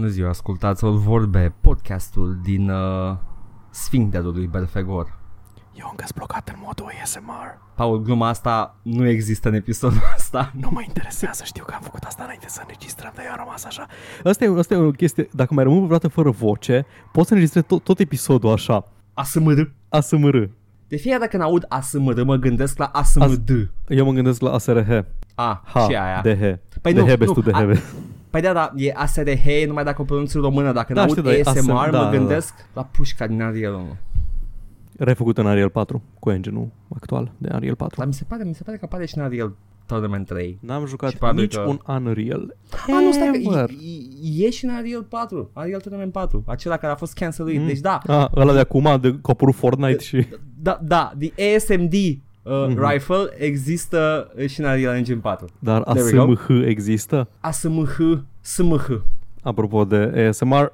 Bună ziua, ascultați o vorbe, podcastul din uh, Sfincterul lui Belfegor. Eu încă blocat în modul ASMR. Paul, gluma asta nu există în episodul ăsta. Nu mă interesează, știu că am făcut asta înainte să înregistrăm, dar eu am rămas așa. Asta e, asta e o chestie, dacă mai rămân vreodată fără voce, pot să înregistrez tot, tot episodul așa. ASMR. ASMR. De fiecare dată când aud ASMR, mă gândesc la ASMD. Eu mă gândesc la ASRH. A, Ha, și aia. DH. Păi DH nu, best nu, to a- DH. Păi da, da, e ASRH, numai dacă o pronunț în română. Dacă Da, când știu, aud dar e ASMR, ASM, da, mă da, gândesc la pușca din Ariel 1. Refăcut în Ariel 4, cu engine actual de Ariel 4. Dar mi se pare, mi se pare că apare și în Ariel Tournament 3. N-am Și jucat probabil nici că- un Unreal. A, nu, stai că Ever. e, e, e și în Ariel 4, Ariel Tournament 4, acela care a fost canceluit. Mm. Deci da, Ah, ăla de acum, de că a apărut Fortnite și... da, da, the ASMD uh, Mhm. rifle există și în Unreal Engine 4. Dar There we go. ASMH există? ASMH, SMH. Apropo de ASMR,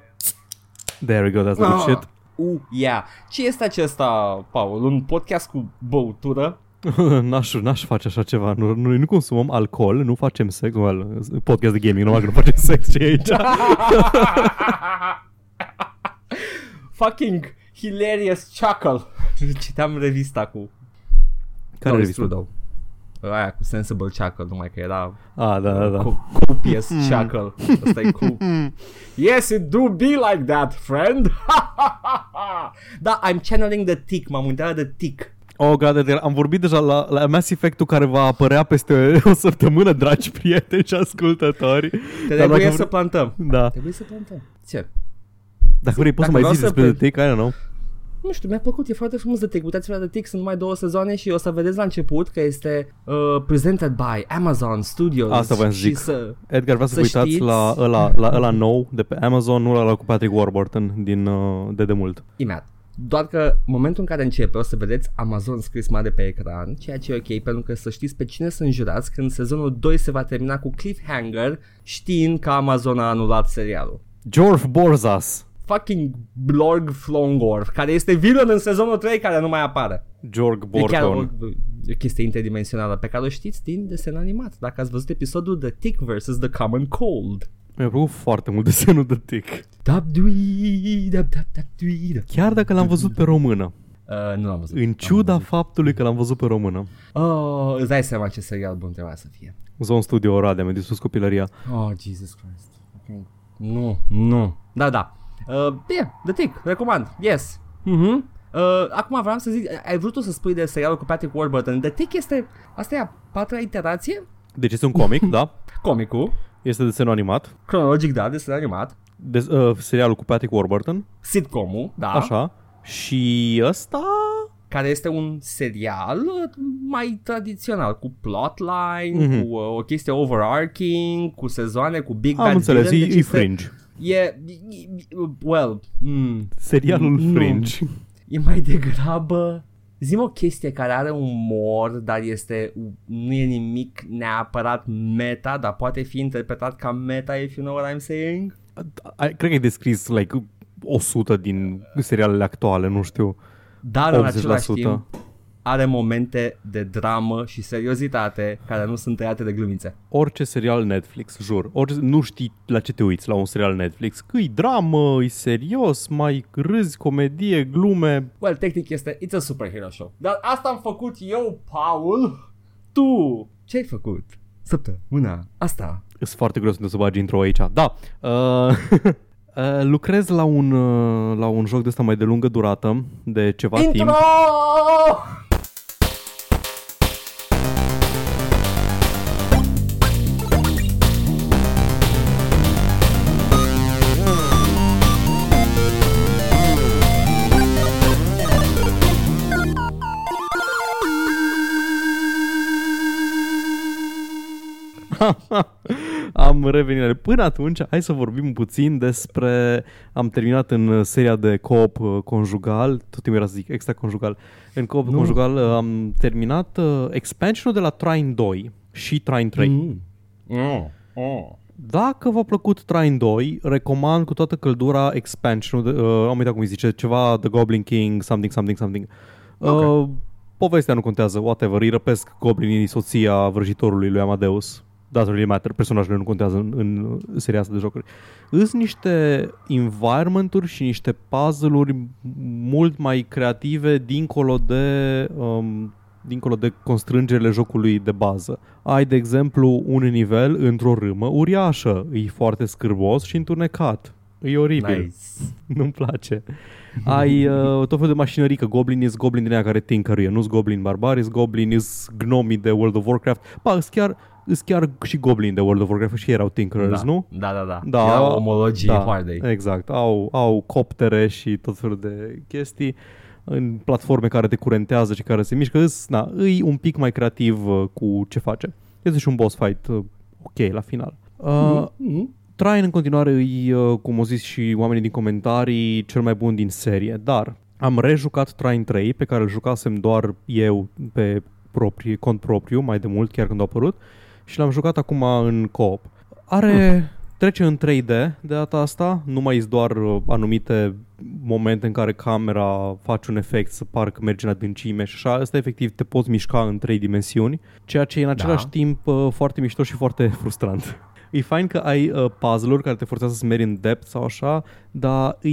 there we go, that's the good Ah. shit. Uh, yeah. Ce este acesta, Paul? Un podcast cu băutură? n-aș, n-aș face așa ceva. Nu, noi nu consumăm alcool, nu facem sex. Well, podcast de gaming, numai că nu facem sex ce e aici. Fucking hilarious chuckle. Citeam revista cu Care Doris revistă? Trudeau. Aia cu Sensible Chuckle, numai că era Ah, da, da, da. Co- copious chuckle. Asta e cu... Yes, it do be like that, friend. da, I'm channeling the tick. M-am uitat de tick. Oh, God, de- am vorbit deja la, la Mass Effect-ul care va apărea peste o săptămână, dragi prieteni și ascultători. Dar Trebuie dacă să vre- plantăm. Da. Trebuie să plantăm. Ce? Dacă vrei, poți să Dacă mai vreau zici să despre pe- The Take, I don't know. Nu știu, mi-a plăcut, e foarte frumos de Tick. Uitați-vă la The Tick, sunt numai două sezoane și o să vedeți la început că este uh, presented by Amazon Studios. Asta voiam să și zic. Să... Edgar, vreau să, Să vă uitați știți- la ăla, la ăla nou de pe Amazon, nu la cu Patrick Warburton din, uh, de demult. Imediat. Doar că în momentul în care începe o să vedeți Amazon scris mare pe ecran, ceea ce e ok pentru că să știți pe cine să înjurați când sezonul 2 se va termina cu cliffhanger știind că Amazon a anulat serialul. George Borzas. Fucking Blorg Flongor, care este villain în sezonul 3 care nu mai apare. George E chiar o, Borton. e o chestie interdimensională pe care o știți din desen animat. Dacă ați văzut episodul The Tick vs. The Common Cold. Mi-a plăcut foarte mult desenul de Tick. Dab-dui, dab, dab, dab, dui, dab. Chiar dacă l-am văzut pe română. Uh, nu l-am văzut. În Am ciuda văzut. faptului că l-am văzut pe română. Oh, îți dai seama ce serial bun trebuia să fie. Zone Studio Oradea, mi-a distrus copilăria. Oh, Jesus Christ. Okay. Nu, nu. Da, da. Uh, bine, The Tick, recomand. Yes. Mhm. Uh, acum vreau să zic, ai vrut tu să spui de serialul cu Patrick Warburton. The Tick este, asta e a patra iterație? Deci este un comic, da? Comicul, Este desenul animat. cronologic, da, de animat. De, uh, serialul cu Patrick Warburton. Sitcomul, da. Așa. Și ăsta... care este un serial uh, mai tradițional, cu plotline, Mhm. mm-hmm. cu uh, o chestie overarching, cu sezoane, cu big Am bad înțeles, e, villain, deci e este- Fringe. E, e- e- well, mm, Serialul Nu. Fringe. e mai degrabă Zim o chestie care are umor, dar este nu e nimic neapărat meta, dar poate fi interpretat ca meta, if you know what I'm saying. Ai- Cred că ai descris like 100 din serialele actuale, nu știu. Dar în același 80%. timp are momente de dramă și seriozitate care nu sunt tăiate de glumițe. Orice serial Netflix, jur. Orice, nu știi la ce te uiți la un serial Netflix. Că e dramă, e serios, mai râzi, comedie, glume. Well, tehnic este It's a superhero show. Dar asta am făcut eu, Paul. Tu, ce ai făcut? Săptămâna asta. Sunt foarte greu să bagi intro aici. Da. Uh, uh, lucrez la un, uh, la un joc de ăsta mai de lungă durată, de ceva Intro! timp. Am revenit. Până atunci, hai să vorbim puțin despre... Am terminat în seria de co-op uh, conjugal, tot timpul era să zic extra-conjugal. În co-op Nu. conjugal uh, am terminat uh, expansionul de la Trine 2 și Trine 3. Mm. Mm. Mm. Dacă v-a plăcut Trine 2, recomand cu toată căldura expansionul, de, uh, am uitat cum îi zice, ceva The Goblin King, something, something, something. Ok. Uh, povestea nu contează, whatever, îi răpesc goblinii soția vrăjitorului lui Amadeus. Doesn't really matter, personajele nu contează în, în seria asta de jocuri. Îs niște environment-uri și niște puzzle-uri mult mai creative dincolo de um, dincolo de constrângerile jocului de bază. Ai, de exemplu, un nivel într-o râmă uriașă, e foarte scârbos și întunecat. E oribil. Nice. Nu-mi place. Ai uh, tot felul de mașinării, că Goblin is Goblin din aia care tinkăruie, nu-s Goblin barbar, is Goblin is gnomii de World of Warcraft. Ba, îs chiar, îs chiar și Goblin de World of Warcraft și ei erau tinkerers, da. nu? Da, da, da. Da. Era omologie Da, foarte. exact. Au, au coptere și tot felul de chestii în platforme care te curentează și care se mișcă. Îs, na, îi un pic mai creativ uh, cu ce face. Este și un boss fight uh, ok la final. Uh, Mm-hmm. Trine în continuare îi, uh, cum au zis și oamenii din comentarii, cel mai bun din serie, dar am rejucat Trine 3, pe care îl jucasem doar eu pe proprie, cont propriu, mai de mult, chiar când a apărut, și l-am jucat acum în co-op. Are, trece în 3D de data asta, nu mai sunt doar uh, anumite momente în care camera face un efect să parcă merge în adâncime și așa, ăsta efectiv te poți mișca în trei dimensiuni, ceea ce e în același timp uh, foarte mișto și foarte frustrant. E fain că ai uh, puzzle-uri care te forțează să mergi în depth sau așa, dar e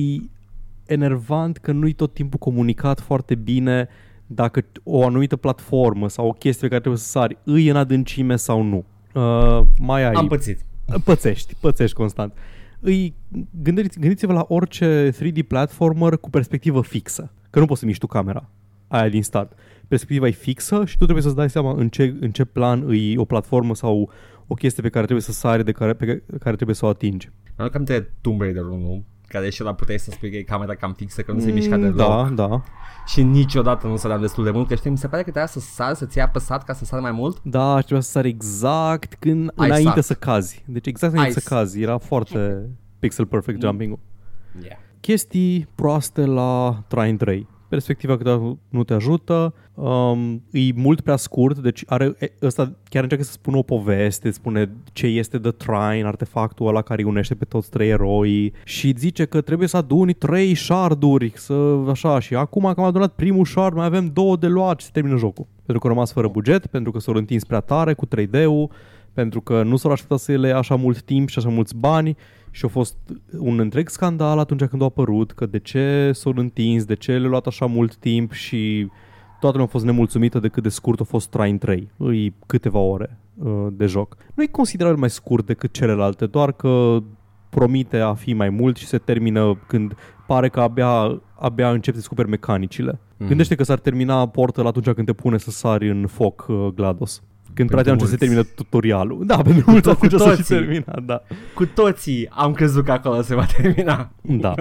enervant că nu-i tot timpul comunicat foarte bine dacă o anumită platformă sau o chestie pe care trebuie să sari îi în adâncime sau nu. Uh, mai ai... Am pățit. Pățești, pățești constant. Îi, gândiți, gândiți-vă la orice 3D platformer cu perspectivă fixă. Că nu poți să miști tu camera aia din start. Perspectiva e fixă și tu trebuie să-ți dai seama în ce, în ce plan îi o platformă sau o chestie pe care trebuie să sari, de care, pe care trebuie să o atingi. Mă aduc aminte de Tomb Raider 1, care și la puteai să spui că e camera cam fixă, că nu se mișca deloc. Da, da. Și niciodată nu săream destul de mult, că știi, mi se pare că trebuia să sar, să-ți ia apăsat ca să sar mai mult. Da, și trebuia să sari exact când, Ai înainte sat. să cazi. Deci exact înainte Ai să cazi. Era foarte pixel perfect jumping-ul. Yeah. chestii proaste la Trine 3. Perspectiva câteodată nu te ajută, um, e mult prea scurt, deci are, e, ăsta chiar încearcă să spună o poveste, spune ce este The Trine, artefactul ăla care îi unește pe toți trei eroi și zice că trebuie să aduni trei sharduri, să, așa, și acum că am adunat primul shard, mai avem două de luat și se termină jocul. Pentru că au rămas fără buget, pentru că s-au întins prea tare cu 3D-ul, pentru că nu s-au așteptat să le ia așa mult timp și așa mulți bani și a fost un întreg scandal atunci când a apărut că de ce s-au întins, de ce le-a luat așa mult timp și toată lumea a fost nemulțumită de cât de scurt a fost Trine 3. Îi câteva ore uh, de joc. Nu e considerabil mai scurt decât celelalte, doar că promite a fi mai mult și se termină când pare că abia, abia începi să descoperi mecanicile. Mm. Gândește că s-ar termina portal atunci când te pune să sari în foc uh, GLaDOS. Când practic atunci se mulți. termină tutorialul. Da, pentru mulți Cu atunci s-a și toții. terminat, da. Cu toții am crezut că acolo se va termina. Da.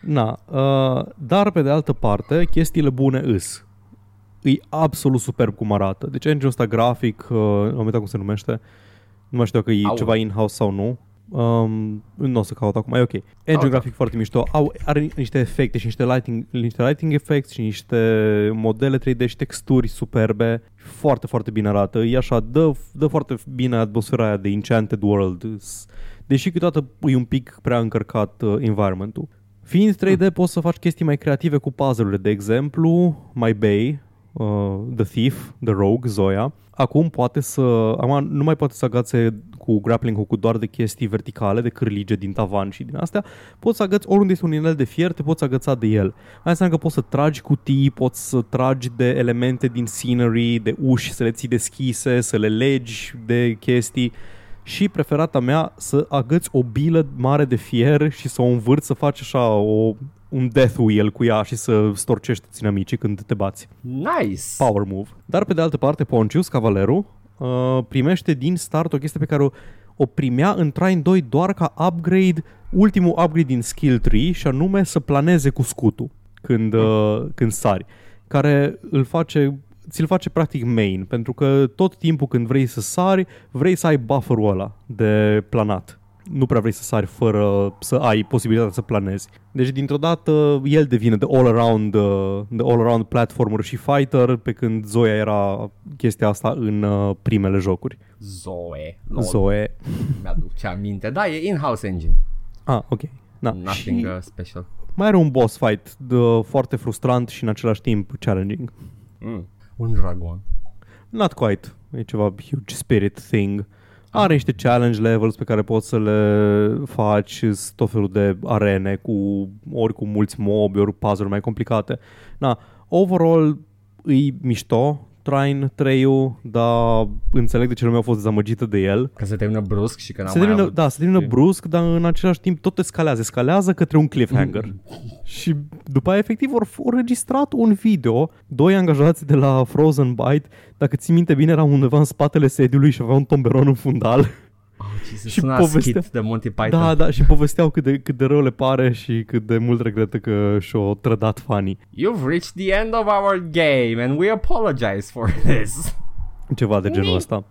Na, uh, dar pe de altă parte, chestiile bune îs. E absolut superb cum arată. Deci engine ăsta grafic, uh, am uitat cum se numește, nu mai știu dacă e Au. ceva in-house sau nu. Um, nu o să caut acum, e ok. Engine Au. grafic foarte mișto. Au, are niște efecte și niște lighting, niște lighting effects și niște modele 3D și texturi superbe. Foarte, foarte bine arată. E așa, dă, dă foarte bine atmosfera aia de Enchanted World. S- Deși câteodată e un pic prea încărcat uh, environment-ul. Fiind 3D, poți să faci chestii mai creative cu puzzle-urile. De exemplu, My Bay, uh, The Thief, The Rogue, Zoya, acum poate să, acum nu mai poate să agațe cu grappling hook doar de chestii verticale, de cârlige din tavan și din astea, poți să agăți oriunde este un inel de fier, te poți agăța de el. Asta înseamnă că poți să tragi cutii, poți să tragi de elemente din scenery, de uși, să le ții deschise, să le legi de chestii și preferata mea să agăți o bilă mare de fier și să o învârți să faci așa o, un death wheel cu ea și să storcești ținămicii când te bați. Nice. Power move. Dar pe de altă parte, Poncius, cavalerul, uh, primește din start o chestie pe care o, o primea în Trine 2 doar ca upgrade, ultimul upgrade din skill tree și anume să planeze cu scutul când, uh, când sari, care îl face ți-l face practic main, pentru că tot timpul când vrei să sari, vrei să ai bufferul ăla de planat. Nu prea vrei să sari fără să ai posibilitatea să planezi. Deci dintr-o dată el devine the all-around, uh, the all-around platformer și fighter, pe când Zoya era chestia asta în uh, primele jocuri. Zoe. Lol. Zoe. Mi-aduc ce aminte. Da, e in-house engine. Ah, ok. Da. Nothing Și uh, special. mai are un boss fight de, foarte frustrant și în același timp challenging. Mm. Un dragon. Not quite. E ceva huge spirit thing. Are niște challenge levels pe care poți să le faci, sunt tot felul de arene cu ori cu mulți mobi, ori puzzle mai complicate. Na, overall e mișto, Trine 3 dar înțeleg de ce lumea a fost dezamăgită de el. Că se termină brusc și că n-am Se mai termină, avut- da, se termină Ok. brusc, dar în același timp tot escalează. Escalează către un cliffhanger. și după aia, efectiv, au au registrat un video, doi angajați de la Frozen Byte, dacă ții minte bine, era undeva în spatele sediului și avea un tomberon în fundal. Oh, Jesus, și sună a povestea- skit de Monty Python. da, da, și povesteau cât de, cât de rău le pare și cât de mult regretă că și-o trădat fanii. You've reached the end of our game and we apologize for this. Ceva de genul ăsta.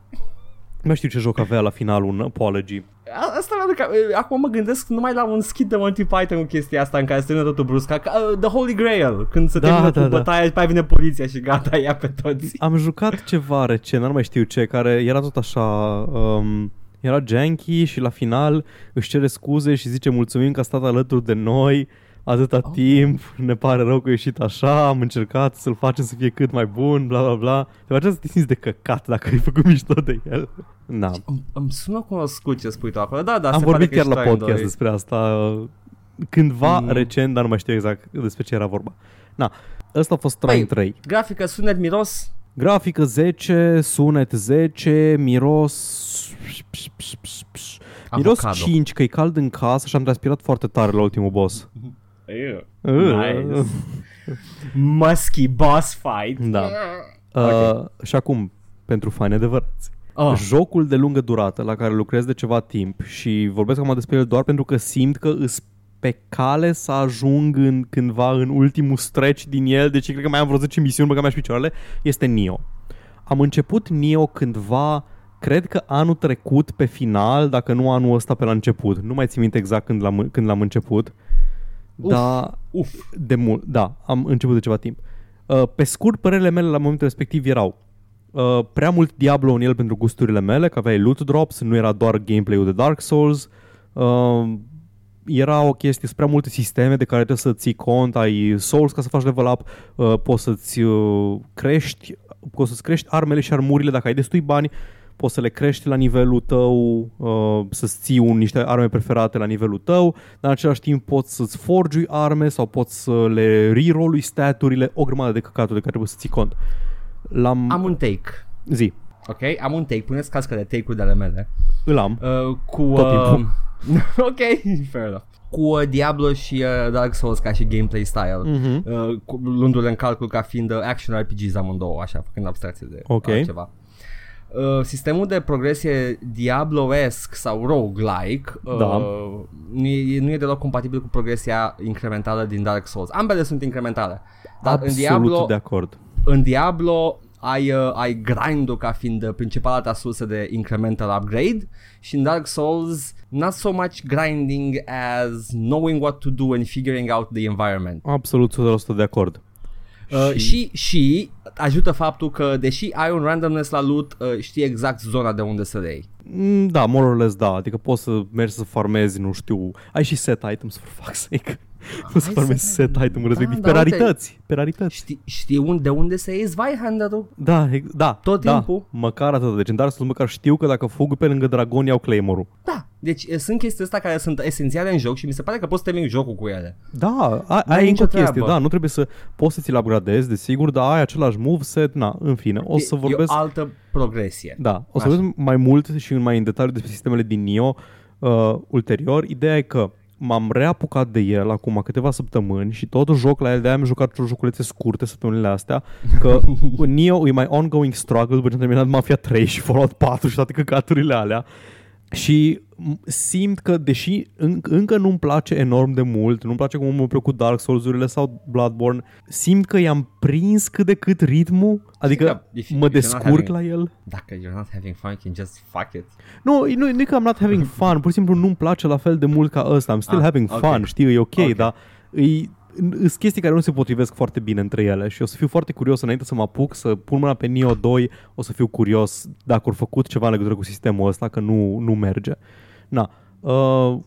Nu mai știu ce joc avea la final un apology. A- Asta mi-aduc, a- acum mă gândesc numai la un skit de Monty Python cu chestia asta în care se termină totul brusc, ca, ca uh, The Holy Grail, când se Da, termină da, cu da. bătaia și pe aia vine poliția și gata, ia pe toți. Am jucat ceva recent, nu mai știu ce, care era tot așa... Um, era janky și la final își cere scuze și zice mulțumim că a stat alături de noi atâta oh. timp, ne pare rău că a ieșit așa, am încercat să-l facem să fie cât mai bun, bla bla bla. Te face să te simți de căcat dacă ai făcut mișto de el. Da. Îmi, îmi sună cunoscut ce spui tu acolo, da, da, am se vorbit pare că chiar la ești podcast doi. despre asta cândva Mm. recent, dar nu mai știu exact despre ce era vorba. Na, ăsta a fost Train Păi, 3. Grafică, sunet, miros, Grafică 10, sunet 10, miros... Miros avocado. 5, că e cald în casă și am transpirat foarte tare la ultimul boss. Ew. Uh. Nice. Musky boss fight. Da. Uh, și acum, pentru fani adevărați. Oh. Jocul de lungă durată la care lucrez de ceva timp și vorbesc acum despre el doar pentru că simt că îs pe cale să ajung în, cândva în ultimul stretch din el, deci cred că mai am vreo 10 misiuni băga mea și picioarele, este Nio. Am început Nio cândva, cred că anul trecut pe final, dacă nu anul ăsta pe la început. Nu mai țin minte exact când l-am, când l-am început. Uf. Dar Uf. de mult, da, am început de ceva timp. Uh, pe scurt, părerile mele la momentul respectiv erau uh, prea mult Diablo în el pentru gusturile mele, că aveai loot drops, nu era doar gameplay-ul de Dark Souls. Uh, era o chestie, sunt prea multe sisteme de care trebuie să ții cont, ai Souls ca să faci level up, uh, poți să-ți uh, crești, poți să-ți crești armele și armurile dacă ai destui bani, poți să le crești la nivelul tău, uh, să-ți ții un, niște arme preferate la nivelul tău, dar în același timp poți să-ți forgi arme sau poți să le reroll staturile, o grămadă de căcaturi de care trebuie să ții cont. L-am... Am un take. Zi, Ok? Am un take. Puneți cască de take-uri de ale mele. îl am. Uh, cu... Tot uh, timpul. ok, fair enough. Cu uh, Diablo și uh, Dark Souls ca și gameplay style. Mhm. Uh, cu, luându-le în calcul ca fiind uh, action RPGs amândouă, așa, făcând abstracție de Ok. altceva. Uh, sistemul de progresie Diablo-esc sau roguelike uh, Da. nu, e, nu e deloc compatibil cu progresia incrementală din Dark Souls. Ambele sunt incrementale. Dar Absolut în Diablo, de acord. în Diablo ai, uh, ai grind-ul ca fiind uh, principala ta sursă de incremental upgrade și în Dark Souls not so much grinding as knowing what to do and figuring out the environment. Absolut 100% de acord. Uh, și, și ajută faptul că deși ai un randomness la loot, uh, știi exact zona de unde să le iei. Mm, Da, more or less da. Adică poți să mergi să farmezi, nu știu. Ai și set items, for fuck's sake. Poți să Ai farmezi set set item respectiv. da, pe uite. rarități. Pe rarități. Știi, știi un, de unde să iei Zweihander-ul? Da, ex- da. Tot da, timpul? Măcar atât. Deci în Dark Souls măcar știu că dacă fug pe lângă dragon iau claymore-ul. Da, deci uh, sunt chestii astea care sunt esențiale în joc și mi se pare că poți să termini jocul cu ele. Da, a, N-ai ai nicio încă o chestie, treabă. da, nu trebuie să poți să ți-l upgradezi, desigur, dar ai același moveset, na, în fine, o să E- vorbesc... E o altă progresie. Da, o să Așa. vorbesc mai mult și mai în detaliu despre sistemele din Nio uh, ulterior. Ideea e că m-am reapucat de el acum câteva săptămâni și tot joc la el, de-aia am jucat joculețe scurte săptămânile astea, că în Nio e mai ongoing struggle după ce am terminat Mafia 3 și Fallout 4 și toate căcaturile alea. Și m- simt că, deși în, încă nu-mi place enorm de mult, nu-mi place cum mă plăcut Dark Souls-urile sau Bloodborne, simt că i-am prins cât de cât ritmul, adică Da, if- mă if you're not descurc having- la el. Dacă you're not having fun, you can just fuck it. Nu, nu, nu e că am not having fun, pur și simplu nu-mi place la fel de mult ca ăsta. I'm still Ah, having ok. fun, știi, e ok, Ok. dar e, sunt chestii care nu se potrivesc foarte bine între ele și o să fiu foarte curios înainte să mă apuc să pun mâna pe Neo 2, o să fiu curios dacă au făcut ceva în legătură cu sistemul ăsta, că nu, nu merge. Na, uh,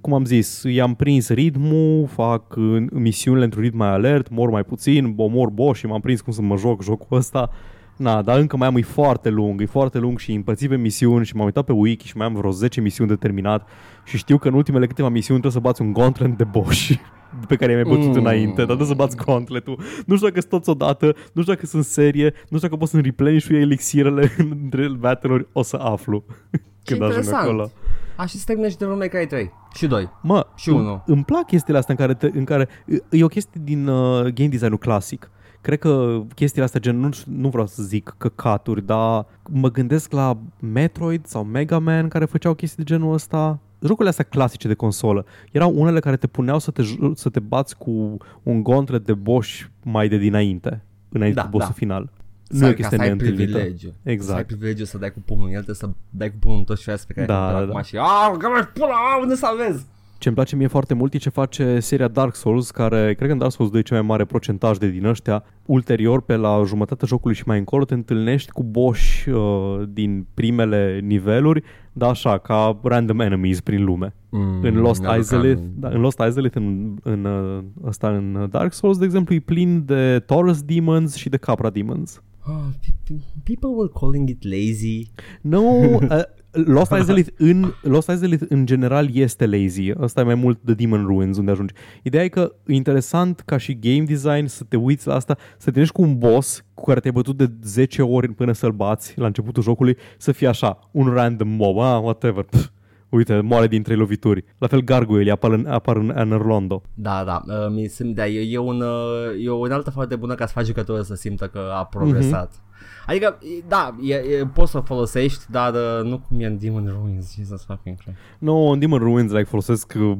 cum am zis, i-am prins ritmul, fac uh, misiunile într-un ritm mai alert, mor mai puțin, omor boss și m-am prins cum să mă joc jocul ăsta. Na, dar încă mai am, e foarte lung, e foarte lung și împărțit pe misiuni și m-am uitat pe wiki și mai am vreo 10 misiuni de terminat și știu că în ultimele câteva misiuni trebuie să bați un gauntlet de boss pe care i-ai mai bătut Mm. înainte, dar trebuie să bați gauntletul. Nu știu dacă sunt toți odată, nu știu dacă sunt serie, nu știu dacă poți să replenish exirele între battle o să aflu Ce când ajung interesant. acolo. Așa se termină și Devil May Cry 3. Și 2. Mă, Și îmi- unul. Îmi plac chestiile astea în care, te, în care e o chestie din uh, game design-ul clasic. Cred că chestiile astea, gen, nu, nu vreau să zic căcaturi, dar mă gândesc la Metroid sau Mega Man care făceau chestii de genul ăsta. Jocurile astea clasice de consolă. Erau unele care te puneau să te, ju- să te bați cu un gauntlet de boss mai de dinainte, înainte Da, de bossul da. final. Să- Nu e o ca chestie să ai neîntâlnită. privilegiu. Exact. Să ai privilegiu să dai cu pumnul în el, trebuie să dai cu pumnul în toți ceilalți pe care Da, îi da, acum da. și aaa, că mai pula, aaa, unde salvezi? Ce îmi place mie foarte mult e ce face seria Dark Souls, care cred că în Dark Souls 2 e cel mai mare procentaj de din ăștia. Ulterior, pe la jumătatea jocului și mai încolo, te întâlnești cu boss uh, din primele niveluri, dar așa, ca random enemies prin lume. Mm, în Lost mi-aduc Isolith, aminte. da, în Lost Isolith, în, în, uh, ăsta, în Dark Souls, de exemplu, e plin de Taurus Demons și de Capra Demons. Ah, pe- pe- People were calling it lazy. No, uh, Lost Isolith în, Lost Isolith în general este lazy. Asta e mai mult The Demon Ruins unde ajungi. Ideea e că e interesant ca și game design să te uiți la asta, să te întâlnești cu un boss cu care te-ai bătut de 10 ori până să-l bați la începutul jocului, să fie așa, un random mob, ah, whatever. Pff, uite, moare din trei lovituri. La fel gargoyle apar în, apar în Anor Londo. Da, da, uh, mi simt, da, e, e, un, uh, e o unealtă foarte bună ca să faci jucătorul să simtă că a progresat. Adică, e- da, e, e, poți să o folosești, dar uh, nu cum e în Demon Ruins, Jesus fucking Christ. No, în Demon Ruins like, folosesc uh,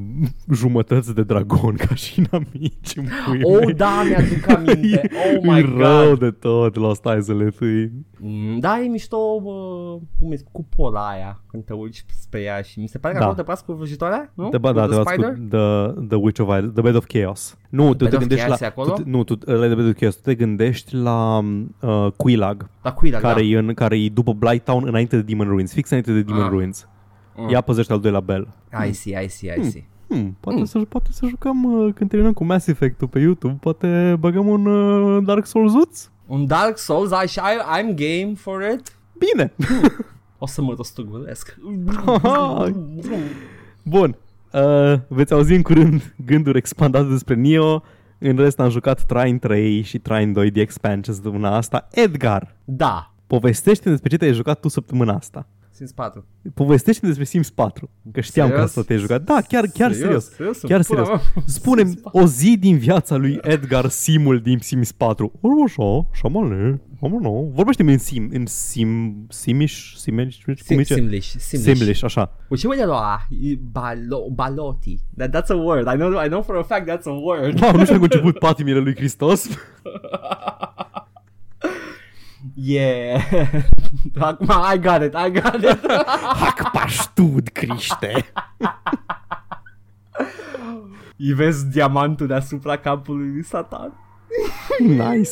jumătăți de dragon ca și inamici în puii Oh, mei. da, mi-aduc aminte, oh my e rău god. de tot Lost Isolith. E... Mm, Da, e mișto uh, cum e, cupola aia când te uiți spre ea și mi se pare că Da. acolo te pas cu vrăjitoarea, nu? De, ba, Cu da, the te bați spider? cu the, the Witch of Isle, The Bed of Chaos. Nu, tu Bed te of gândești Chaos la... e acolo? Tu, te- nu, tu, ăla e The Bed of Chaos. Tu te gândești la uh, Quilag, La Quila, care, da. e în, care e după Blighttown înainte de Demon Ruins, fix înainte de Demon Ah. Ruins. Mm. Ea păzește al doilea bell. I see, I see, I see. Hmm, poate, să, poate să jucăm uh, când terminăm cu Mass Effect-ul pe YouTube, poate băgăm un uh, Dark Souls-uț? Un Dark Souls, I, I, I'm game for it. Bine! O să mă rostogolesc. Bun. Uh, veți auzi în curând gânduri expandate despre Nio. În rest am jucat Trine 3 și Trine 2 The Expansion săptămâna asta. Edgar, Da. povestește despre ce te-ai jucat tu săptămâna asta. Sims 4. Povestește despre Sims 4. Că știam că Serios? asta te-ai jucat. Da, chiar, chiar serios. serios Chiar pula serios. mea. Spune-mi o zi din viața lui Edgar Simul din Sims 4. O, așa, așa mă le. Am nu. Vorbește-mi în Sim, în Sim, Simish, Simish, cum Sim, zice? Simlish. Simlish. Simlish, așa. Which way lua? Balo, baloti. That, that's a word. I know, I know for a fact that's a word. Wow, nu știu cum a început patimile lui Hristos. Yeah. Acum, I got it, I got it. Hac paștud, Criște. Îi vezi diamantul deasupra capului lui Satan. Nice.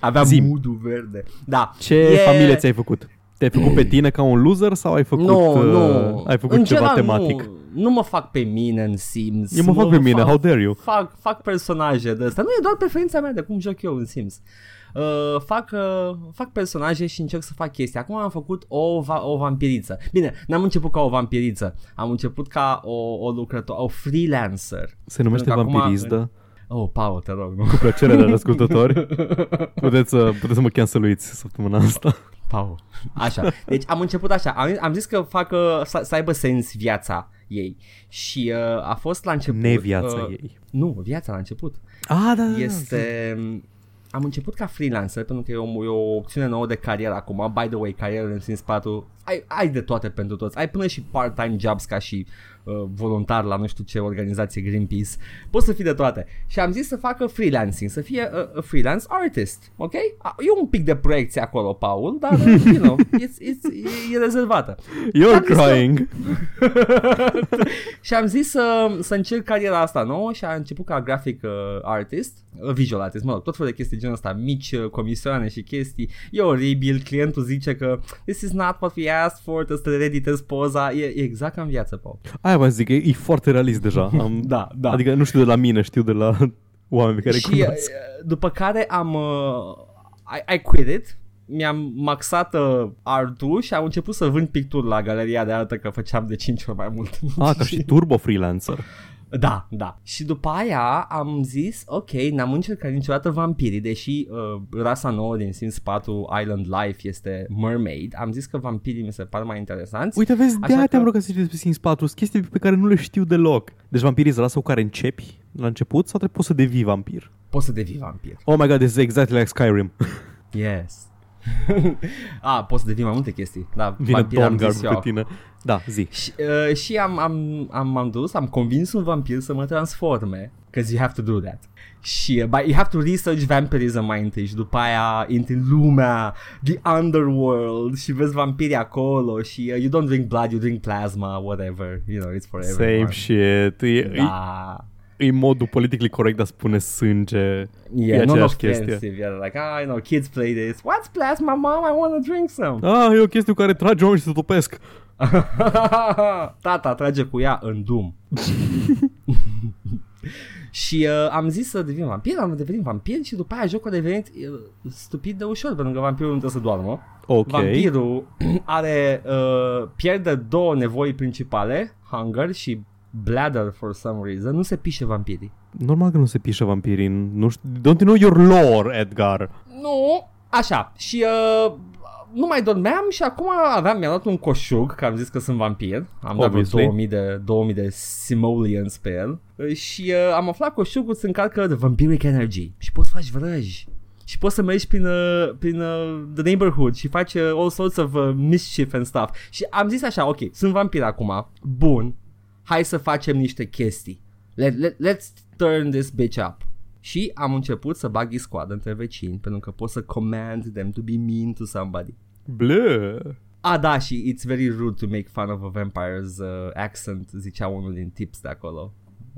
Avea Zi. mudul verde. Da. Ce E- familie ți-ai făcut? Te-ai făcut pe tine ca un loser sau ai făcut, Nu, uh, nu. ai făcut În ceva general, tematic? Nu, nu mă fac pe mine în Sims. Eu mă fac pe mine, how dare you? Fac, fac personaje de astea. Nu e doar preferința mea de cum joc eu în Sims. Uh, fac, uh, fac personaje și încerc să fac chestii. Acum am făcut o, va- o vampiriță. Bine, n-am început ca o vampiriță. Am început ca o, o lucrătoare, o freelancer. Se numește Pentru că acum- vampirizdă. Oh, Paul, te rog, nu. Cu plăcere de ascultători. Puteți să, puteți să mă canceluiți săptămâna asta. Paul. Așa. Deci am început așa. Am, am zis că fac uh, să, să aibă sens viața ei. Și uh, a fost la început... Neviața uh, ei. Nu, viața la început. Ah, da, da, da. Este... Am început ca freelancer pentru că e o, e o opțiune nouă de carieră acum. By the way, carieră în Sims 4 ai, ai de toate pentru toți. Ai până și part-time jobs ca și uh, voluntar la nu știu ce organizație Greenpeace. Poți să fii de toate. Și am zis să facă freelancing, să fie a, a freelance artist. Ok? A, E un pic de proiecție acolo, Paul, dar, uh, you know, it's, it's, e, e rezervată. You're Am zis că- crying. și am zis să, să încerc cariera asta nouă și am început ca graphic uh, artist, uh, visual artist, mă rog, tot felul de chestii genul ăsta, mici uh, comisioane și chestii. E oribil, clientul zice că this is not what we asked for, trebuie să te reditezi poza, e, e exact ca în viață, Paul. Aia vă zic, e, e foarte realist deja. Am, Da, da. Adică nu știu de la mine, știu de la oameni pe care și îi uh, cunosc. după care am uh, I, I quit it mi-am maxat uh, artul și am început să vând picturi la galeria de artă că făceam de 5 ori mai mult. Ah, ca și turbo freelancer. Da, da. Și după aia am zis, ok, n-am încercat niciodată vampirii, deși uh, rasa nouă din Sims 4 Island Life este mermaid, am zis că vampirii mi se par mai interesanți. Uite, vezi, de Așa aia că- te-am rugat să citești pe Sims 4, sunt chestii pe care nu le știu deloc. Deci vampirii sunt rasa cu care începi la început sau trebuie poți să devii vampir? Poți să devii vampir. Oh my god, this is exactly like Skyrim. Yes. A, poți să devii mai multe chestii. Da, Vine vampir am Dawnguard zis pe eu. tine. Da, zi. Și, uh, și am, am, am, am dus, am convins un vampir să mă transforme, because you have to do that. Și uh, but you have to research vampirism mai întâi și după aia intri în lumea, the underworld și vezi vampiri acolo și uh, you don't drink blood, you drink plasma, whatever, you know, it's for everyone. Same shit. E, e, Da. E modul politically corect de a spune sânge. Yeah, e non aceeași chestie. offensive. Yeah, like, ah, you know, kids play this. What's plasma, mom? I want to drink some. Ah, e o chestie cu care tragi oameni și se topesc. Tata trage cu ea în Doom. și uh, am zis să devin vampir, am devenit vampir și după aia jocul a devenit uh, stupid de ușor pentru că vampirul nu trebuie să doarmă. Ok. Vampirul are uh, pierde două nevoi principale, hunger și bladder for some reason. Nu se pișe vampirii. Normal că nu se pișă vampirii. Nu știu, don't you know your lore, Edgar? Nu, așa. Și uh, nu mai dormeam și acum aveam, mi-am dat un coșug, că am zis că sunt vampir. Am dat vreo Obviously. 2000 de, 2000 de simoleons pe el. Uh, Și uh, am aflat coșugul îți încarcă de vampiric energy. Și poți să faci vrăji. Și poți să mergi prin, uh, prin uh, the neighborhood și faci uh, all sorts of uh, mischief and stuff. Și am zis așa, ok, sunt vampir acum, bun, hai să facem niște chestii. Let, let, let's turn this bitch up. Și am început să bag squad între vecini pentru că pot să command them to be mean to somebody. Blă. Ah, da, și it's very rude to make fun of a vampire's uh, accent, zicea unul din tips de acolo.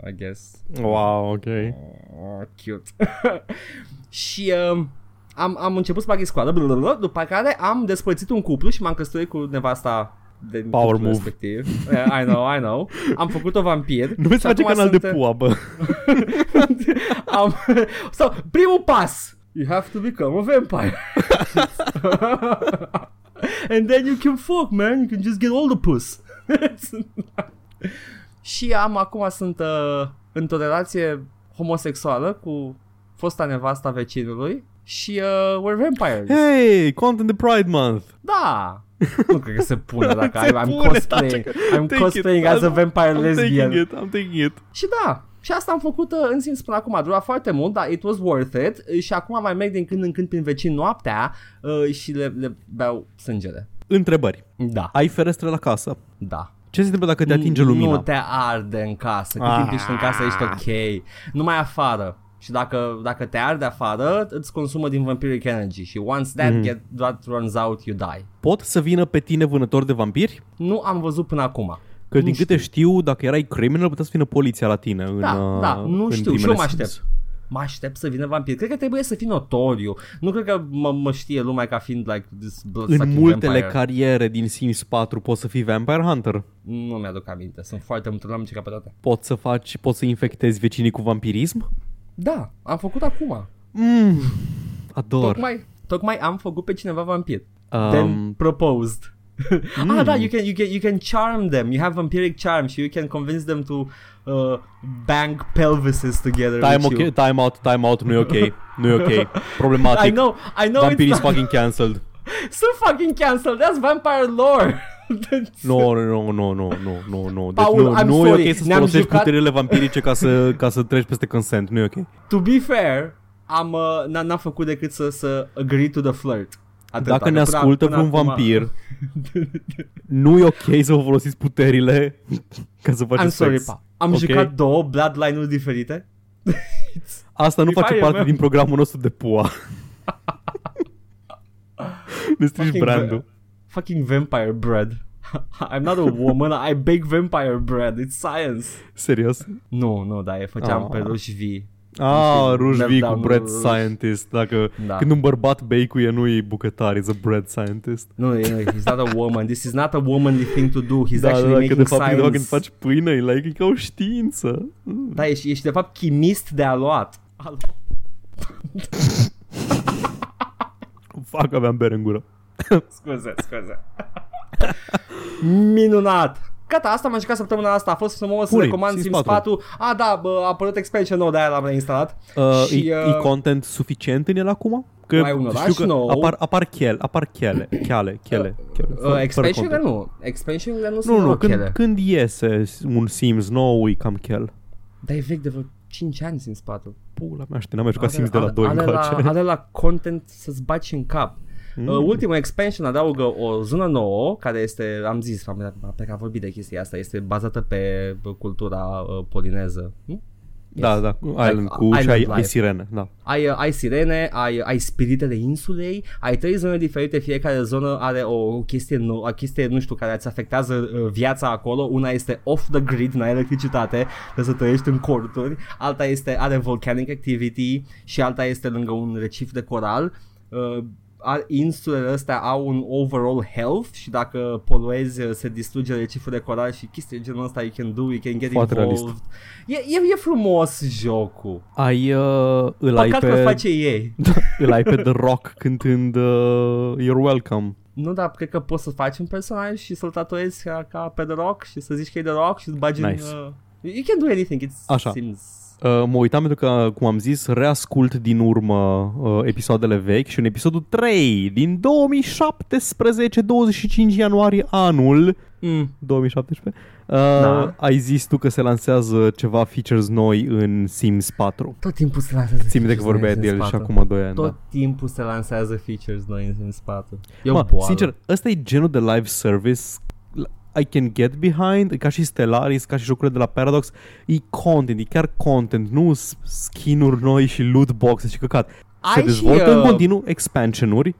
I guess. Wow, ok. Oh, cute. și uh, am, am început să bag squad, blablabla, după care am despărțit un cuplu și m-am căsătorit cu nevasta de Power cuplul move. respectiv. Yeah, I know, I know. Am făcut-o vampir. Nu veți și face acum canal sunt, de pua, bă. am, so, primul pas. You have to become a vampire. And then you can fuck, man. You can just get all the puss. și am acum sunt uh, într-o relație homosexuală cu fosta nevasta vecinului și uh, we're vampires. Hey, content de Pride Month. Da. Nu cred că se pune dacă Se I'm, I'm pune, cosplaying, tace, I'm take cosplaying it. as a vampire I'm lesbian. taking it, I'm taking it. Și da, și asta am făcut uh, în Sims până acum, a durat foarte mult, dar it was worth it uh, și acum mai merg din când în când prin vecin noaptea uh, și le, le beau sângele. Întrebări. Da, Ai ferestre la casă. da. Ce se întâmplă dacă te atinge lumina? Nu te arde în casă, cât Ah. timp ești în casă ești ok, numai afară. Și dacă, dacă te arde afară, îți consumă din vampiric energy și once that, Mhm. get, that runs out, you die. Pot să vină pe tine vânători de vampiri? Nu am văzut până acum. Că Nu din câte știu, dacă erai criminal, putea să vină poliția la tine în, Da, uh, da, nu în știu, și primele eu mă Sims. aștept. Mă aștept să vină vampir. Cred că trebuie să fii notoriu. Nu cred că mă, mă știe lumea ca fiind like this În blood-sucking multele vampire. cariere din Sims 4 poți să fii Vampire Hunter. Nu mi-aduc aminte. Sunt foarte multe, n-am încercat pe toate. Poți să faci, poți să infectezi vecinii cu vampirism? Da, am făcut acum. Mm, ador. Tocmai, tocmai am făcut pe cineva vampir. Um, Then proposed. Mm. Ah, da, you can, you, can, you can charm them. You have vampiric charm și you can convince them to uh, bang pelvises together Time, with you. okay, time out, time out, nu e ok. Nu e ok. Problematic. I know, I know Vampirii it's sunt not, fucking cancelled. Sunt fucking cancelled. That's vampire lore. Nu, nu, nu, nu, nu, nu, nu. Deci Paul, nu, I'm nu sorry. e ok să Ne-am folosești jucat- puterile vampirice ca să, ca să treci peste consent. Nu e ok. To be fair, am, uh, n- n-am făcut decât să, să agree to the flirt. Atâta, Dacă că ne până- ascultă până vreun acum- vampir, nu e ok să vă folosiți puterile ca să I'm faceți sorry, sex. pa. Am Ok? jucat două bloodline-uri diferite. Asta nu If face I parte remember- din programul nostru de pua. ne strici Fucking brandul. va- Fucking vampire bread. I'm not a woman, I bake vampire bread. It's science. Serios? Nu, nu, da, e făceam Ah. pe ruși vii. Ah, Niște ruși vii cu meltdown-uri bread ruși. scientist. Dacă Da. când un bărbat bake-uie, nu e bucătar, e a bread scientist. Nu, nu, he's not a woman. This is not a womanly thing to do. He's da, actually da, că making de fapt, science. de fapt când faci pâine, e, like, e ca o știință. Mm. Da, ești, ești de fapt chimist de aluat. Al- Fac, aveam bere în gură. Scuze, scuze. Minunat! Gata, asta m-am jucat săptămâna asta, a fost frumos, Puri, recomand Sims Sims 4. 4. A, da, bă, a apărut expansion nou, de-aia l-am reinstalat. Uh, Și, e, uh, e content suficient în el acum? Că Mai un oraș știu că nou. apar, apar chele, apar chele, chele, chele, chele fără- Uh, fără expansion-urile content. nu, expansion-urile nu Nu, sunt nu, deloc când, ele. când iese un Sims nou, e cam chel. Dar e vechi de vreo 5 ani Sims 4. Pula mea, știi, n-am mai jucat Sims de la 2 are, la, încoace. are la content să-ți baci în cap. Mm. Uh, ultimul expansion adaugă o zonă nouă care este, am zis, am, am pe că am vorbit de chestia asta, este bazată pe uh, cultura uh, polineză. Hm? Da, da, cu Island, cu Island și ai, life. ai sirene, da. Ai, uh, ai sirene, ai, ai spiritele insulei, ai trei zone diferite, fiecare zonă are o, o chestie, nou, o chestie, nu știu, care îți afectează uh, viața acolo. Una este off the grid, n-ai electricitate, trebuie să trăiești în corturi. Alta este, are volcanic activity și alta este lângă un recif de coral. Uh, ar- insulele astea au un overall health și dacă poluezi uh, se distruge reciful de coral și chestii de genul ăsta you can do, you can get Foarte involved. realist. E, e, e frumos jocul. Ai, uh, îl ai Păcat că pe, face ei. îl ai pe The Rock cântând uh, You're Welcome. Nu, dar cred că poți să faci un personaj și să-l tatuezi ca, ca pe The Rock și să zici că e The Rock și să bagi Nice. în... Uh, you can do anything, it Așa. seems... Uh, mă uitam pentru că, cum am zis, reascult din urmă uh, episoadele vechi și în episodul 3 din 2017, 25 ianuarie anul Mm. 2017, uh, Da. ai zis tu că se lansează ceva features noi în Sims 4. Tot timpul se lansează Țin minte că features vorbea noi de în el Sims și 4. acum 2 ani. Tot Da. timpul se lansează features noi în Sims 4. E o Mă, boală. sincer, ăsta e genul de live service I can get behind, e ca și Stellaris, ca și jocurile de la Paradox, e content, e chiar content, nu s- skin-uri noi și loot boxes și căcat. Se Ai și, dezvoltă în uh, continuu expansion-uri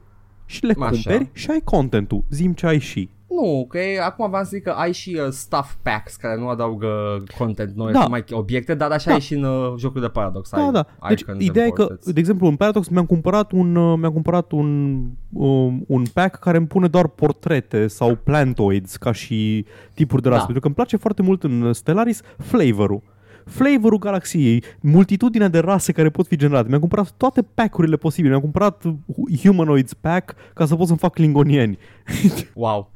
și le Așa. cumperi și ai contentul. Zim ce ai și. Nu, că e, acum v-am zis că ai și uh, stuff packs care nu adaugă content noi, Da. numai obiecte, dar așa Da. e și în uh, jocul de Paradox. Da, ai da. Deci icons ideea e and că, portraits. de exemplu, în Paradox mi-am cumpărat un, uh, mi-am cumpărat un, um, un pack care îmi pune doar portrete sau plantoids ca și tipuri de rasă. Da. Pentru că îmi place foarte mult în Stellaris flavorul. Flavorul galaxiei, multitudinea de rase care pot fi generate. Mi-am cumpărat toate pack-urile posibile. Mi-am cumpărat Humanoids pack ca să pot să-mi fac klingonieni. Wow.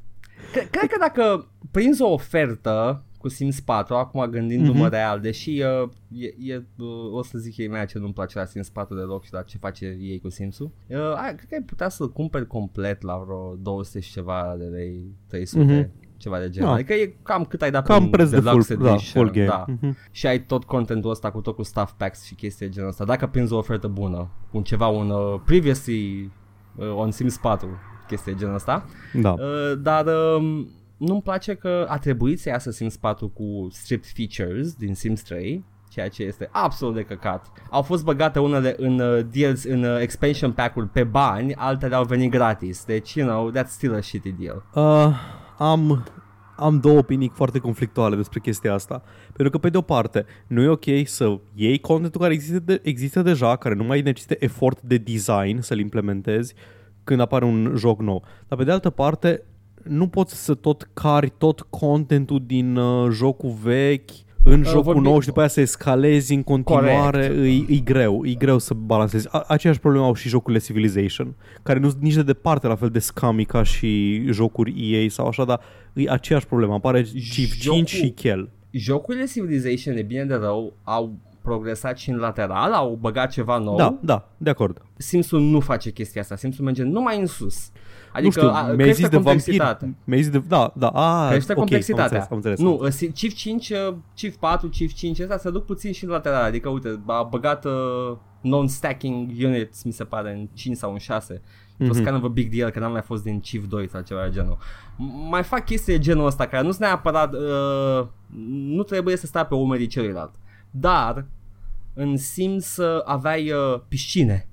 Cred, cred că dacă prinzi o ofertă cu Sims 4, acum gândindu-mă Mhm. real, deși uh, e, e, uh, o să zic ei mea ce nu-mi place la Sims 4 deloc și la ce face ei cu Sims-ul, uh, ai, cred că ai putea să-l cumperi complet la vreo 200 și ceva de lei, 300, Mhm. ceva de genul. Da. Adică e cam cât ai dat Cam pe preț de full, Deluxe da, Edition, full game. Da. Mhm. Și ai tot contentul ăsta cu tot cu stuff packs și chestii de genul ăsta. Dacă prinzi o ofertă bună, cu ceva, un uh, previously uh, on Sims 4, chestii de genul ăsta, Da. Uh, dar um, nu-mi place că a trebuit să iasă Sims 4 cu stripped features din Sims 3 ceea ce este absolut de căcat. Au fost băgate unele în uh, deals, în uh, expansion pack-uri pe bani, altele au venit gratis. Deci, you know, that's still a shitty deal. Uh, am, am două opinii foarte conflictuale despre chestia asta. Pentru că, pe de o parte, nu e ok să iei contentul care există, de, există deja, care nu mai necesită efort de design să-l implementezi când apare un joc nou. Dar, pe de altă parte, nu poți să tot cari tot contentul din uh, jocul vechi în Uh, jocul vorbim- nou și după aia să escalezi în continuare, e, e greu, e greu să balancezi. A, aceeași problemă au și jocurile Civilization, care nu sunt nici de departe la fel de scummy ca și jocuri EA sau așa, dar e aceeași problemă. Apare Civ Jocul- 5 și Chel. Jocurile Civilization, de bine de rău, au progresat și în lateral, au băgat ceva nou. Da, da, de acord. Sims-ul nu face chestia asta. Sims-ul merge numai în sus. nu Adică știu, a, mi-ai crește zis de vampir, complexitatea. mi-ai zis de... Da, da, a, Crește ok, complexitatea. Am înțeles, am înțeles. Nu, uh, Civ 5, uh, Civ 4, Civ 5, ăsta se duc puțin și în lateral. Adică, uite, a băgat uh, non-stacking units, mi se pare, în 5 sau în 6. It was Mhm. kind of a big deal, că n-am mai fost din Civ 2 sau ceva de genul. M- Mai fac chestii de genul ăsta, care nu sunt neapărat, uh, nu trebuie să stai pe umerii celuilalt. Dar, în Sims uh, aveai uh, piscine,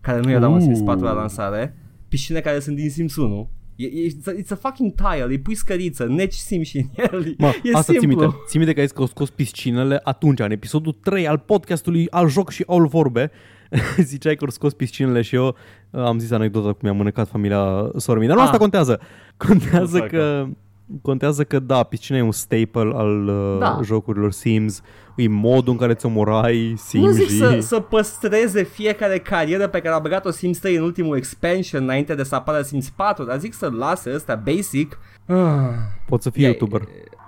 care nu erau în Sims 4 la Uh. lansare, piscine care sunt din Sims 1. E, e, it's, a, it's a fucking tile, îi pui scăriță, neci Sims și în el, Mă, e asta ții simplu. minte, ții minte că ai zis că au scos piscinele atunci, în episodul 3 al podcastului Al Joc și Al Vorbe, ziceai că au scos piscinele și eu uh, am zis anecdota cum mi-a mânecat familia sormii. Dar nu Ah. asta contează. Contează Nu fac, că contează că da, piscina e un staple al uh, Da. jocurilor Sims, e modul în care ți omorai Nu zic Sims să, să păstreze fiecare carieră pe care a băgat-o Sims 3 în ultimul expansion înainte de să apară Sims 4, dar zic să lase ăsta basic. Ah. Poți să fii E- YouTuber.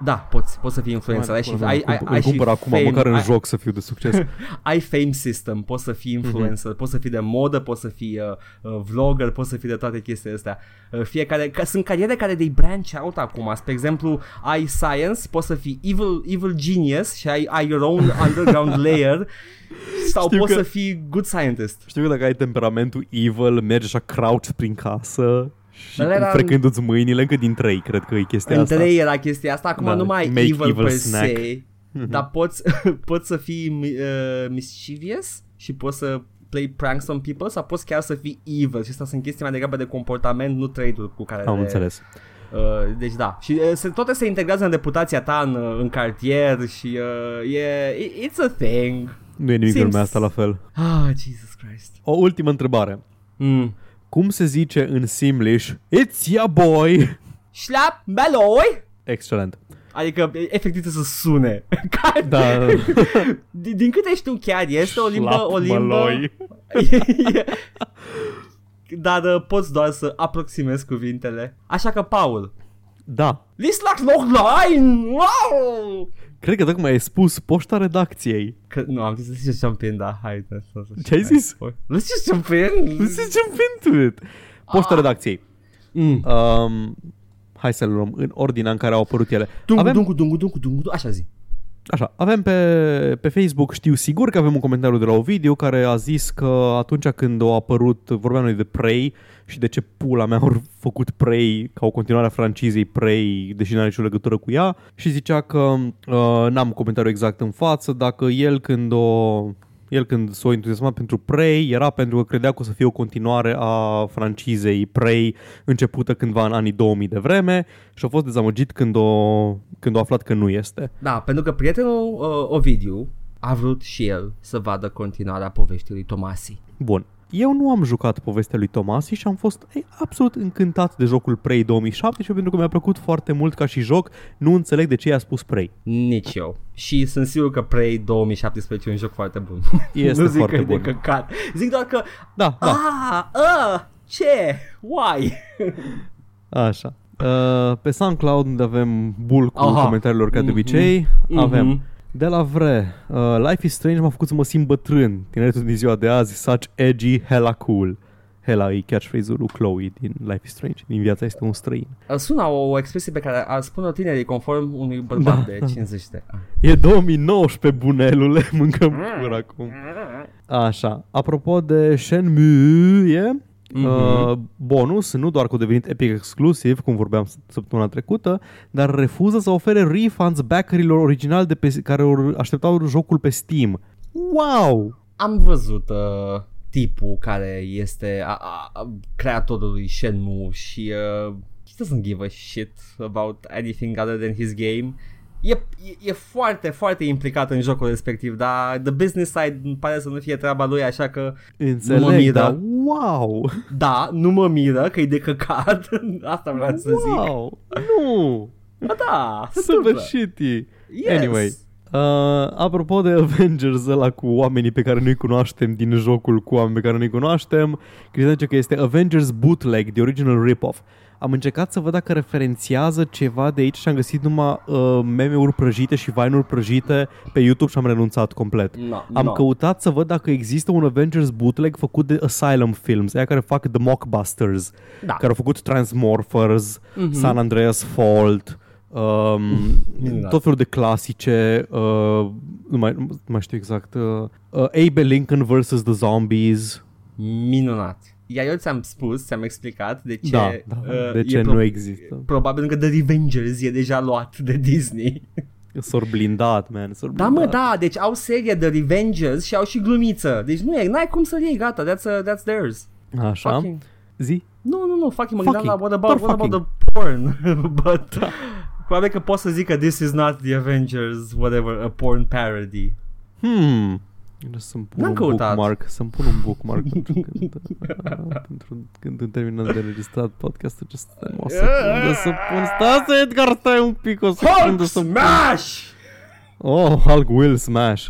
Da, poți, poți să fii influencer, ai și, Până ai, îmi ai, cumpăr- ai îmi și cumpăr acum, fame, măcar în ai, joc să fiu de succes. ai fame system, poți să fii influencer, poți să fii de modă, poți să fii uh, uh, vlogger, poți să fii de toate chestiile astea. Uh, fiecare, ca, sunt cariere care de branch out acum. Spre exemplu, ai science, poți să fii evil, evil genius și ai, ai your own underground layer sau Știu poți că- să fii good scientist. Știu că dacă ai temperamentul evil, mergi așa crouch prin casă și Ăla era- frecându-ți mâinile încă din trei, cred că e chestia În asta. 3 era chestia asta, acum Da, nu mai ai make evil, evil per snack. se, dar poți, poți să fii uh, mischievous și poți să play pranks on people sau poți chiar să fii evil și asta sunt chestii mai degrabă de comportament, nu trade-uri cu care Am le, înțeles. Uh, deci da, și uh, se, toate se integrează în reputația ta în, uh, în cartier și uh, e, i- it's a thing. Nu e nimic în Sims- lumea asta la fel. Ah, Jesus Christ. O ultimă întrebare. Mm. Cum se zice în Simlish? It's ya boy! Șlap, beloi! Excelent. Adică e- efectiv trebuie să sune. Ca- Da. din, din câte știu chiar este o limbă, Șlap, o limbă măloi. Dar uh, poți doar să aproximezi cuvintele. Așa că, Paul, Da. Lislac noch nein! Wow! Cred că tocmai ai spus poșta redacției. Că, nu, am zis let's just jump in, da, hai. da, să- să- Ce ai hai. zis? Let's just jump in! This is jump into it. Poșta redacției. Mm. Um, hai să le luăm în ordinea în care au apărut ele. Dungu, Avem, dungu, dungu, dungu, dungu, așa zi. Așa, avem pe, pe Facebook, știu sigur că avem un comentariu de la Ovidiu care a zis că atunci când a apărut, vorbeam noi de Prey și de ce pula mea au făcut Prey ca o continuare a francizei Prey, deși nu are nicio legătură cu ea și zicea că uh, n-am comentariu exact în față, dacă el când o el când s-a entuziasmat pentru Prey era pentru că credea că o să fie o continuare a francizei Prey începută cândva în anii 2000 de vreme și a fost dezamăgit când o, când a aflat că nu este. Da, pentru că prietenul uh, Ovidiu a vrut și el să vadă continuarea poveștii lui Tomasi. Bun. Eu nu am jucat povestea lui Tomasi și am fost ei, absolut încântat de jocul Prey 2017 pentru că mi-a plăcut foarte mult ca și joc. Nu înțeleg de ce i-a spus Prey. Nici eu. Și sunt sigur că Prey 2017 e un joc foarte bun. Este nu zic foarte că bun. e de căcat. Zic doar că, Da, da. ah, uh, ce? Why? Așa. Uh, pe SoundCloud unde avem bulcul Aha. comentariilor ca de Mhm. obicei, Mhm. avem de la Vre, uh, Life is Strange m-a făcut să mă simt bătrân. Tineretul din ziua de azi, such edgy, hella cool. Hella e catchphrase-ul lui Chloe din Life is Strange. Din viața este un străin. Sună o, o expresie pe care ar spune-o tinerii conform unui bărbat Da. de 50 de ani. E 2019, bunelule, mâncăm pur acum. Așa, apropo de Shenmue, e? Mhm. Uh, bonus, nu doar că a devenit Epic exclusiv, cum vorbeam s- săptămâna trecută, dar refuză să ofere refunds backerilor originali de pe, care or, așteptau jocul pe Steam. Wow! Am văzut uh, tipul care este a, a, a, creatorul lui Shenmue și uh, he doesn't give a shit about anything other than his game. E, e, e foarte, foarte implicat în jocul respectiv, dar the business side îmi pare să nu fie treaba lui, așa că Înțeleg, Nu mă miră. dar wow! da, nu mă miră că e de căcat, asta vreau să zic. Wow! Nu! Ba da, se Super întâmplă. shitty! Yes. Anyway, Uh, apropo de Avengers ăla cu oamenii pe care nu-i cunoaștem din jocul cu oameni pe care nu-i cunoaștem, Cristian zice că este Avengers Bootleg, the original rip-off. Am încercat să văd dacă referențiază ceva de aici și am găsit numai uh, meme-uri prăjite și vine-uri prăjite pe YouTube și am renunțat complet. No, Am no. căutat să văd dacă există un Avengers bootleg făcut de Asylum Films, aia care fac The Mockbusters, Da. care au făcut Transmorphers, Mhm. San Andreas Fault, um, Minunat. tot felul de clasice, uh, nu, mai, nu mai știu exact, uh, uh, Abe Lincoln vs. The Zombies. Minunat. Iar eu ți-am spus, ți-am explicat de ce, da, da, uh, de e ce pro- nu există. Probabil că The Revengers e deja luat de Disney. S-or blindat, man. S-or Da, mă, blindat. da, deci au serie The Revengers și au și glumiță. Deci nu e, n-ai cum să-l iei, gata, that's, uh, that's theirs. Așa, Fucking. zi. Nu, nu, nu, fucking, mă Fucking, gândeam la what about, doar what about the porn. But probabil că pot să zic că this is not The Avengers, whatever, a porn parody. Hmm, Să-mi pun N-am un căutat. bookmark, să-mi pun un bookmark pentru când, pentru când terminăm de înregistrat podcastul acesta. Stai mă, o secundă să pun... Stai să Edgar, stai un pic, o secundă Hulk să pun... smash! Oh, Hulk will smash.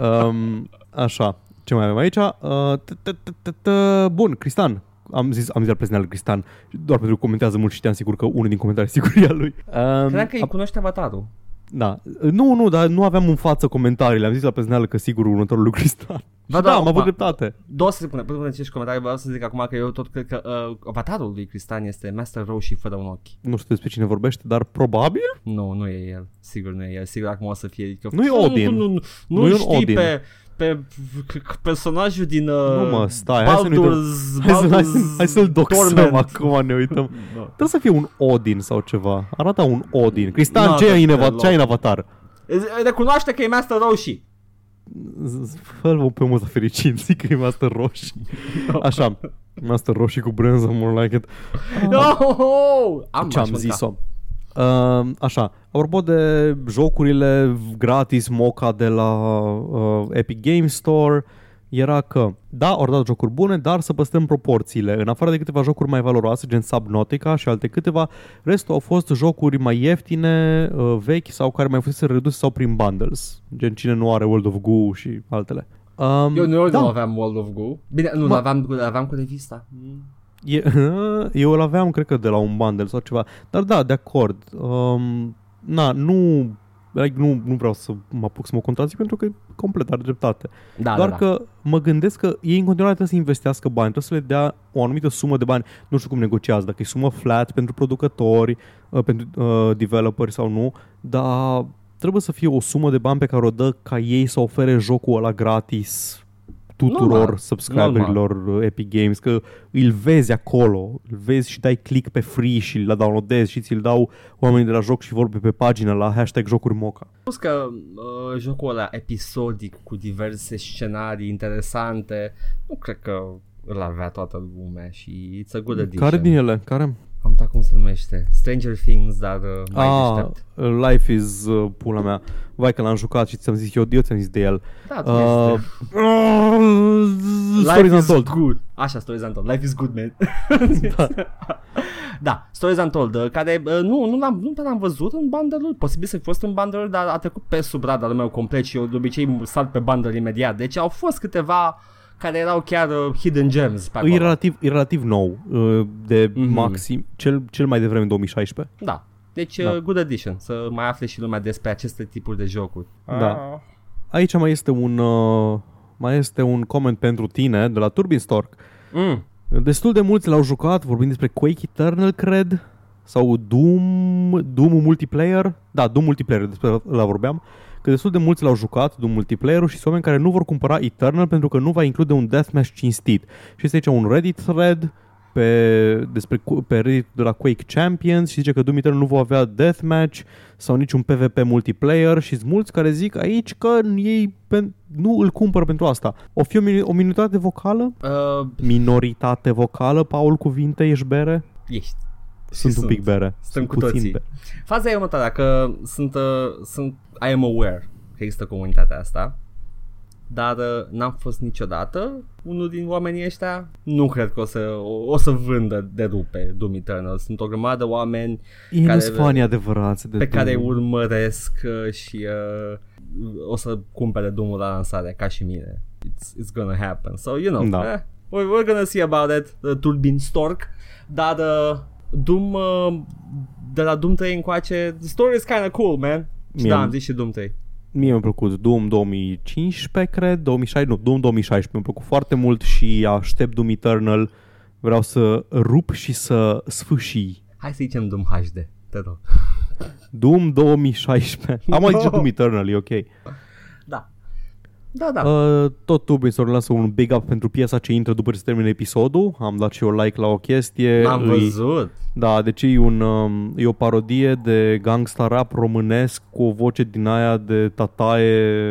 Um, așa, ce mai avem aici? Uh, t- t- t- t- t- Bun, Cristan. Am zis, am zis al prezentat Cristan, doar pentru că comentează mult și știam sigur că unul din comentarii sigur e al lui. Um, Credeam că îi cunoște avatarul. Da. Nu, nu, dar nu aveam în față comentariile. Am zis la prezentat că sigur următorul lui Cristan. Ba Și da, da, am avut ba- dreptate. Două să se pune, până ce comentarii, vreau să zic acum că eu tot cred că uh, avatarul lui Cristian este Master Roshi fără un ochi. Nu știu despre cine vorbește, dar probabil Nu, nu e el. Sigur nu e el. Sigur acum o să fie. Că, Nu e Odin. Nu, nu, nu, nu, Nu e un știi Odin. pe, pe personajul din uh, Nu, mă, stai, hai să ne Baldur's, Hai, să, hai, Baldur's să, hai să-l doxăm Torment. acum, ne uităm. No. Trebuie să fie un Odin sau ceva. Arată un Odin. Cristan, Nu ce, ai în, arată ava- deloc. ce ai în avatar? Recunoaște că e Master Roshi. Fă-l pe muza fericit, zic că e Master Roșii. Așa, Master Roșii cu brânză, more like it. Oh, am Ce am aș mânca. zis-o? Uh, așa, apropo de jocurile gratis moca de la uh, Epic Game Store, era că, da, au dat jocuri bune, dar să păstrăm proporțiile. În afară de câteva jocuri mai valoroase, gen Subnautica și alte câteva, restul au fost jocuri mai ieftine, uh, vechi sau care mai fusese reduse sau prin bundles. Gen cine nu are World of Goo și altele. Um, Eu nu, da. nu aveam World of Go. Bine, nu, Mă- aveam, aveam cu revista. Mm. E, eu îl aveam, cred că, de la un bundle sau ceva. Dar da, de acord. Um, na, nu, like, nu, nu vreau să mă apuc să mă contrazic pentru că e complet are dreptate. Da, Doar da, da. că mă gândesc că ei în continuare trebuie să investească bani, trebuie să le dea o anumită sumă de bani. Nu știu cum negociază, dacă e sumă flat pentru producători, uh, pentru uh, developeri sau nu, dar trebuie să fie o sumă de bani pe care o dă ca ei să ofere jocul ăla gratis tuturor Normal, subscriberilor uh, Epic Games, că îl vezi acolo, îl vezi și dai click pe free și îl downloadezi și ți-l dau oamenii de la joc și vorbe pe pagină la hashtag jocuri moca. spus că uh, jocul ăla episodic cu diverse scenarii interesante, nu cred că îl avea toată lumea și it's a good addition. Care din ele? Care? Am uitat cum se numește. Stranger Things, dar uh, mai Ah, deștept. Life is uh, pula mea. Vai că l-am jucat și ți-am zis eu, eu ți-am zis de el. Da, tu Uh, este. uh, Stories Life is Untold. good. Așa, Stories Untold. Life is good, man. Da. da, Stories Untold, uh, care uh, nu, nu l-am, nu prea l-am văzut în bundle Posibil să fi fost în bundle dar a trecut pe sub radarul meu complet și eu de obicei sar pe bundle imediat. Deci au fost câteva care erau chiar uh, hidden gems pe E acolo. relativ, e relativ nou, uh, de Mhm. maxim, cel, cel mai devreme în 2016. Da. Deci, Da. uh, good addition, să mai afle și lumea despre aceste tipuri de jocuri. Da. Ah. Aici mai este un, uh, mai este un coment pentru tine de la Turbin Stork. Mm. Destul de mulți l-au jucat, vorbim despre Quake Eternal, cred, sau Doom, Doom multiplayer. Da, Doom multiplayer, despre la vorbeam. Că destul de mulți l-au jucat, Doom multiplayer și sunt oameni care nu vor cumpăra Eternal pentru că nu va include un deathmatch cinstit. Și este aici un Reddit thread pe, despre, pe Reddit de la Quake Champions și zice că Doom Eternal nu va avea deathmatch sau niciun PvP multiplayer și sunt mulți care zic aici că ei pen, nu îl cumpără pentru asta. O fi o, mini- o minoritate vocală? Uh, minoritate vocală, Paul, cuvinte, ești bere? ești. Sunt Și un pic bere. Suntem cu puțin toții. bere. Faza e următoarea, că sunt, uh, sunt, I am aware că există comunitatea asta, dar uh, n-am fost niciodată unul din oamenii ăștia. Nu cred că o să, o, o să vândă de rupe Doom Eternal. Sunt o grămadă de oameni Ei Care- nu sunt fanii adevărați de pe care Doom. urmăresc uh, și uh, o să cumpere Doom-ul la lansare, ca și mine. It's, it's gonna happen. So, you know, Da. eh, we're, we're gonna see about it, uh, Turbin Stork. Dar uh, Doom, uh, de la Doom 3 încoace, the story is kind of cool, man. Și Mie da, am- am zis și Doom 3. Mie mi-a plăcut Doom 2015, cred, 2016, nu, Doom 2016 mi-a plăcut foarte mult și aștept Doom Eternal. Vreau să rup și să sfâșii. Hai să zicem Doom HD, te rog. Doom 2016. Am mai zis Doom Eternal, e ok. Da. Da, da. Uh, tot tu, să lasă un big up pentru piesa ce intră după ce se termine episodul. Am dat și eu like la o chestie. Am Îi- văzut. Da, deci e, un, um, e o parodie de gangsta rap românesc cu o voce din aia de tataie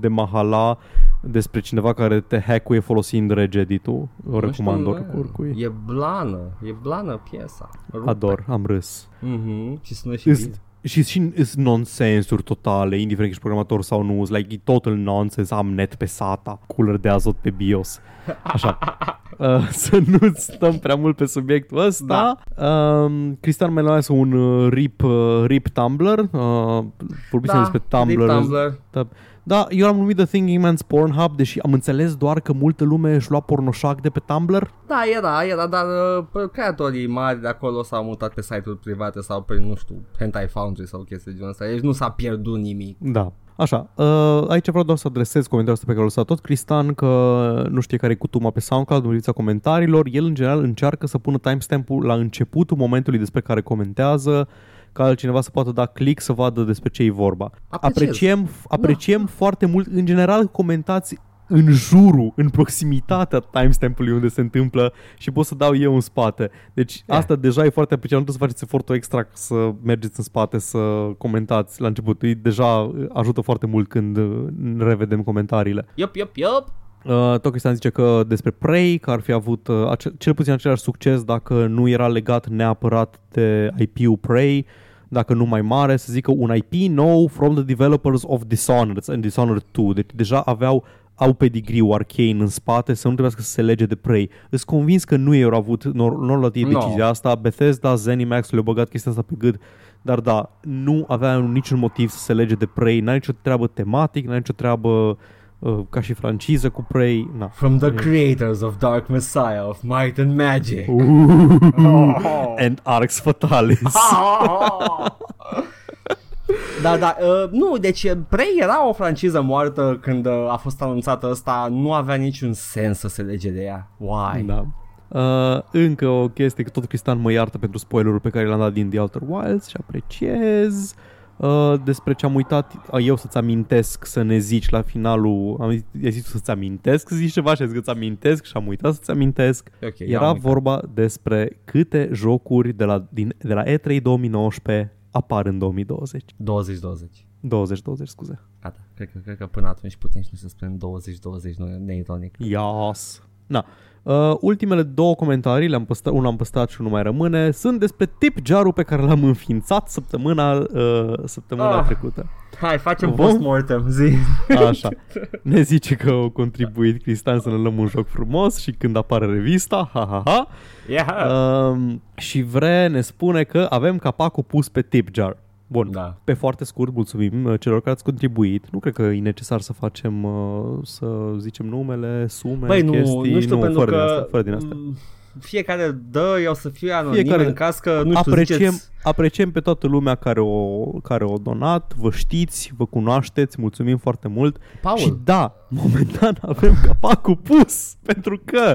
de mahala despre cineva care te hackuie folosind regeditul. O Nu recomand știu, oricui. oricui. E blană, e blană piesa. Rupe. Ador, am râs. Mhm, și sună și Îs, bine. Și și sunt nonsensuri totale, indiferent că ești programator sau nu, it's like e total nonsense, am net pe SATA, cooler de azot pe BIOS. Așa. Uh, să nu stăm prea mult pe subiectul ăsta. Da. Uh, Cristian mi-a lăsat un uh, rip, uh, rip Tumblr. Uh, vorbisem Da, despre Tumblr. rip Tumblr. Da, da, eu am numit The Thinking Man's Pornhub, deși am înțeles doar că multă lume își lua pornoșac de pe Tumblr. Da, era, era, dar uh, p- creatorii mari de acolo s-au mutat pe site-uri private sau pe, nu știu, Hentai Foundry sau chestii de genul ăsta. Deci nu s-a pierdut nimic. Da. Așa, uh, aici vreau doar să adresez comentariul ăsta pe care l-a lăsat tot Cristian, că nu știe care e cutuma pe SoundCloud, în lista comentariilor. El, în general, încearcă să pună timestamp-ul la începutul momentului despre care comentează, ca altcineva să poată da click să vadă despre ce e vorba. Apreciez. Apreciem, apreciem foarte mult. În general, comentați în jurul, în proximitatea timestamp-ului unde se întâmplă și pot să dau eu în spate. Deci Yeah. asta deja e foarte apreciat, nu trebuie să faceți efortul extra să mergeți în spate să comentați la început. E deja ajută foarte mult când uh, revedem comentariile. Yup, yup, yup. Uh, tot Cristian zice că despre Prey, că ar fi avut uh, ace- cel puțin același succes dacă nu era legat neapărat de IP-ul Prey, dacă nu mai mare, să zică un IP nou from the developers of Dishonored and Dishonored 2. Deci deja aveau au pedigree Arcane în spate să nu trebuiască să se lege de Prey. Îs convins că nu ei au avut, nu nu au luat ei No. decizia asta. Bethesda, ZeniMax le-au băgat chestia asta pe gât. Dar da, nu aveau niciun motiv să se lege de Prey, n-a nicio treabă tematic, n-a nicio treabă uh, ca și franciză cu Prey, na. From the creators of Dark Messiah of Might and Magic. And Arcs Fatalis. Da, da, uh, nu, deci uh, Prey era o franciză moartă când uh, a fost anunțată asta, nu avea niciun sens să se lege de ea. Why? Da. Uh, încă o chestie, că tot Cristian mă iartă pentru spoilerul pe care l-am dat din The Outer Wilds și apreciez. Uh, despre ce am uitat uh, eu să-ți amintesc să ne zici la finalul am zis, ai zis tu să-ți amintesc, zici ceva și ai zis că-ți amintesc și am uitat să-ți amintesc Ok, ia era am uitat. vorba despre câte jocuri de la, din, de la E3 2019 apar în 2020 2020. 2020, scuze Gata, cred că, cred că până atunci putem și noi să spunem 2020, nu neironic. Yes. Na. Uh, ultimele două comentarii, le-am păstrat, unul am păstrat și unul mai rămâne, sunt despre tip jarul pe care l-am înființat săptămâna, uh, săptămâna Ah. trecută. Hai, facem Vom? post-mortem, zi. Așa. Ne zice că au contribuit Cristian să ne luăm un joc frumos și când apare revista, ha ha ha. Yeah. Um, și vre ne spune că avem capacul pus pe tip jar. Bun, Da. pe foarte scurt, mulțumim uh, celor care ați contribuit. Nu cred că e necesar să facem, uh, să zicem numele, sume, Băi, nu, chestii. nu știu, pentru fără din că asta, fără din asta. m, fiecare dă, eu să fie anonim Fiecare- în caz că, nu știu, apreciem, ziceți... apreciem pe toată lumea care o, care o donat, vă știți, vă cunoașteți, mulțumim foarte mult. Paul, Și da, momentan avem capacul pus, pentru că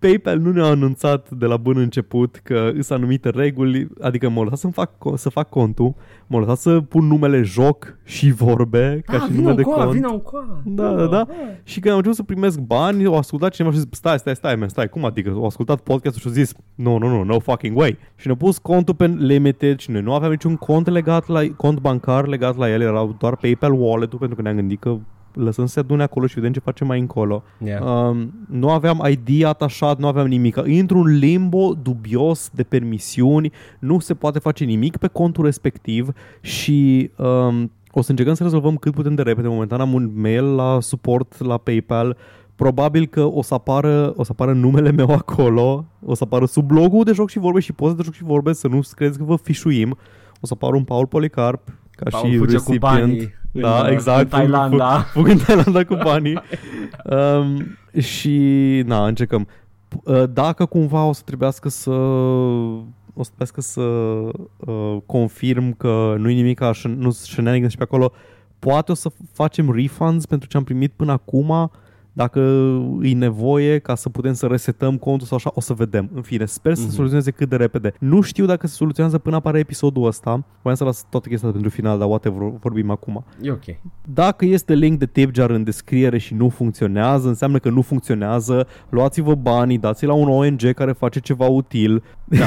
PayPal nu ne-a anunțat de la bun început că sunt anumite reguli, adică m-au lăsat să fac, co- să fac contul, m-au lăsat să pun numele joc și vorbe, ca ah, și vină nume un de coa, cont. vină un coa. Da, da, da. Și când am început să primesc bani, au ascultat cineva și a zis, stai, stai, stai, man, stai, cum adică? Au ascultat podcastul și au zis, nu, nu, nu, no fucking way. Și ne-au pus contul pe limited și noi nu aveam niciun cont legat la, cont bancar legat la el, era doar PayPal wallet-ul pentru că ne-am gândit că lăsăm să se adune acolo și vedem ce facem mai încolo. Yeah. Um, nu aveam ID atașat, nu aveam nimic. Intru în limbo dubios de permisiuni, nu se poate face nimic pe contul respectiv și um, o să încercăm să rezolvăm cât putem de repede. Momentan am un mail la suport la PayPal Probabil că o să apară, o să apară numele meu acolo, o să apară sub logo de joc și vorbe și poze de joc și vorbe, să nu credeți că vă fișuim. O să apară un Paul Policarp ca Paul și fuge cu recipient. banii da, în, exact. în Thailanda. Fug în Thailanda cu banii. um, și, na, încercăm. P- uh, Dacă cumva o să trebuiască să o să trebuiască să uh, confirm că nu-i nimic așa, nu shenanigans și pe acolo, poate o să facem refunds pentru ce am primit până acum, dacă e nevoie ca să putem să resetăm contul sau așa, o să vedem. În fine, sper să se Mhm. soluționeze cât de repede. Nu știu dacă se soluționează până apare episodul ăsta. Voiam să las toată chestia pentru final, dar whatever, vorbim acum. E ok. Dacă este link de TipJar în descriere și nu funcționează, înseamnă că nu funcționează, luați-vă banii, dați la un ONG care face ceva util Da.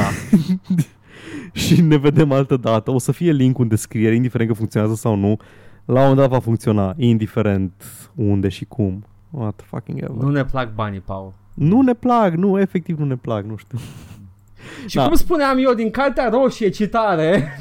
și ne vedem altă dată. O să fie link în descriere, indiferent că funcționează sau nu. La un moment dat va funcționa, indiferent unde și cum. What the fucking ever. nu ne plac banii, Paul. Nu ne plac, nu, efectiv nu ne plac, nu știu. Și Da. cum spuneam eu din Cartea Roșie citare,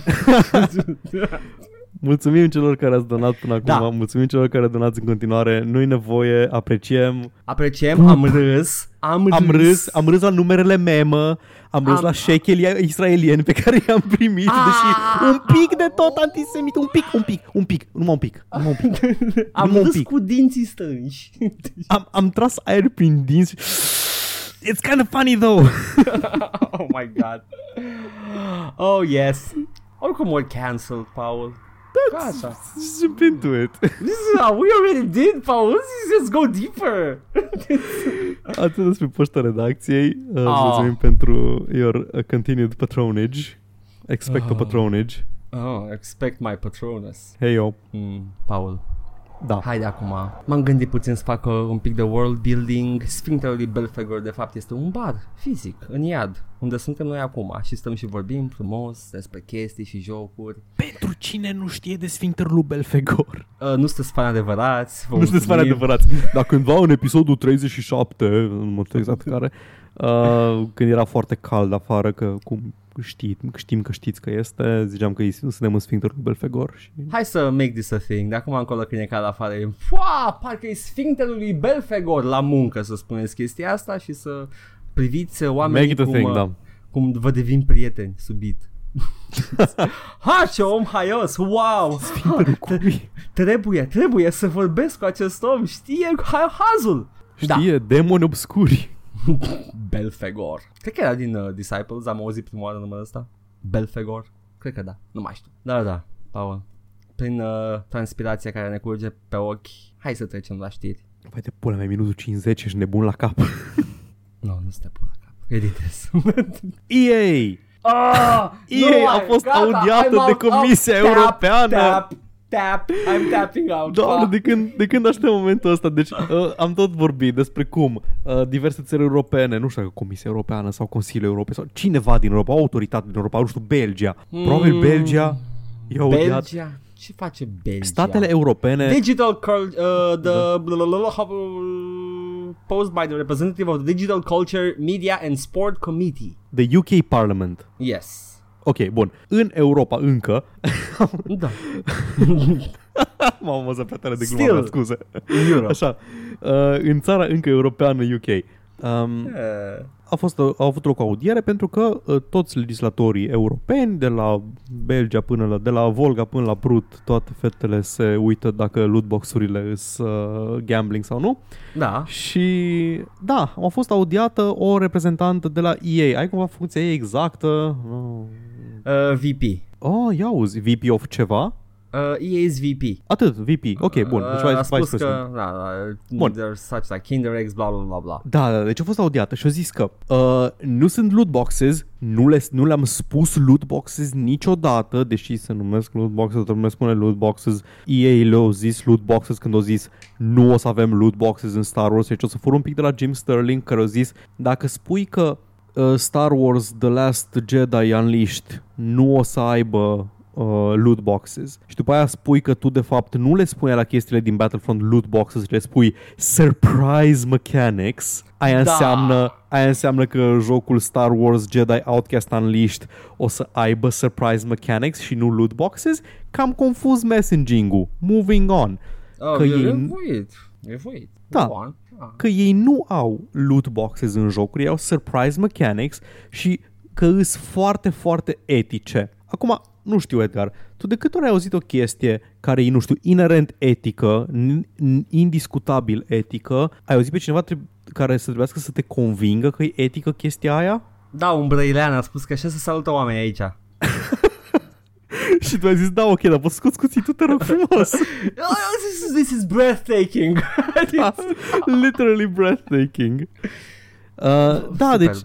Mulțumim celor care ați donat până acum, Da. mulțumim celor care donați în continuare, nu-i nevoie, apreciem. apreciem, am râs, am, Am râs, am râs la numerele memă, am râs Am- la șecheli israelieni pe care i-am primit, Ah! deși un pic de tot antisemit, un pic, un pic, un pic, numai un pic, numai un pic. am numai un râs pic. cu dinții stângi. Am, am tras aer prin dinți. It's kind of funny though. oh my god. Oh yes. Oricum ori cancelled, Paul. Gata. Jump into it. This is how we already did, Paul. Let's just go deeper. Atât despre poșta redacției. Uh, Ah. Mulțumim pentru your uh, continued patronage. Expect a Ah. patronage. oh, expect my patronus. Hey yo. Mm, Paul. Da. Haide acum. M-am gândit puțin să fac uh, un pic de world building. Sfincterul lui Belfegor de fapt este un bar fizic în iad, unde suntem noi acum și stăm și vorbim frumos despre chestii și jocuri. Pentru cine nu știe de Sfincterul lui Belfegor? Uh, nu sunteți fani adevărați. vă Nu sunteți fani mulțumim. adevărați. Dar cândva în episodul 37, în mod exact care, uh, când era foarte cald afară, că cum știi, știm că știți că este, ziceam că suntem în Sfincterul lui Belfegor și Hai să make this a thing. De acum încolo când e cald afară e Fua, parcă e sfincterul lui Belfegor la muncă să spuneți chestia asta și să priviți oamenii make it a cum, thing, uh, da. cum vă devin prieteni subit. ha, ce om haios, wow! Ha, Cui? trebuie, trebuie să vorbesc cu acest om, știe ha- hazul. Da. Știe, demoni obscuri. Belfegor. Cred că era din uh, Disciples, am auzit prima oară numele ăsta. Belfegor. Cred că da, nu mai știu. Da, da, da, Paul. Prin uh, transpirația care ne curge pe ochi, hai să trecem la știri. Vai de pula mea, minutul 50, ești nebun la cap. Nu, nu stă pula cap. Editez. EA! ah, EA a fost audiată de Comisia Europeană. Tap, tap, I'm tapping out. Doamne, Pa. de când, de când aștept momentul ăsta? Deci uh, am tot vorbit despre cum uh, diverse țări europene, nu știu dacă Comisia Europeană sau Consiliul Europei sau cineva din Europa, o autoritate din Europa, nu știu, Belgia. Probabil Mm. Belgia i-a audiat. Belgia? Ce face Belgia? Statele europene, Digital cul- uh, the blah, blah, blah, how- posed by the representative of the Digital Culture, Media and Sport Committee. the UK Parliament. Yes. Ok, bun. În Europa încă, Da. m-am amuzat prea tare de Still. glumă, mea, scuze. In Europe. Așa, uh, în țara încă europeană UK. Um, Uh, a, fost, a avut loc o audiere pentru că uh, toți legislatorii europeni, de la Belgia până la, de la Volga până la Prut, toate fetele se uită dacă lootbox-urile sunt uh, gambling sau nu. da. Și da, a fost audiată o reprezentantă de la EA. Ai cumva funcția ei exactă? No. Uh, VP. Oh, ia auzi, VP of ceva? Uh, EA's VP. Atât, VP. Ok, bun. Deci uh, vice- a spus vice că president. da, da, Bun. there's such like Kinder eggs, bla bla bla bla. Da, da, deci a fost audiată și a zis că uh, nu sunt loot boxes, nu, le, nu le-am spus loot boxes niciodată, deși se numesc loot boxes, toată lumea spune loot boxes, EA le-au zis loot boxes când au zis nu o să avem loot boxes în Star Wars, deci o să fur un pic de la Jim Sterling care a zis dacă spui că uh, Star Wars The Last Jedi Unleashed nu o să aibă uh, loot boxes și după aia spui că tu de fapt nu le spui la chestiile din Battlefront loot boxes, le spui surprise mechanics, aia Da. înseamnă aia înseamnă că jocul Star Wars Jedi Outcast Unleashed o să aibă surprise mechanics și nu loot boxes, cam confuz messaging-ul. Moving on. Oh, Că e, ei- e voit. E voit. Da. Go on. Ah. că ei nu au loot boxes în jocuri, ei au surprise mechanics și că îs foarte, foarte etice. Acum, nu știu, Edgar, tu de câte ori ai auzit o chestie care e, nu știu, inerent etică, n- n- indiscutabil etică, ai auzit pe cineva treb- care să trebuiască să te convingă că e etică chestia aia? Da, un brăilean a spus că așa se salută oamenii aici. și tu ai zis, da, ok, dar poți scoți cuțitul, te rog frumos. Oh, this is, this is breathtaking. Literally breathtaking. Uh, da, Super. deci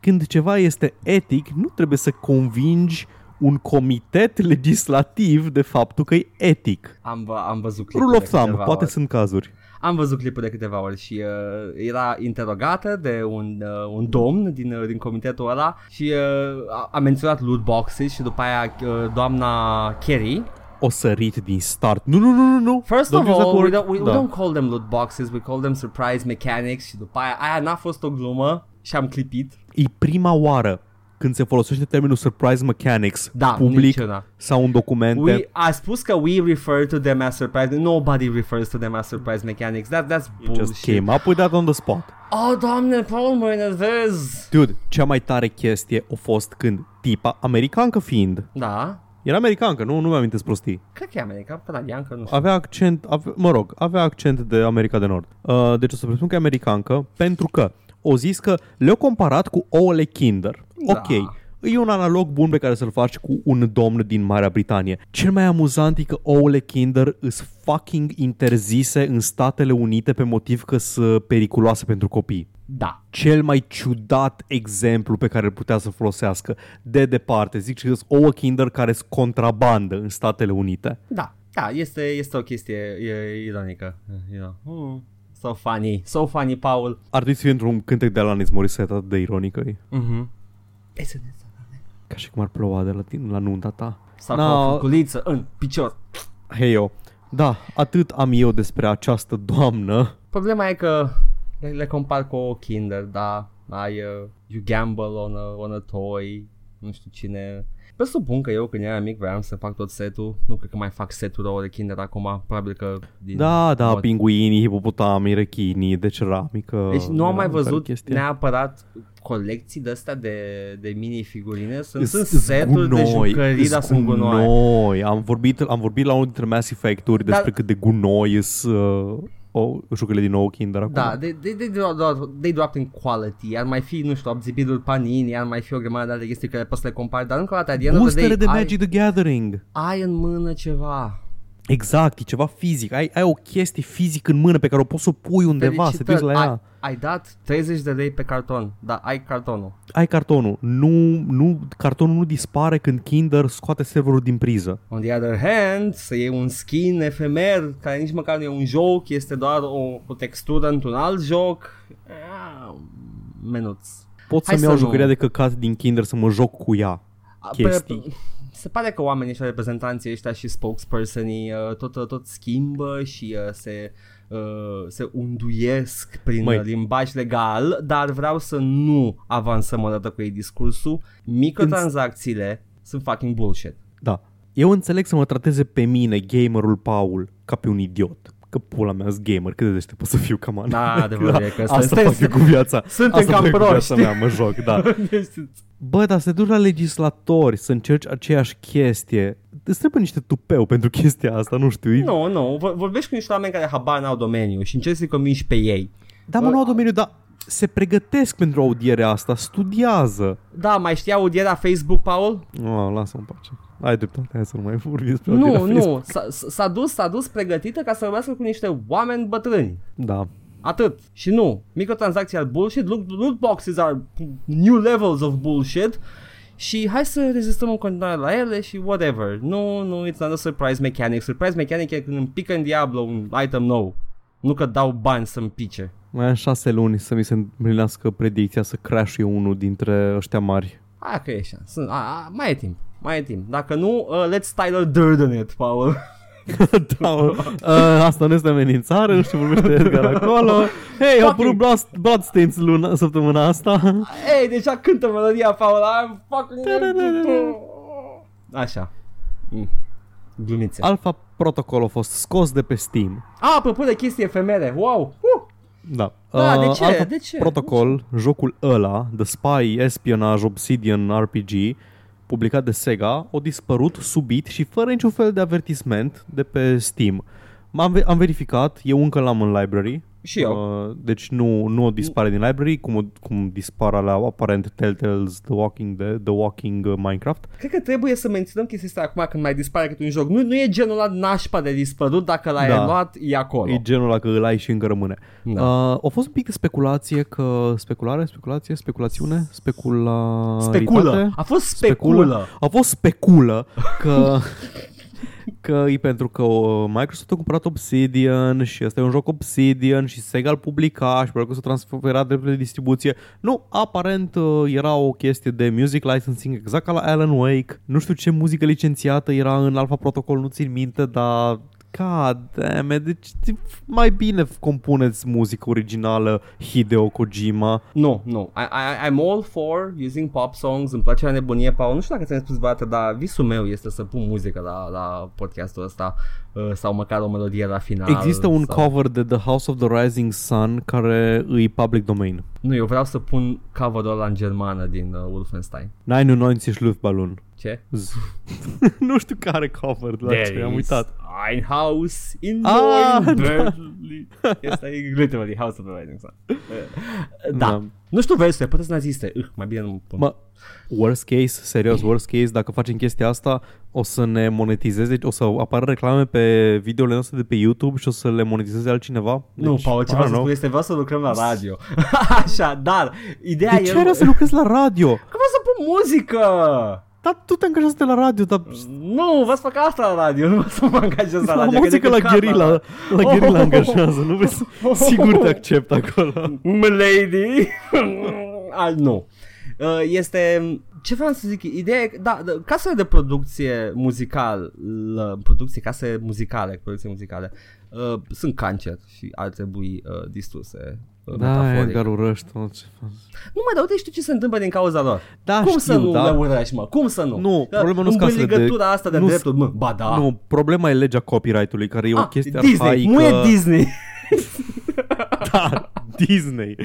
când ceva este etic, nu trebuie să convingi un comitet legislativ de faptul că e etic. am, vă- am văzut clipul Rule of de thumb, câteva poate ori. sunt cazuri. Am văzut clipul de câteva ori și uh, era interogată de un, uh, un domn din, uh, din comitetul ăla și uh, a, a menționat loot boxes și după aia uh, doamna Kerry. O sărit din start. Nu, nu, nu, nu, nu. First Don't of use that all, we word. don't, we, we Da. don't call them loot boxes, we call them surprise mechanics și după aia, aia n-a fost o glumă și am clipit. E prima oară când se folosește termenul surprise mechanics Da, public niciuna. sau în documente. We, a spus că we refer to them as surprise. Nobody refers to them as surprise mechanics. That, that's Just bullshit. came up with that on the spot. Oh, doamne, Paul, mă enervez. Dude, cea mai tare chestie a fost când tipa, americancă fiind, Da. era americancă, nu, nu mi-am amintesc prostii. Cred că e american, canadian, că nu știu. Avea accent, ave, mă rog, avea accent de America de Nord. Uh, deci o să presupun că e americancă, pentru că o zis că le-au comparat cu ouăle Kinder. Da. Ok, e un analog bun pe care să-l faci cu un domn din Marea Britanie. Cel mai amuzant e că ouăle Kinder îs fucking interzise în Statele Unite pe motiv că sunt periculoase pentru copii. Da. Cel mai ciudat exemplu pe care îl putea să folosească de departe. Zic că sunt ouă Kinder care sunt contrabandă în Statele Unite. Da. Da, este, este o chestie e, ironică. You know. hmm. So funny. So funny, Paul. Ar trebui să fie într-un cântec de Alanis Morissette atât de ironică e. Mhm. Ca și cum ar ploua de la, tine, la nunta ta. Sau No. no. cu o furculiță în picior. Hei eu. Da, atât am eu despre această doamnă. Problema e că le, le compar cu o Kinder, da. Ai, uh, you gamble on a, on a toy, nu știu cine. Presupun că eu când eram mic vreau să fac tot setul. Nu cred că mai fac seturi de Kinder acum. Probabil că din Da, da, mod- pinguini, hipopotamii, rechinii, de ceramică. Deci nu am era mai un fel văzut chestie. neapărat colecții de astea de, de minifigurine. Sunt, Îs- sunt îs seturi de gunoi, jucării, îs dar sunt gunoi. gunoi. Am vorbit, am vorbit la unul dintre Mass Effect-uri Dar- despre cât de gunoi sunt uh, o, jucările din nou Kinder acum. Da, they, they, they, drop, they dropped in quality. Ar mai fi, nu știu, abzibidul panini, ar mai fi o grămadă de alte chestii care poți să le compari, dar încă o dată, at the end of the Boostere day, de ai, Magic the Gathering. ai în mână ceva. Exact, e ceva fizic. Ai, ai o chestie fizic în mână pe care o poți să o pui undeva, să te uiți la ea. ai, ai dat 30 de lei pe carton, dar ai cartonul. ai cartonul. Nu, nu, cartonul nu dispare când Kinder scoate serverul din priză. On the other hand, să iei un skin efemer, care nici măcar nu e un joc, este doar o, o textură într-un alt joc. Ah, menuț. Pot Hai să-mi iau să nu- jucăria de căcat din Kinder să mă joc cu ea. A, chestii. pe- Se pare că oamenii ăștia, reprezentanții ăștia și spokespersonii uh, tot, tot schimbă și uh, se, uh, se unduiesc prin Măi. Măi. limbaj legal, dar vreau să nu avansăm odată cu ei discursul. Microtransacțiile sunt fucking bullshit. Da. Eu înțeleg să mă trateze pe mine, gamerul Paul, ca pe un idiot. Că pula mea sunt gamer, cât de deștept pot să fiu, cam Da, adevărul e că Asta suntem- fac eu cu viața. suntem Asta cam fac eu cu proști. viața mea, mă joc, da. Bă, dar să te duci la legislatori să încerci aceeași chestie. Îți trebuie niște tupeu pentru chestia asta, nu știu. e- Nu, nu, vor- vorbești cu niște oameni care habar n-au domeniu și încerci să-i convingi pe ei. Da, mă, nu au domeniu, dar se pregătesc pentru audierea asta, studiază. Da, mai știa audierea Facebook, Paul? Oh, lasă-mă în pace. Ai dreptate, hai să nu mai vorbi despre Nu, audierea Facebook. nu, s-a, s-a dus, s-a dus pregătită ca să vorbească cu niște oameni bătrâni. Da. Atât. Și nu. Microtransacții are bullshit, loot, loot boxes are new levels of bullshit și hai să rezistăm în continuare la ele și whatever. Nu, nu, it's not a surprise mechanic. Surprise mechanic e când îmi pică în Diablo un item nou. Nu că dau bani să-mi pice. Mai am șase luni să mi se împlinească predicția să crash unul dintre ăștia mari. Aia că e așa. Sunt, a, a, mai e timp. Mai e timp. Dacă nu, uh, let's Tyler Durden it, Paul. da, mă. uh, asta nu este amenințare, nu știu, vorbește Edgar acolo. Hei, au apărut Blood, Bloodstains luna, săptămâna asta. Ei, deja cântă melodia, Paul. I'm fucking... Așa. Mm. Glumițe. Alpha Protocol a fost scos de pe Steam. A, apropo de chestii efemere, wow! Uh! Da. Da, de ce? Alpha De ce? Protocol, jocul ăla, The Spy Espionage Obsidian RPG, publicat de Sega, a dispărut subit și fără niciun fel de avertisment de pe Steam. M-am ve- am verificat, eu încă l-am în library. Și eu. Uh, deci nu, nu o dispare din library, cum, o- cum dispare la aparent Telltale's The Walking, Dead, The Walking uh, Minecraft. Cred că trebuie să menționăm chestia asta acum când mai dispare câte un joc. Nu, nu e genul ăla nașpa de dispărut, dacă l-ai Da. luat, e acolo. E genul ăla că îl ai și încă rămâne. Da. Uh, a fost un pic de speculație că... Speculare? Speculație? Speculațiune? Specula... Speculă. A fost speculă. A fost speculă că... că e pentru că uh, Microsoft a cumpărat Obsidian și ăsta e un joc Obsidian și Sega îl publica și probabil că s-a transferat drepturile de distribuție. Nu, aparent uh, era o chestie de music licensing exact ca la Alan Wake. Nu știu ce muzică licențiată era în Alpha Protocol, nu țin minte, dar God damn it. Deci mai bine compuneți muzică originală Hideo Kojima. Nu, nu. I, I, I'm all for using pop songs, îmi place la nebunie, Paul. Nu știu dacă ți-am spus vreodată, dar visul meu este să pun muzică la, la podcastul ăsta uh, sau măcar o melodie la final. Există un sau... cover de The House of the Rising Sun care îi public domain. Nu, eu vreau să pun cover-ul ăla în germană din uh, Wolfenstein. 99 Luftballon. Ce? Z- nu știu care cover la ce, am uitat. Ein Haus in Ah, Neuen da. Berlin. Este literally House of the Rising Sun. Uh, Da. Da. Nu știu versurile, poate să naziste. Uh, mai bine nu pun. Mă, worst case, serios, worst case, dacă facem chestia asta, o să ne monetizeze, o să apară reclame pe videole noastre de pe YouTube și o să le monetizeze altcineva. nu, Paul, ce vreau să spun este vreau să lucrăm la radio. Așa, dar ideea De e... ce era să lucrezi la radio? Că vreau să pun muzică! Dar tu te angajezi la radio, dar Nu, vă să fac asta la radio, nu vreau să mă angajez la am radio. auzit că la decât Gherila, Carla. la Gherila Oh. angajează, nu vezi? Sigur te accept acolo. Milady. Al nu. Uh, Este ce vreau să zic, ideea e, da, da, casele de producție muzical, producție, case muzicale, producție muzicale, uh, sunt cancer și ar trebui uh, distruse. Uh, Da, metaforic. Edgar urăști tot ce faci. Nu mai dar uite știu ce se întâmplă din cauza lor. Da, Cum știu, să nu da. le urăști, mă? Cum să nu? Nu, Că problema nu-s casele de- Îmbârligătura asta de nu-s- drepturi, mă, ba da. Nu, problema e legea copyright-ului, care e o Ah, chestie Disney, arhaică. nu e Disney. Da, Disney.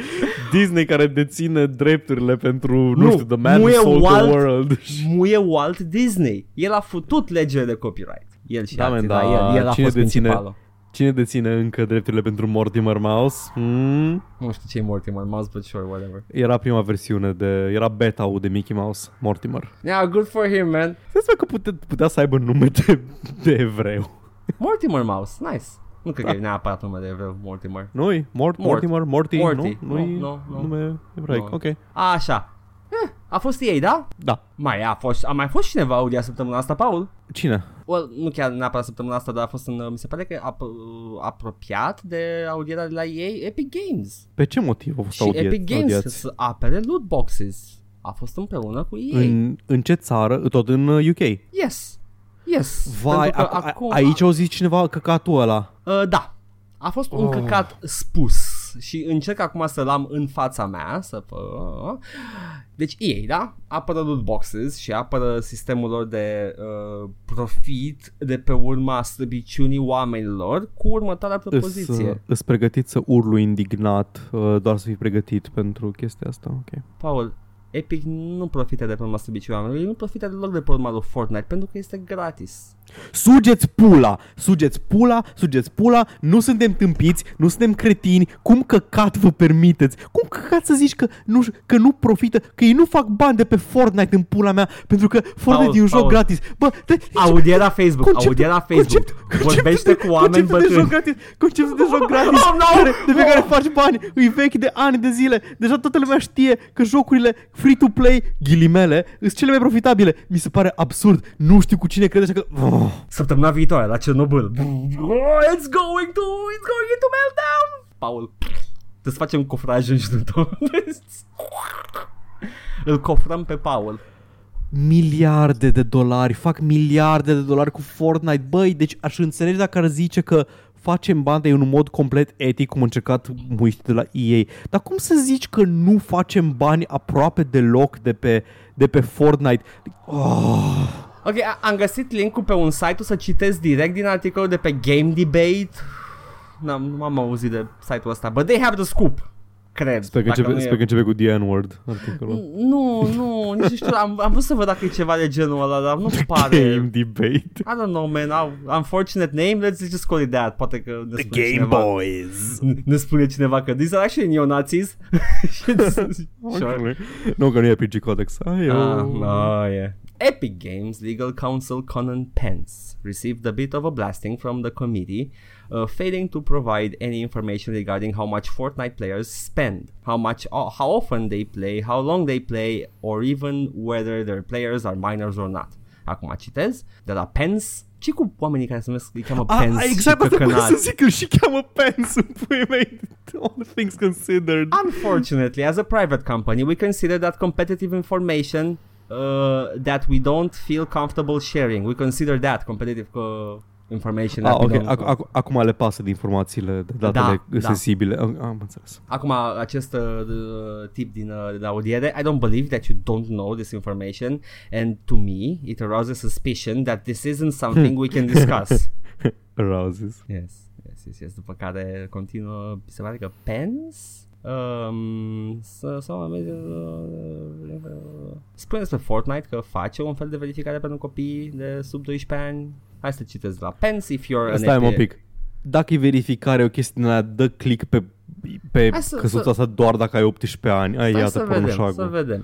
Disney care deține drepturile pentru, nu, Nu, știu, The Man nu Who e Sold Walt- the World. Nu e Walt Disney. El a futut legile de copyright. El și Da, alții, man, dar da, el, el a cine fost deține- principalul. Cine deține încă drepturile pentru Mortimer Mouse? Hmm? Nu știu ce e Mortimer, Mouse, but sure, whatever. Era prima versiune de... Era beta-ul de Mickey Mouse, Mortimer. Yeah, good for him, man. Să că putea, putea să aibă nume de, de evreu. Mortimer Mouse, nice. Nu cred că e neapărat nume de evreu, Mortimer. Nu-i? Mort, Mort. Mortimer? Morty? Morty. Nu? Nu-i Nu, nu, nu. nume ebraic. Nu. Ok. Așa. Eh, a fost ei, da? Da. Mai a fost, a mai fost cineva audia săptămâna asta, Paul? Cine? Well, nu chiar neapărat săptămâna asta, dar a fost în, mi se pare că ap- apropiat de audierea de la ei Epic Games. Pe ce motiv a fost Și audiat, Epic Games audiați? să apere loot boxes. A fost împreună cu ei. În, în ce țară? Tot în uh, UK. Yes. Yes. Vai, Pentru că a, a, acum, aici au zis cineva căcatul ăla. Uh, da. A fost un Oh. căcat spus și încerc acum să-l am în fața mea să fă... Deci ei, da? Apără loot boxes și apără sistemul lor de uh, profit de pe urma slăbiciunii oamenilor cu următoarea Îs, propoziție. uh, îs pregătit să urlu indignat, uh, doar să fii pregătit pentru chestia asta. Ok. Paul, Epic nu profită de pe urma slăbiciunii oamenilor, ei nu profită deloc de pe urma lui Fortnite pentru că este gratis. Sugeți pula, sugeți pula, sugeți pula, nu suntem tâmpiți, nu suntem cretini, cum căcat vă permiteți? Cum căcat să zici că nu, că nu profită, că ei nu fac bani de pe Fortnite în pula mea, pentru că Fortnite Paul, e un joc Paul. gratis. Bă, de, Audiera Facebook, conceptul- audiera Facebook, concept- vorbește cu oameni conceptul de joc bătrâni. gratis, conceptul de joc gratis Oh, no! care, de pe Oh! care faci bani, îi vechi de ani de zile. Deja toată lumea știe că jocurile free-to-play, ghilimele, sunt cele mai profitabile. Mi se pare absurd. Nu știu cu cine crede așa că... Oh. Săptămâna viitoare la Cernobâl. Oh, it's going to, it's going into meltdown. Paul, trebuie să facem cofraj în jurul tău. Îl cofrăm pe Paul. miliarde de dolari, fac miliarde de dolari cu Fortnite. Băi, deci aș înțelege dacă ar zice că facem bani de un mod complet etic, cum a încercat muiștii de la EA. Dar cum să zici că nu facem bani aproape deloc de pe, de pe Fortnite? Oh. Ok, a- am găsit linkul pe un site, o să citesc direct din articolul de pe Game Debate. N-am, nu am auzit de site-ul ăsta, but they have the scoop. Cred. Sper că, dacă începe, nu e- sper că începe cu The N-word articolul. Nu, nu, nici nu știu, am, am vrut să văd dacă e ceva de genul ăla, dar nu pare. Game debate. I don't know, man. Au- Unfortunate name, let's just call it that. Poate că ne spune cineva, Boys. ne spune cineva că these are actually neo-nazis. sure. Nu, că nu e PG Codex. Ai, Ah, oh. no, yeah. Epic Games legal counsel Conan Pence received a bit of a blasting from the committee, uh, failing to provide any information regarding how much Fortnite players spend, how much, uh, how often they play, how long they play, or even whether their players are minors or not. Acum citez de la Pence. Ce cu oamenii care se numesc, îi cheamă Pence a, exact și asta vreau să zic, îl și cheamă Pence în puii mei. All things considered. Unfortunately, as a private company, we consider that competitive information uh, that we don't feel comfortable sharing. We consider that competitive uh, information. Ah, that we ok. don't- Ac- ac- acum le pasă de informațiile, de datele Da, da. sensibile. Am, am înțeles. Acum, acest uh, tip din, uh, din audiere, I don't believe that you don't know this information and to me it arouses suspicion that this isn't something we can discuss. Arouses. yes, yes, yes, yes. După care continuă, se pare că Pens Um, să, să uh, spune despre Fortnite că face un fel de verificare pentru copii de sub 12 ani. Hai să citesc la Pens if you're an Stai mă un FP pic. Dacă e verificare o chestie din aia, dă click pe, pe Hai să- căsuța să- asta doar dacă ai 18 ani. Ai, Stai iată să vedem, să pornoșagul. vedem.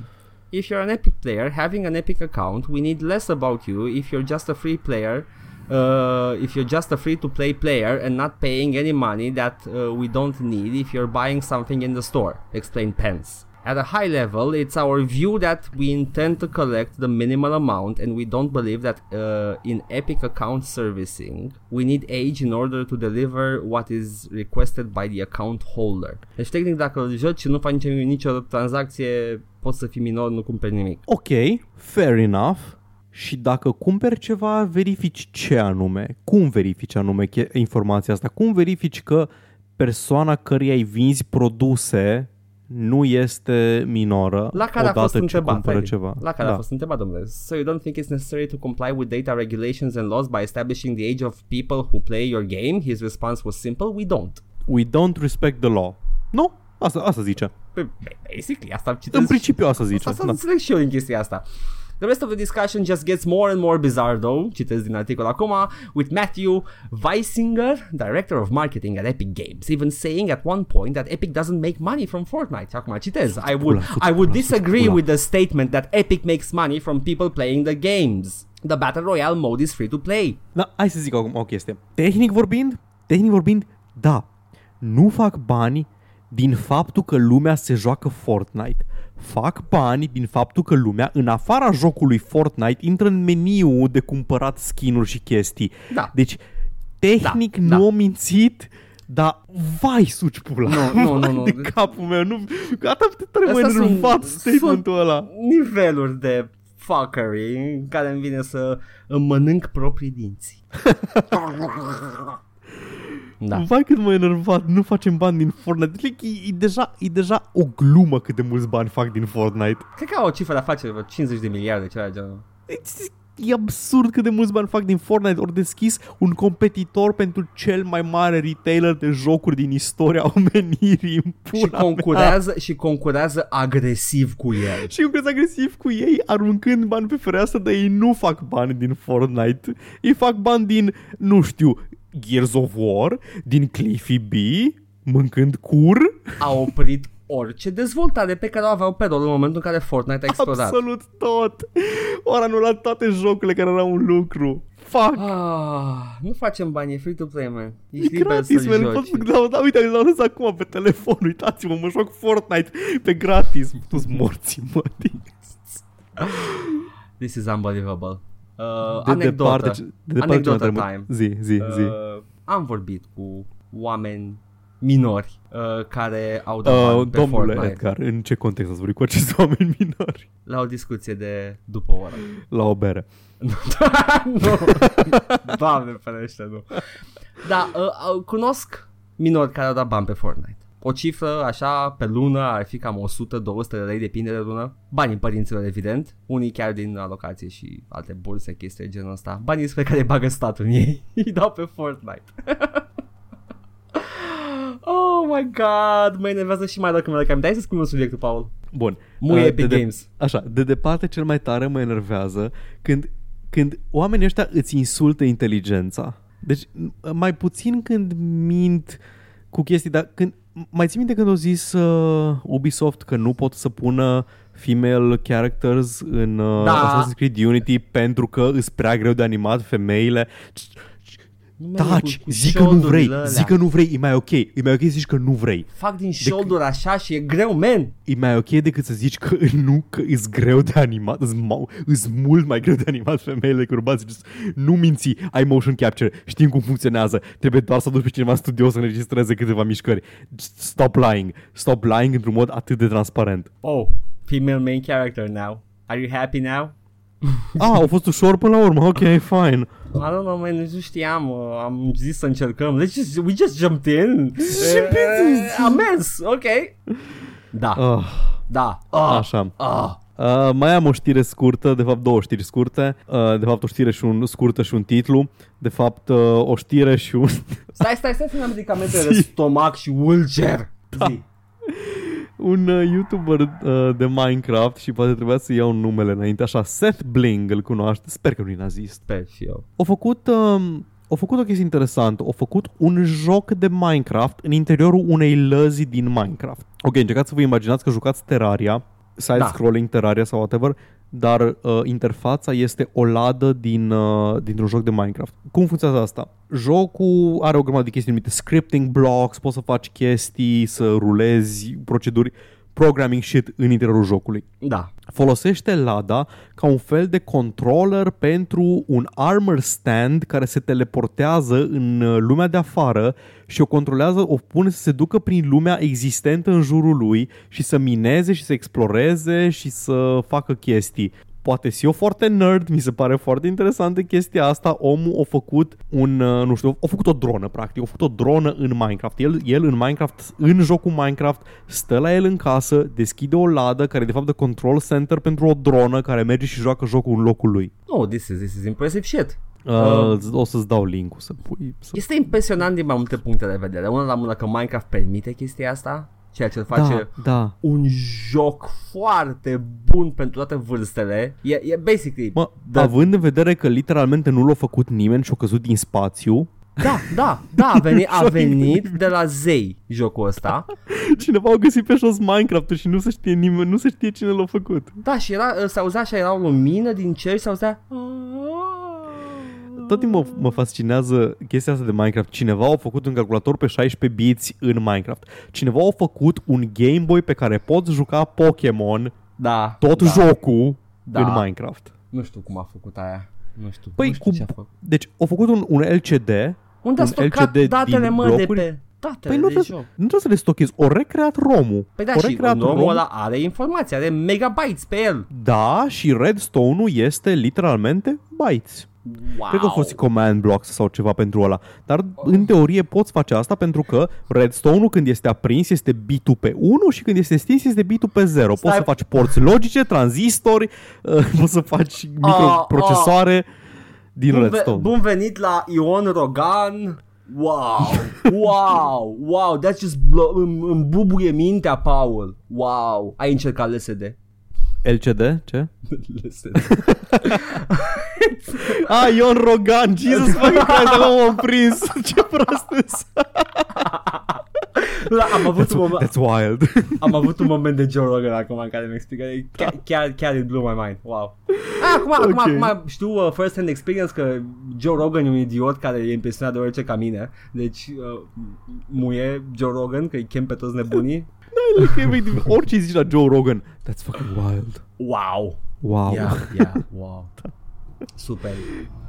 If you're an Epic player, having an Epic account, we need less about you if you're just a free player. Uh, if you're just a free-to-play player and not paying any money that uh, we don't need if you're buying something in the store, explained Pence. At a high level, it's our view that we intend to collect the minimal amount and we don't believe that uh, in Epic account servicing, we need age in order to deliver what is requested by the account holder. Deci, tehnic, dacă joci și nu faci nicio tranzacție, poți să fii minor, nu cumperi nimic. Ok, fair enough. Și dacă cumperi ceva, verifici ce anume. Cum verifici anume che- informația asta? Cum verifici că persoana căreia îi vinzi produse nu este minoră La care a odată fost ce întrebat, cumpără Freddy. ceva? La care da. a fost întrebat, domnule. So you don't think it's necessary to comply with data regulations and laws by establishing the age of people who play your game? His response was simple, we don't. We don't respect the law. Nu? Asta, asta zice. Păi, basically, asta citesc În principiu asta zice. Asta Da. înțeleg și eu din chestia asta. The rest of the discussion just gets more and more bizarre though, citesc din articol acum, with Matthew Weisinger, director of marketing at Epic Games, even saying at one point that Epic doesn't make money from Fortnite. Și Acum citez, I would, Suți I would pula, disagree suți pula. with the statement that Epic makes money from people playing the games. The Battle Royale mode is free to play. Da, hai să zic acum o chestie. Tehnic vorbind, tehnic vorbind, da, nu fac bani din faptul că lumea se joacă Fortnite. Fac bani din faptul că lumea, în afara jocului Fortnite, intră în meniu de cumpărat skin-uri și chestii. Da. Deci, tehnic Da, nu da. o mințit, dar vai suci pula. Nu, nu, Vai nu, nu. De capul meu, nu, gata de tare mă Astea sunt- enervat sunt- statementul ăla. Niveluri de fuckery în care îmi vine să îmi mănânc proprii dinți. da. Vai cât mă enervat, nu facem bani din Fortnite. Deci, e, e, deja, e deja o glumă cât de mulți bani fac din Fortnite. Cred că au o cifră de afaceri, vreo 50 de miliarde, ceva de genul. E- E absurd cât de mulți bani fac din Fortnite. Ori deschis un competitor pentru cel mai mare retailer de jocuri din istoria omenirii. În Și pula mea. concurează, și concurează agresiv cu el. Și lucrează agresiv cu ei, aruncând bani pe fereastră, dar ei nu fac bani din Fortnite. Ei fac bani din, nu știu, Gears of War, din Cliffy B, mâncând cur. A oprit orice dezvoltare pe care o aveau pe rol în momentul în care Fortnite a explodat. Absolut tot. Ori anulat toate jocurile care erau un lucru. Fuck. Ah, nu facem bani, e free to play, man. E Ești liber gratis, să man. joci. Pot, da, da, uite, l-am lăsat acum pe telefon. Uitați-mă, mă joc Fortnite pe gratis. Tu-s morții, mă. This is unbelievable. Uh, De anecdotă. departe, de departe Anecdotă ce mai time. Zi, zi, zi. Uh, am vorbit cu oameni minori uh, care au dat bani Uh, pe domnule Fortnite Edgar, în ce context ați vorbit cu acești oameni minori? la o discuție de după o oră. La o bere. nu. Doamne ferește, nu. Da, uh, uh, cunosc minori care au dat bani pe Fortnite. O cifră așa pe lună ar fi cam 100-200 de lei, depinde de lună. Banii părinților, evident. Unii chiar din alocație și alte burse, chestii de genul ăsta. Banii pe care îi bagă statul în ei. Îi dau pe Fortnite. oh my god, mă enervează și mai dacă mă cam. Dai să spun un subiectul, Paul. Bun. Muy Uh, Epic de, de, Games. Așa, de departe cel mai tare mă enervează când, când oamenii ăștia îți insultă inteligența. Deci mai puțin când mint cu chestii, dar când, mai ții minte când au zis uh, Ubisoft că nu pot să pună female characters în uh, Da. Assassin's Creed Unity pentru că îs prea greu de animat femeile. Nu merge Taci, cu- cu zic că nu vrei, shoulder-urile alea. zic că nu vrei, e mai ok, e mai ok să zici că nu vrei. Fac din shoulder așa și e greu, man. E mai ok decât să zici că nu, că e greu de animat, e mult mai greu de animat femeile decât bărbații. Just Nu minți, ai motion capture, știm cum funcționează, trebuie doar să duci pe cineva în studio să înregistreze câteva mișcări. Just stop lying, stop lying într-un mod atât de transparent. Oh, female main character now. Are you happy now? Ah, a fost ușor până la urmă, ok, fine. I don't know, man, nu știam, uh, am zis să încercăm. Let's just, we just jumped in. Și Uh, pe- am mers, ok. Da, Ah, da. Ah, așa. ah. Uh, mai am o știre scurtă, de fapt două știri scurte, uh, de fapt o știre și un, scurtă și un titlu, de fapt uh, o știre și un... Stai, stai, stai să ne am medicamente de stomac și ulcer. Da. Zi. Un uh, YouTuber uh, de Minecraft și poate trebuia să iau numele înainte, așa, Seth Bling îl cunoaște, sper că nu e nazist. Sper și eu. Au făcut, um, au făcut o chestie interesantă, au făcut un joc de Minecraft în interiorul unei lăzi din Minecraft. Ok, încercați să vă imaginați că jucați Terraria, side-scrolling Terraria sau whatever, dar uh, interfața este o ladă din, uh, dintr-un joc de Minecraft. Cum funcționează asta? Jocul are o grămadă de chestii numite scripting blocks, poți să faci chestii, să rulezi proceduri, programming shit în interiorul jocului Da. folosește Lada ca un fel de controller pentru un armor stand care se teleportează în uh, lumea de afară și o controlează, o pune să se ducă prin lumea existentă în jurul lui și să mineze și să exploreze și să facă chestii. Poate și eu foarte nerd, mi se pare foarte interesantă chestia asta. Omul a făcut un, uh, nu știu, a făcut o dronă practic, a făcut o dronă în Minecraft. El, el în Minecraft, în jocul Minecraft, stă la el în casă, deschide o ladă care e de fapt de control center pentru o dronă care merge și joacă jocul în locul lui. Oh, this is, this is impressive shit. Uh, o să-ți dau link-ul să pui. Să... Este impresionant din mai multe puncte de vedere. Una la mână că Minecraft permite chestia asta, ceea ce îl face Da, da. un joc foarte bun pentru toate vârstele. E, e basically... Mă, da, având în vedere că literalmente nu l-a făcut nimeni și a căzut din spațiu, da, da, da, a venit, a venit de la zei jocul ăsta. cineva a găsit pe jos Minecraft și nu se știe nimeni, nu se știe cine l-a făcut. Da, și era, se auzea așa, era o lumină din cer și se auzea... Tot timpul mă, mă fascinează chestia asta de Minecraft. Cineva a făcut un calculator pe 16 biți în Minecraft. Cineva a făcut un Game Boy pe care poți juca Pokémon, Da, tot da, jocul, Da. în Minecraft. Nu știu cum a făcut aia. Nu știu, Păi, nu știu cu- ce a făcut. Deci, au făcut un, un LCD. Unde a un stocat LCD datele, din mă, de blocuri? pe... Datele Păi nu de trebuie, joc. nu trebuie să le stochezi. O recreat romul. Păi da, o și recreat omul romul. ăla are informații, are megabytes pe el. Da, și redstone-ul este literalmente bytes. Wow. Cred că au fost command blocks sau ceva pentru ăla. Dar în teorie poți face asta pentru că redstone-ul când este aprins este bitul pe 1 și când este stins este bitul pe 0. Poți Stai- să faci porți logice, tranzistori, uh, poți să faci microprocesoare din bun, ve- redstone. bun venit la Ion Rogan. Wow, wow, wow, that's just blow, îmi, îmi bubuie mintea, Paul. Wow, ai încercat LSD? LCD? Ce? LSD. Ah, Ion Rogan, Jesus fucking Christ, acum m-am prins. Ce prost îs. Da, am avut un moment, That's wild. am avut un moment de Joe Rogan acum în care mi explică chiar, chiar, chiar it blew my mind. Wow. Ah, acum, acum, Ok. acum știu uh, first hand experience că Joe Rogan e un idiot care e impresionat de orice ca mine. Deci uh, muie Joe Rogan că îi chem pe toți nebunii. Orice zici la Joe Rogan, that's fucking wild. Wow. Wow. Yeah, yeah, wow. Super.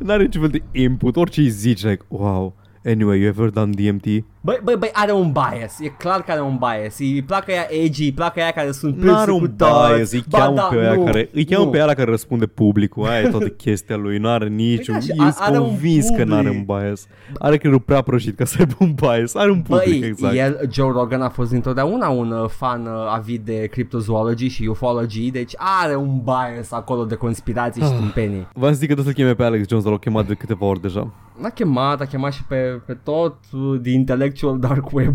N-are niciun fel de input, orice îi zici, like, wow. Anyway, you ever done DMT? Băi, băi, băi, are un bias. E clar că are un bias. Îi placă ea edgy, îi placă ea care sunt N-are un persecutați. bias, îi Ba cheamă da, pe aia nu, care, îi cheamă nu. pe aia care răspunde publicul, aia e toată chestia lui, nu are niciun, Păi da, și e a- are un convins că n-are un public. bias. Are creierul prea prăjit ca să aibă un bias, are un public, Băi, exact. el, Joe Rogan a fost întotdeauna un uh, fan uh, avid de cryptozoology și ufology, deci are un bias acolo de conspirații Ah. și tâmpenii. V-am zis că trebuie să-l cheme pe Alex Jones, dar l-au chemat de câteva ori deja. L-a chemat, a chemat și pe, pe tot uh, de intellectual dark web.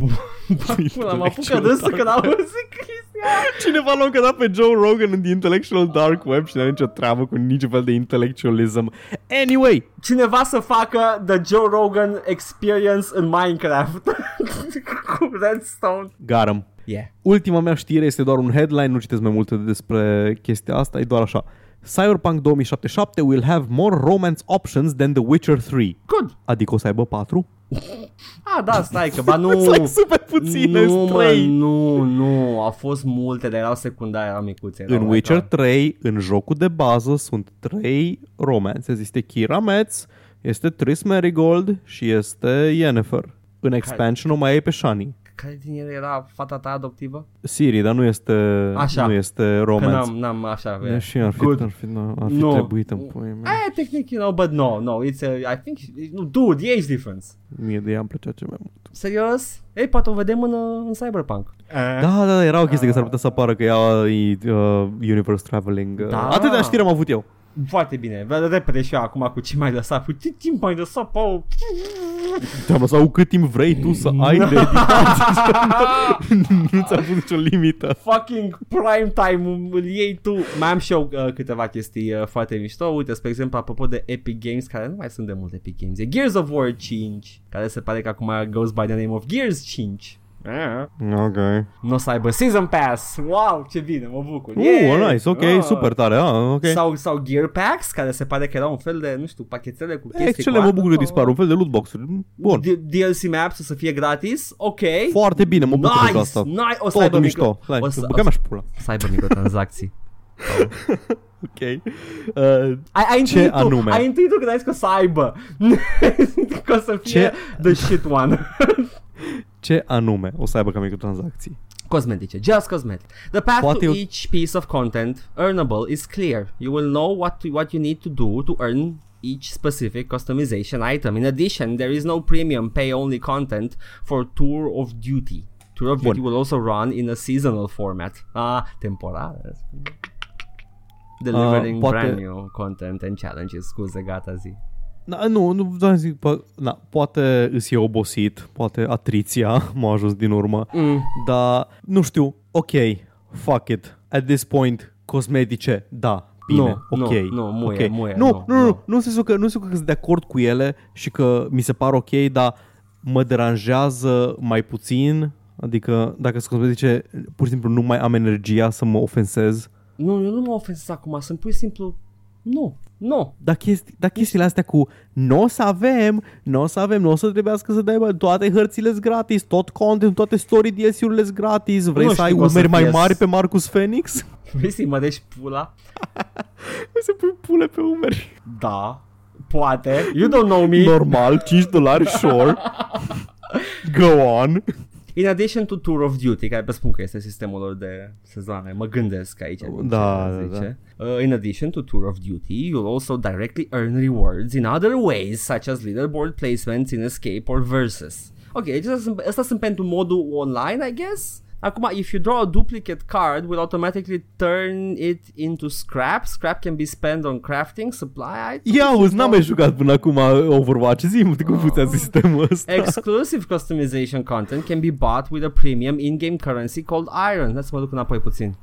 Pula, m-a apucat Intellectual râsul dark când am auzit chestia. Cineva l-a încădat pe Joe Rogan în The Intellectual Dark Web și n-are nicio treabă cu niciun fel de intellectualism. Anyway, Cineva să facă The Joe Rogan Experience în Minecraft cu Redstone. got him. Yeah. Ultima mea știre este doar un headline, nu citesc mai multe despre chestia asta, e doar așa. Cyberpunk 2077 will have more romance options than The Witcher 3. Good. Adică o să aibă 4? Ah, da, stai că, ba nu... It's like super puține, nu, mă, 3. nu, nu, au fost multe, dar erau secundare, erau micuțe. erau În like, Witcher uh, 3, în jocul de bază, sunt 3 romances. Este Kira Metz, este Triss Merigold și este Yennefer. În expansion o mai ai pe Shani. Care din ele era fata ta adoptivă? Siri, dar nu este, Așa. nu este Că romance. n-am, n-am așa. Da, și ar fi, Good. ar fi, ar fi Nu. trebuit în pui mea. Eh, tehnic, you know, but no, no, it's a, I think, no, dude, e age difference. Mie de ea îmi plăcea cel mai mult. Serios? Ei, poate o vedem în, uh, în Cyberpunk. Da, da, da, era o chestie că s-ar putea să apară că ea e uh, universe traveling. Uh, Da. Atâtea știri am avut eu. Foarte bine. Vă repede și eu acum cu ce mai lăsat. Cu ce timp mai lăsat, Paul? Te-am lăsat cu cât timp vrei tu să ai de editat. nu ți-am pus nicio limită. Fucking prime time îl iei tu. Mai am și eu uh, câteva chestii uh, foarte mișto. Uite, spre exemplu, apropo de Epic Games, care nu mai sunt de multe Epic Games. E Gears of War 5, care se pare că acum goes by the name of Gears 5. Eh. Ok. Nu o să aibă Season Pass. Wow, ce bine, mă bucur. Uh, Yeah. nice, ok, Ah. super tare. Ah, ok. Sau, sau Gear Packs, care se pare că era un fel de, nu știu, pachetele cu chestii. Excelent, cu mă bucur că armă. dispar un fel de loot box-uri. Bun. D- DLC maps o să fie gratis, ok. Foarte bine, mă bucur nice, de asta. nice, o să Tot aibă mișto. micro, Hai, o să, băgăm și pula. să aibă microtransacții. Ok. Uh, Ai, ai Ce intuit tu, anume? ai intuit tu că ai zis că o să aibă. că o să fie Ce? the shit one. ce anume o să aibă ca microtransacții? Cosmetice, just cosmetic. The path Poate to eu- each piece of content earnable is clear. You will know what to, what you need to do to earn each specific customization item. In addition, there is no premium pay only content for Tour of Duty. Tour of Bun. Duty will also run in a seasonal format. Ah, temporar. Delivering Ah, poate- brand new content and challenges. Scuze, gata zi. Da, nu, nu vreau să zic, pă, na, poate îți e obosit, poate atriția m-a ajuns din urmă, Mm. dar nu știu, ok, fuck it, at this point, cosmetice, da, bine, Nu, ok. nu, nu, muie, ok. muie, nu, nu, nu, nu, nu. nu, nu, în sensul că, nu în sensul că sunt de acord cu ele și că mi se par ok, dar mă deranjează mai puțin, adică dacă sunt cosmetice, pur și simplu nu mai am energia să mă ofensez. Nu, eu nu mă ofensez acum, sunt pur și simplu... Nu, nu. Dar, chesti, dar chestiile astea cu nu o să avem, nu o să avem, nu o să trebuiască să dai bă, toate hărțile gratis, tot content, toate story DLC-urile gratis, vrei Nu să știu ai că o să umeri mai fie mari s- pe Marcus Phoenix? Vrei să-i mărești pula? Vrei să pui pule pe umeri? Da, poate. You don't know me. Normal, 5 dolari, sure. Go on. In addition to Tour of Duty, care pe spun că este sistemul lor de sezoane, mă gândesc aici. din Da, ce da, zice. Uh, in addition to Tour of Duty, you'll also directly earn rewards in other ways, such as leaderboard placements in Escape or Versus. Ok, deci astea sunt, astea sunt pentru modul online, I guess. Acum, if you draw a duplicate card, will automatically turn it into scrap. Scrap can be spent on crafting, supply items. Ia uzi, n-am mai jucat până acum Overwatch, zi-mi cum funcționează sistemul ăsta. Exclusive customization content can be bought with a premium in-game currency called Iron. Hai să mă duc înapoi puțin.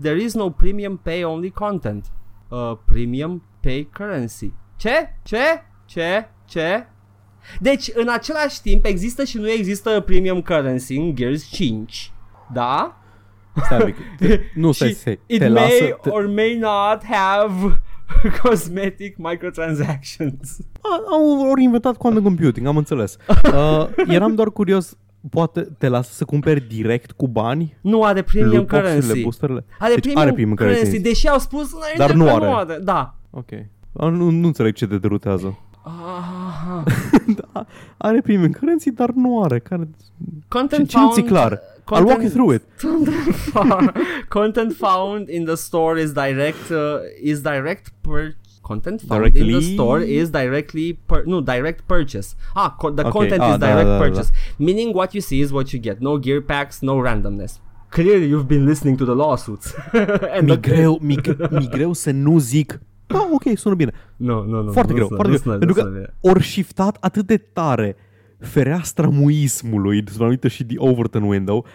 There is no premium pay only content. Uh, premium pay currency. Ce? Ce? Ce? Ce? Deci, în același timp, există și nu există premium currency în Gears 5. Da? Stai un pic. Te- Nu, stai, Și stai. it Te may lasă... Te... or may not have cosmetic microtransactions. A, au ori inventat quantum computing, am înțeles. Uh, eram doar curios, poate te lasă să cumperi direct cu bani Nu are premium loot box-urile, currency. boosterele? Are Deci premium, are premium currency, currency. deși au spus înainte Dar nu că are. nu are. Da. Ok. A, Nu, nu înțeleg ce te derutează. Aha. da, are premium currency, dar nu are. Care... Content Ce, ce nu ți found, clar? I'll walk you through it. content found in the store is direct uh, is direct per content found in Directly? the store is directly per no direct purchase. Ah, co- the Okay, content ah, is da, direct da, da, purchase, meaning what you see is what you get. No gear packs, no randomness. Clearly, you've been listening to the lawsuits. And Mi the- greu, mi, mi greu să nu zic da, ok, sună bine. Nu, nu, nu. Foarte nu greu, sună- foarte nu greu. sună- Pentru nu că sună bine. ori shiftat atât de tare fereastra muismului, numită și The Overton Window,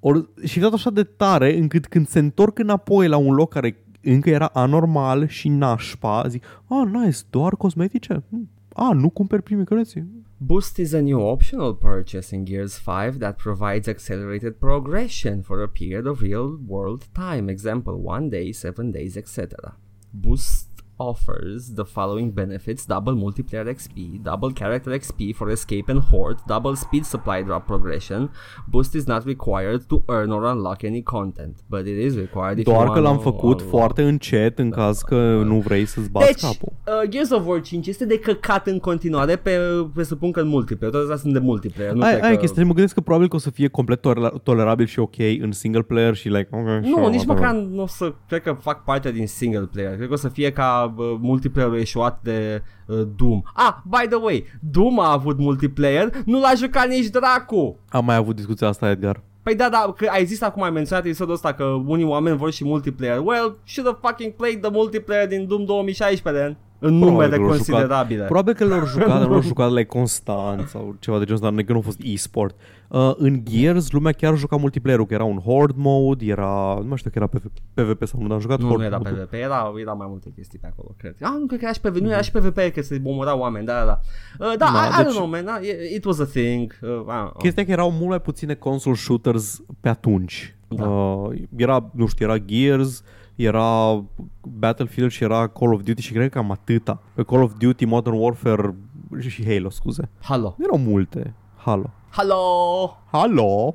ori shiftat așa de tare încât când se întorc înapoi la un loc care încă era anormal și nașpa, zic, ah, nice, doar cosmetice? Hmm. Ah, nu cumperi primi currency? Boost is a new optional purchase in Gears 5 that provides accelerated progression for a period of real world time. Example, one day, seven days, etc. Boost offers the following benefits double multiplayer XP, double character XP for escape and horde, double speed supply drop progression. Boost is not required to earn or unlock any content, but it is required if Doar you că l-am wanna- făcut foarte încet în caz că nu vrei să-ți bați deci, capul. uh, Gears of War 5 este de căcat în continuare pe, presupun că în multiplayer, toate astea sunt de multiplayer. Nu Ai, cred ai că... chestia, mă gândesc că probabil că o să fie complet tolera- tolerabil și ok în single player și like, ok, Nu, sure, nici whatever. măcar nu o să, cred că fac parte din single player. Cred că o să fie ca uh, multiplayer eșuat de uh, Doom. Ah, by the way, Doom a avut multiplayer, nu l-a jucat nici dracu. Am mai avut discuția asta, Edgar. Păi da, da, că ai zis acum, ai menționat episodul ăsta că unii oameni vor și multiplayer. Well, should have fucking played the multiplayer din Doom 2016, then. În Probabil numere că l-au considerabile. Probabil că l-au jucat, dar nu l-au jucat la constant sau ceva de genul ăsta, că nu a fost e-sport. Uh, în Gears, lumea chiar juca multiplayer-ul, că era un horde mode, era, nu mai știu că era PvP, PvP sau nu, dar am jucat Nu, nu horde era mode-ul. PvP, era, era mai multe chestii pe acolo, cred. Ah, nu cred că era și PvP, nu era și PvP, că se omorau oameni, da, da, da. Uh, da, Da, I, I deci- don't know, man, da, it was a thing. Uh, I don't know. Chestia e că erau mult mai puține console shooters pe atunci. Da. Uh, era, nu știu, era Gears, era Battlefield și era Call of Duty și cred că cam atâta. Pe Call of Duty, Modern Warfare și- și Halo, scuze. Hello. Nu erau multe. Halo. Hello. Halo?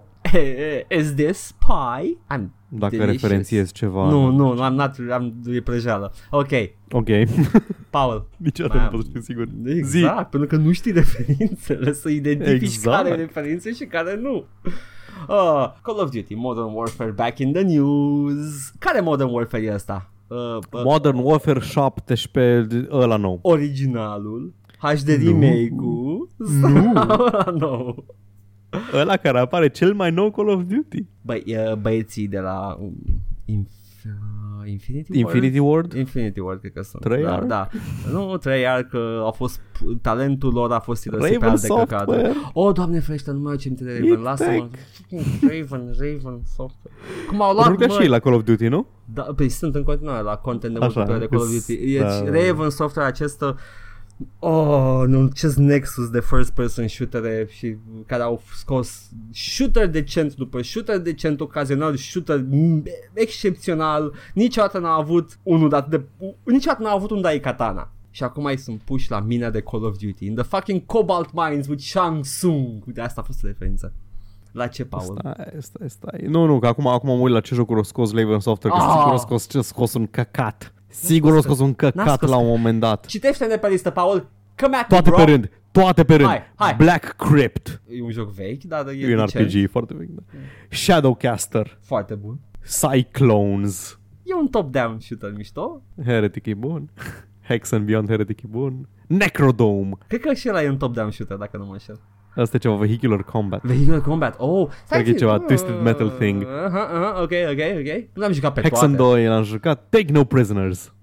Is this pie? I'm Dacă delicious. referențiezi ceva. Nu, nu, I'm not, am e prăjeală. Ok, Ok. Paul. Niciodată Mai nu am- pot să fiu sigur. Exact, pentru că nu știi referințele, să identifici Exact. care e referințe și care nu. Uh, Call of Duty, Modern Warfare back in the news. Care Modern Warfare e ăsta? Uh, uh, Modern Warfare 17, ăla nou. originalul, HD Nu. remake-ul Nu. sau nou? Ăla care apare cel mai nou Call of Duty. Băi, uh, băieții de la um, Inf- uh, Infinity Ward? Infinity Ward? Infinity Ward, cred că sunt. Treyarch? Da, da. Nu, Treyarch, că a fost, talentul lor a fost irosit pe Raven alte căcate. Software. O, doamne ferește, nu mai au ce de Raven, It's lasă-mă. Raven, Raven Software. Cum au Au luat, jucat și ei mă, la Call of Duty, nu? da, păi sunt în continuare la content de Așa, multiplayer de Call of că-s- Duty. Deci, da. Raven Software acesta Oh, nu, ce Nexus de first person shooter și care au scos shooter decent după shooter decent, ocazional shooter m- excepțional. Niciodată n-a avut unul dat de niciodată n-a avut un Daikatana. Și acum mai sunt puși la mina de Call of Duty In the fucking Cobalt Mines with Shang Tsung Uite, asta a fost o referință La ce, Paul? Stai, stai, stai. Nu, nu, că acum, acum mă uit la ce jocuri au scos Raven Software, că Ah! sigur au scos, ce scos un căcat. Sigur au scos un N-a căcat scos- la un moment dat. Citește-ne pe listă, Paul Come at me, Toate bro. pe rând, toate pe rând. Hai, hai. Black Crypt. E un joc vechi, dar e, E un decent. RPG foarte vechi. Da. Shadowcaster. Foarte bun Cyclones. E un top-down shooter mișto Heretic e bun. Hex and Beyond Heretic e bun. Necrodome. Cred că și ăla e un top-down shooter, dacă nu mă înșel. Asta e ceva vehicular combat. Vehicle Combat. Oh, stai Cred că e zi- ceva uh, Twisted Metal thing. Aha, aha, ok, ok, ok. Nu am jucat pe Hexen toate. 2 l-am jucat. Take No Prisoners.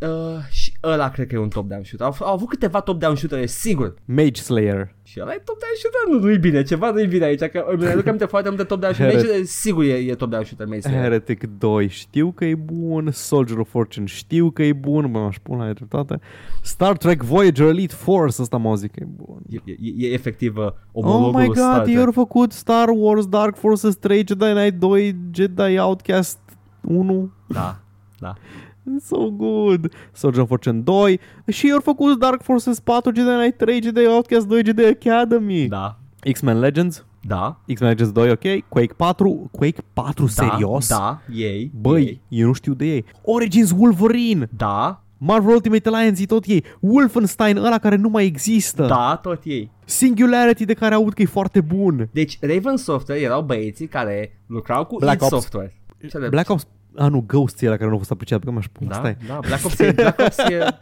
Uh, și ăla cred că e un top-down shooter. Au, au avut câteva top-down shooter, sigur. Mage Slayer. Și ăla e top-down shooter? Nu, nu e bine, ceva nu e bine aici. Că îmi aduc aminte foarte multe top-down shooter. Hered- Mage, sigur e, e top-down shooter, Mage Slayer. Heretic 2 știu că e bun. Soldier of Fortune știu că e bun. Mă aș pune la dreptate. Star Trek Voyager Elite Force. Ăsta mă zic că e bun. E, e, e efectiv uh, Oh omologul my god, Star Trek. ei au făcut Star Wars Dark Forces 3, Jedi Knight 2, Jedi Outcast 1. Da, da. It's so good. Soldier of Fortune 2 și ei au făcut Dark Forces 4, Jedi Knight 3, Jedi Outcast 2, Jedi Academy. Da, X-Men Legends, da. X-Men Legends 2, ok. Quake 4, Quake 4, da, serios? Da, ei. Băi, ei. eu nu știu de ei. Origins Wolverine, Da, Marvel Ultimate Alliance, e tot ei. Wolfenstein, ăla care nu mai există. da, tot ei. Singularity de care aud că e foarte bun. Deci Raven Software erau băieții care lucrau cu Black id Ops. Software. Cele- Black Ops A, nu, Ghost e la care nu a fost apreciat, că m-aș pune. da, Stai. da, Black Ops e, Black Ops e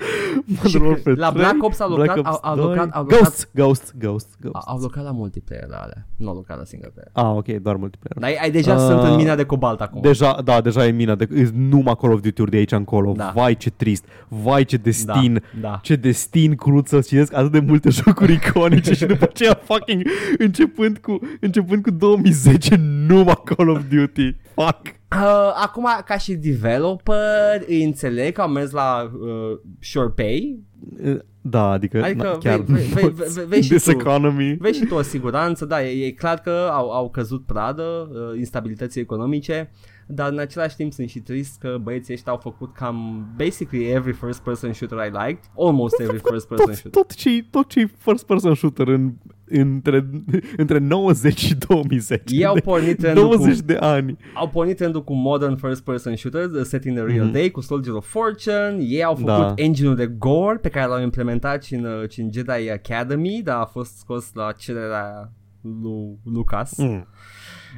și Modern Warfare la 3, Black Ops au lucrat, Black au, Ops au 2. lucrat, au lucrat, Ghost, Ghost, Ghost, Ghost. au, au lucrat la multiplayer la alea, nu au lucrat la single player. Ah, ok, doar multiplayer. Dar ai, ai deja Uh, sunt în mina de cobalt acum. Deja, da, deja e mina, de, e numai Call of Duty-uri de aici încolo. Da. Vai ce trist, vai ce destin, Da, da. ce destin crud să citesc atât de multe jocuri iconice și după aceea fucking începând cu, începând cu 2010 numai Call of Duty. Fuck. Uh, acum, ca și developer, îi înțeleg că au mers la uh, SurePay. Uh, Da, adică, Adică na, chiar vei- vei- vei- vei- vei și this tu. economy. Vezi și tu o siguranță, da, e, e clar că au, au căzut pradă uh, instabilității economice, dar în același timp sunt și trist că băieții ăștia au făcut cam basically every first person shooter I liked, almost every first person tot, shooter. tot ce tot ce first person shooter în, între, între 90 și 2010. Ei au De pornit trendul 20 cu, de ani. au pornit trendul cu modern first person shooter, uh, set in the real Mhm. day, cu Soldier of Fortune, ei au făcut Da. engine-ul de gore pe care l-au implementat și în, uh, și în Jedi Academy, dar a fost scos la cererea lui Lucas. Mm.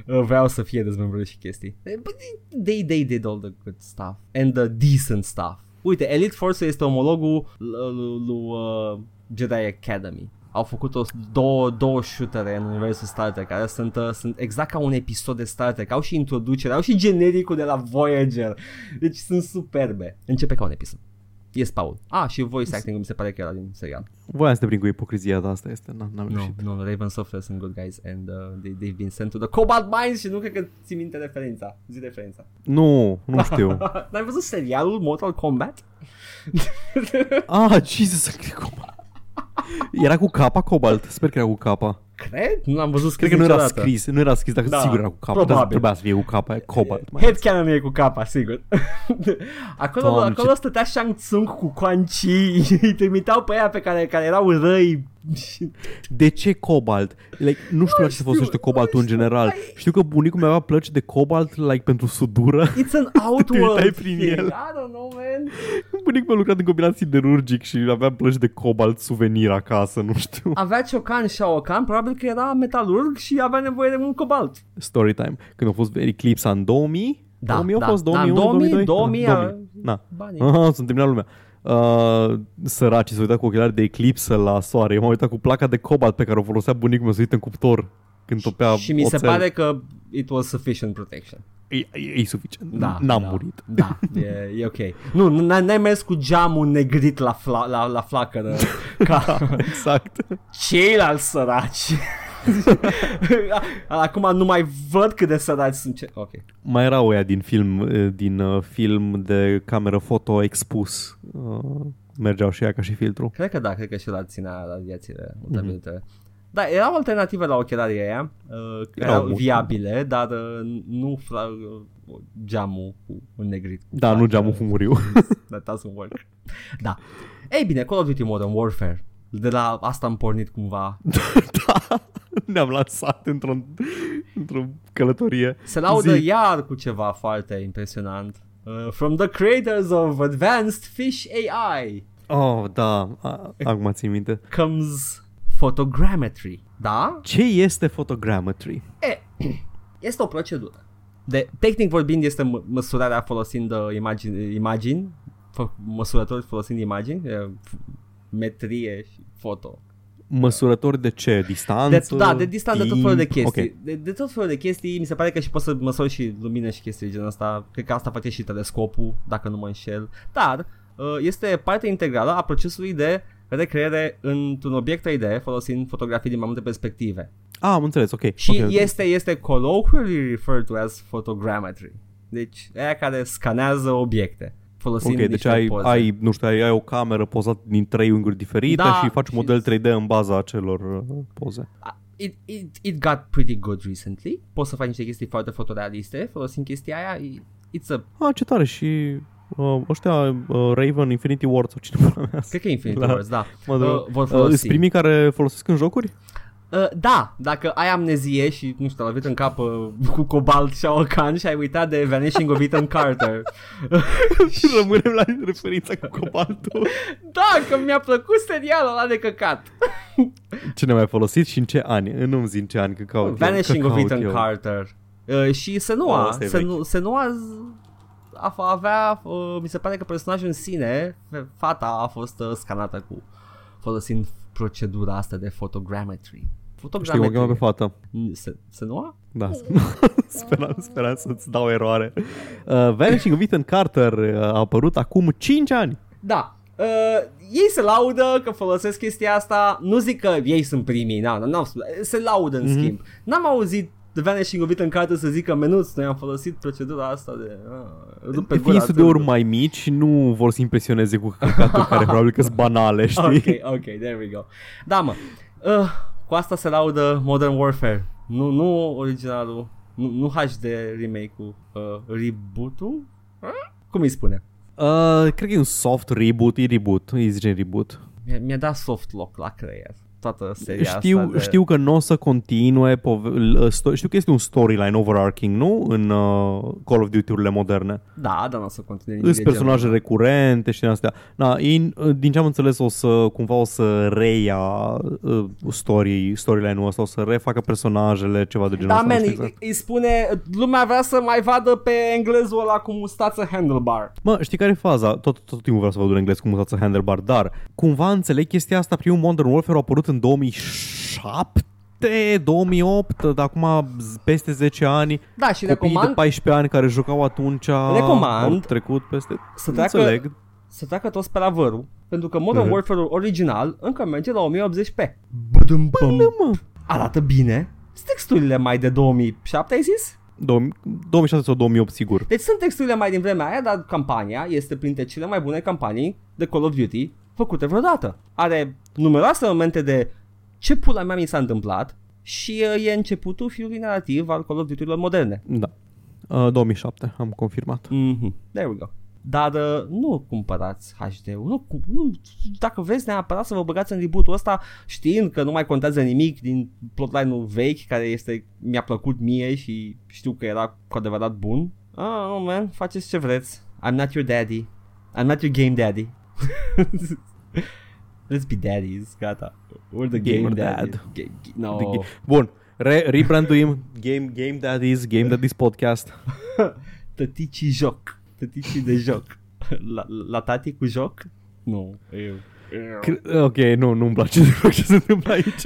Uh, vreau să fie dezmembrări și chestii. But they, they did all the good stuff. And the decent stuff. Uite, Elite Force este omologul lui uh, Jedi Academy. Au făcut o, două, două shootere în universul Star Trek care sunt, uh, sunt exact ca un episod de Star Trek. Au și introducere, au și genericul de la Voyager. Deci sunt superbe. Începe ca un episod. Yes, Paul. Ah, și voice acting mi se pare că era din serial. Voiam să te prind cu ipocrizia, dar asta este. N-am, n-am Nu, reușit. nu, Raven Software sunt good guys and uh, they, they've been sent to the Cobalt Mines și nu cred că ții minte referința. Zi referința. Nu, nu știu. N-ai văzut serialul Mortal Kombat? ah, Jesus, Cobalt. Era cu capa Cobalt? Sper că era cu capa. Cred? Nu l-am văzut scris Cred că nu era niciodată. scris, nu era scris, dacă Da, sigur era cu capa. probabil. Dar trebuia să fie cu capa, e Cobalt. mai ales. Headcanon e cu capa, sigur. acolo Doamne, acolo ce- stătea Shang Tsung cu Quan Chi, îi trimiteau pe aia pe care, care erau răi. De ce cobalt? Like, nu știu la ce se folosește cobaltul în general. Știu că bunicul meu avea plăci de cobalt like pentru sudură. It's an Te outworld uitai prin thing. el. I don't know, man. Bunicul meu a lucrat în combinat siderurgic și avea plăci de cobalt suvenir acasă, nu știu. Avea Ciocan Shao Kahn, probabil că era metalurg și avea nevoie de un cobalt. Story time. Când a fost Eclipsa în 2000? Da, 2000 a da, fost? da, 2001, 2000, 2002? 2000, Da, a- 2000. Da. Banii. Aha, sunt terminat lumea. Uh, săracii se uitau cu ochelari de eclipsă la soare. Eu m-am uitat cu placa de cobalt pe care o folosea bunicul meu să uite în cuptor când topea Și mi se oțel. pare că it was sufficient protection. E, e, e suficient. Da, N-am da, murit. Da, e, e ok. Nu, n- n-ai mers cu geamul negrit la, fla, la, la flacără ca exact. ceilalți săraci. Acum nu mai văd cât de săraci sunt. Ce... Ok. Mai era oia din film, eh, din uh, film de cameră foto expus. Uh, mergeau și ea ca și filtru. Cred că da, cred că și la ținea la viețile Mhm. ultraviolente. Da, erau alternative la ochelarii aia, uh, Erau erau multe. viabile, dar uh, nu fla- uh, geamul cu un negrit. Da, nu Flacără. geamul fumuriu. That doesn't work. Da. Ei bine, Call of Duty Modern Warfare. De la asta am pornit cumva. da, ne-am lansat într-o, într-o călătorie. Se laudă Zi. iar cu ceva foarte impresionant. Uh, from the creators of Advanced Fish AI Oh, da, a, acum țin minte. comes photogrammetry. Da? Ce este photogrammetry? E, este o procedură. De, tehnic vorbind este mă- măsurarea folosind uh, imagini, imagini fă- măsurători folosind imagini, uh, f- metrie și foto. Măsurători de ce? Distanță? De, da, de distanță, de tot felul de timp? chestii. Ok. De, de tot felul de chestii, mi se pare că și poți să măsori și lumină și chestii de genul ăsta. Cred că asta face și telescopul, dacă nu mă înșel. Dar uh, este parte integrală a procesului de recreere într-un obiect 3D folosind fotografii din mai multe perspective. Ah, am înțeles, ok. Și ok, ok. este, este colloquially referred to as photogrammetry. Deci, aia care scanează obiecte folosind Ok, deci niște ai, poze. ai, nu știu, ai, ai o cameră pozată din trei unghiuri diferite Da, și faci și- model 3D în baza acelor uh, poze. It, it, it got pretty good recently. Poți să faci niște chestii foarte fotorealiste folosind chestia aia. It's a, Ah, ce tare și uh, ăștia uh, Raven Infinity Ward sau cine pula mea cred că Infinity La- Wars, da. mă, Uh, uh, vor uh, folosi. Sunt primii care folosesc în jocuri? Uh, da, dacă ai amnezie și, nu știu, l-ai avut în cap uh, cu Cobalt Shao Kahn și ai uitat de Vanishing of Ethan Carter. Și rămânem la referința cu cobaltul. da, că mi-a plăcut serialul ăla de căcat. Cine mai folosit și în ce ani? Nu-mi zi în ce ani, că caut eu, Vanishing că of caut Ethan eu. Carter. Uh, și Oh, Senua, ăsta e Senu, Senua z- a, avea, uh, mi se pare că personajul în sine, fe- fata a fost uh, scanată cu folosind procedura asta de photogrammetry. Știi, mă cheamă pe fată. Se, Senua? Da, speram, speram să-ți dau eroare. Uh, Vanishing of Ethan Carter uh, a apărut acum 5 ani. Da. Uh, ei se laudă că folosesc chestia asta Nu zic că ei sunt primii na, na, na, Se laudă în Mhm. schimb N-am auzit The Vanishing of Ethan Carter să zică menuț, noi am folosit procedura asta de... Uh, rupe gura Fiind de ori târgul." mai mici, nu vor să impresioneze cu căcaturi care probabil că sunt banale, știi? Ok, ok, there we go. Da, mă. Uh, cu asta se laudă Modern Warfare. Nu, nu originalul, nu, nu HD remake-ul, uh, reboot-ul? Uh? Cum îi spune? Uh, cred că e un soft reboot, e reboot, îi zice reboot. Mi-a, mi-a dat soft lock la creier toată seria Știu, asta de... știu că nu o să continue, pove- l- sto- știu că este un storyline overarching, nu? În uh, Call of Duty-urile moderne. Da, dar nu o să continue nimic Sunt de personaje genul. recurente și din astea. Na, ei, din ce am înțeles, o să, cumva o să reia uh, story, storyline-ul ăsta, o să refacă personajele, ceva de genul Da, ăsta. nu man, știu îi, exact. îi spune, lumea vrea să mai vadă pe englezul ăla cu mustață handlebar. Mă, știi care e faza? Tot, tot timpul vreau să văd un englez cu mustață handlebar, dar cumva înțeleg chestia asta, primul Modern Warfare a apărut în 2007, 2008, de acum z- peste 10 ani. Da, și Copiii de recomand 14 ani care jucau atunci Recomand au trecut peste... să Nu treacă- Înțeleg. să treacă toți pe la vărul, pentru că Modern Mhm. Warfare original încă merge la 1080p. Bădăm mă. Arată bine. Sunt texturile mai de 2007, ai zis? 2000 2006 sau 2008, sigur. Deci sunt texturile mai din vremea aia, dar campania este printre cele mai bune campanii de Call of Duty făcute vreodată. Are numeroase momente de ce pula mea mi s-a întâmplat și uh, e începutul fiului narrativ al Call of Duty-urilor moderne. Da. Uh, 2007, am confirmat. Mhm, there we go. Dar uh, nu cumpărați HD-ul, nu, cu- nu, dacă vreți neapărat să vă băgați în reboot-ul ăsta știind că nu mai contează nimic din plotline-ul vechi care este, mi-a plăcut mie și știu că era cu adevărat bun. Ah, oh man, faceți ce vreți. I'm not your daddy. I'm not your game daddy. Let's be daddies, gata. We're the game Gamer daddy. dad. Ga- ga- no. De ga- Bun, Re- rebranduim Game, Game Daddies, Game Daddies Podcast. Tăticii joc. Tăticii de joc. La, la tati cu joc? Nu. Eu. Cre- Ok, nu, nu-mi place deloc ce se întâmplă aici.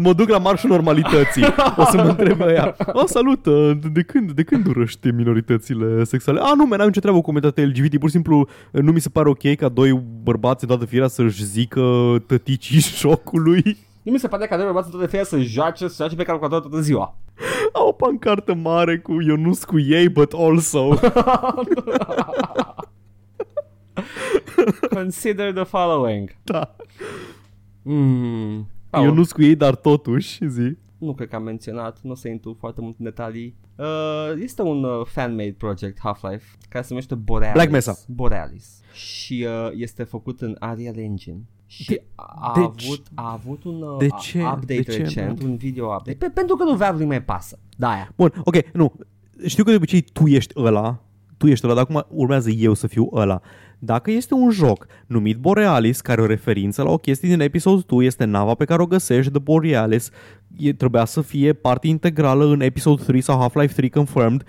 Mă duc la marșul normalității. O să mă întrebe ea. O, salut, uh, de când, de când urăște minoritățile sexuale? A, nu, man, am nicio treabă cu comunitatea LGBT. Pur și simplu nu mi se pare ok ca doi bărbați în toată firea să-și zică tăticii șocului. Nu mi se pare că doi bărbați toate feia să joace, să joace pe calculator toată ziua. Au o pancartă mare cu eu nu cu ei, but also. Consider the following. da. Mm. Eu nu cu ei, dar totuși, zi. nu cred că am menționat, nu o să intru foarte mult în detalii. Uh, este un uh, fan-made project Half-Life care se numește Borealis. Black Mesa. Borealis. Și uh, este făcut în Unreal Engine. Și De- a, de avut, a avut un uh, de ce? update De ce, recent, man? un video update. Pe, pentru că nu Valve nu mai pasă. Da, aia. Bun, ok, nu. Știu că de obicei tu ești ăla, tu ești ăla, dar acum urmează eu să fiu ăla. Dacă este un joc numit Borealis, care e o referință la o chestie din episodul 2, este nava pe care o găsești de Borealis, e, trebuia să fie parte integrală în episodul 3 sau Half-Life 3 confirmed,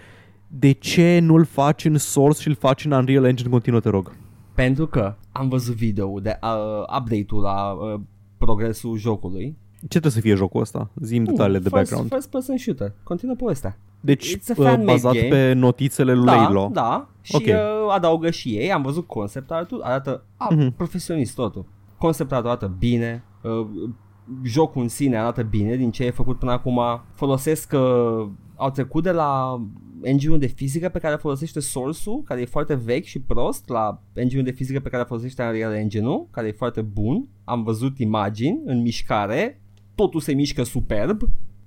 de ce nu-l faci în Source și îl faci în Unreal Engine în continuă, te rog? Pentru că am văzut video de uh, update-ul la uh, progresul jocului. Ce trebuie să fie jocul ăsta? Zim detaliile de first, background. First person shooter. Continuă povestea. Deci It's a uh, fan-made bazat game. pe notițele lui Da, Laylo. da. Și Ok. uh, adaugă și ei. Am văzut concept artul, arată a, Mhm. profesionist totul. Concept artul arată bine, uh, jocul în sine arată bine din ce e făcut până acum. Folosesc, uh, au trecut de la engine-ul de fizică pe care folosește Source-ul, care e foarte vechi și prost, la engine-ul de fizică pe care folosește Unreal Engine-ul, care e foarte bun. Am văzut imagini în mișcare, totul se mișcă superb.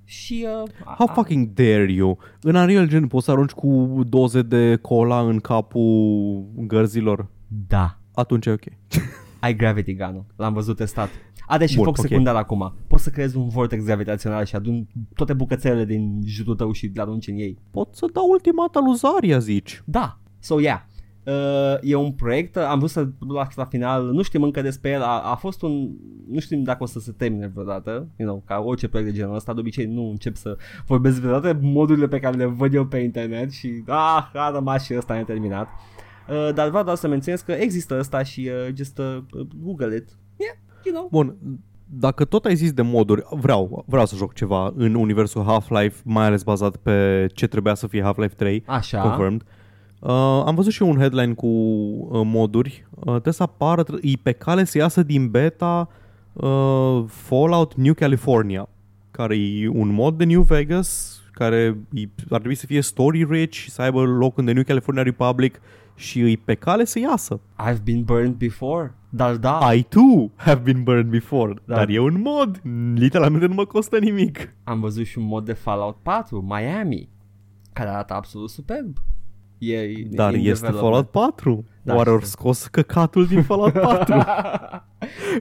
Și uh, a- How a- fucking dare you? În Unreal Engine poți să arunci cu doze de cola în capul gărzilor? da. Atunci e ok. ai gravity gun L-am văzut testat. Are și Bun, foc ok. secundar acum. Poți să creezi un vortex gravitațional și adun toate bucățelele din jurul tău și le arunci în ei. Pot să dau ultimata lui Zarya, zici. Da. So, yeah. Uh, e un proiect, am vrut să la, la final, nu știm încă despre el, a, a fost un, nu știm dacă o să se termine vreodată, you know, ca orice proiect de genul ăsta, de obicei nu încep să vorbesc vreodată modurile pe care le văd eu pe internet și ah, a rămas și ăsta neterminat. Uh, dar vreau doar să menționez că există ăsta și uh, just uh, google it. Yeah, you know. Bun, dacă tot ai zis de moduri, vreau, vreau să joc ceva în universul Half-Life, mai ales bazat pe ce trebuia să fie Half-Life 3, Așa. confirmed. Uh, am văzut și eu un headline cu uh, moduri. Uh, trebuie să apară, tre- e pe cale să iasă din beta uh, Fallout New California, care e un mod de New Vegas care îi- ar trebui să fie story rich, să aibă loc în The New California Republic și îi pe cale să iasă. I've been burned before. Dar da, I too have been burned before, Da. dar e un mod, literalmente nu mă costă nimic. am văzut și un mod de Fallout 4, Miami, care arată absolut superb. E Dar in este development. Fallout 4. Da, Oare ori știu. scos căcatul din Fallout 4?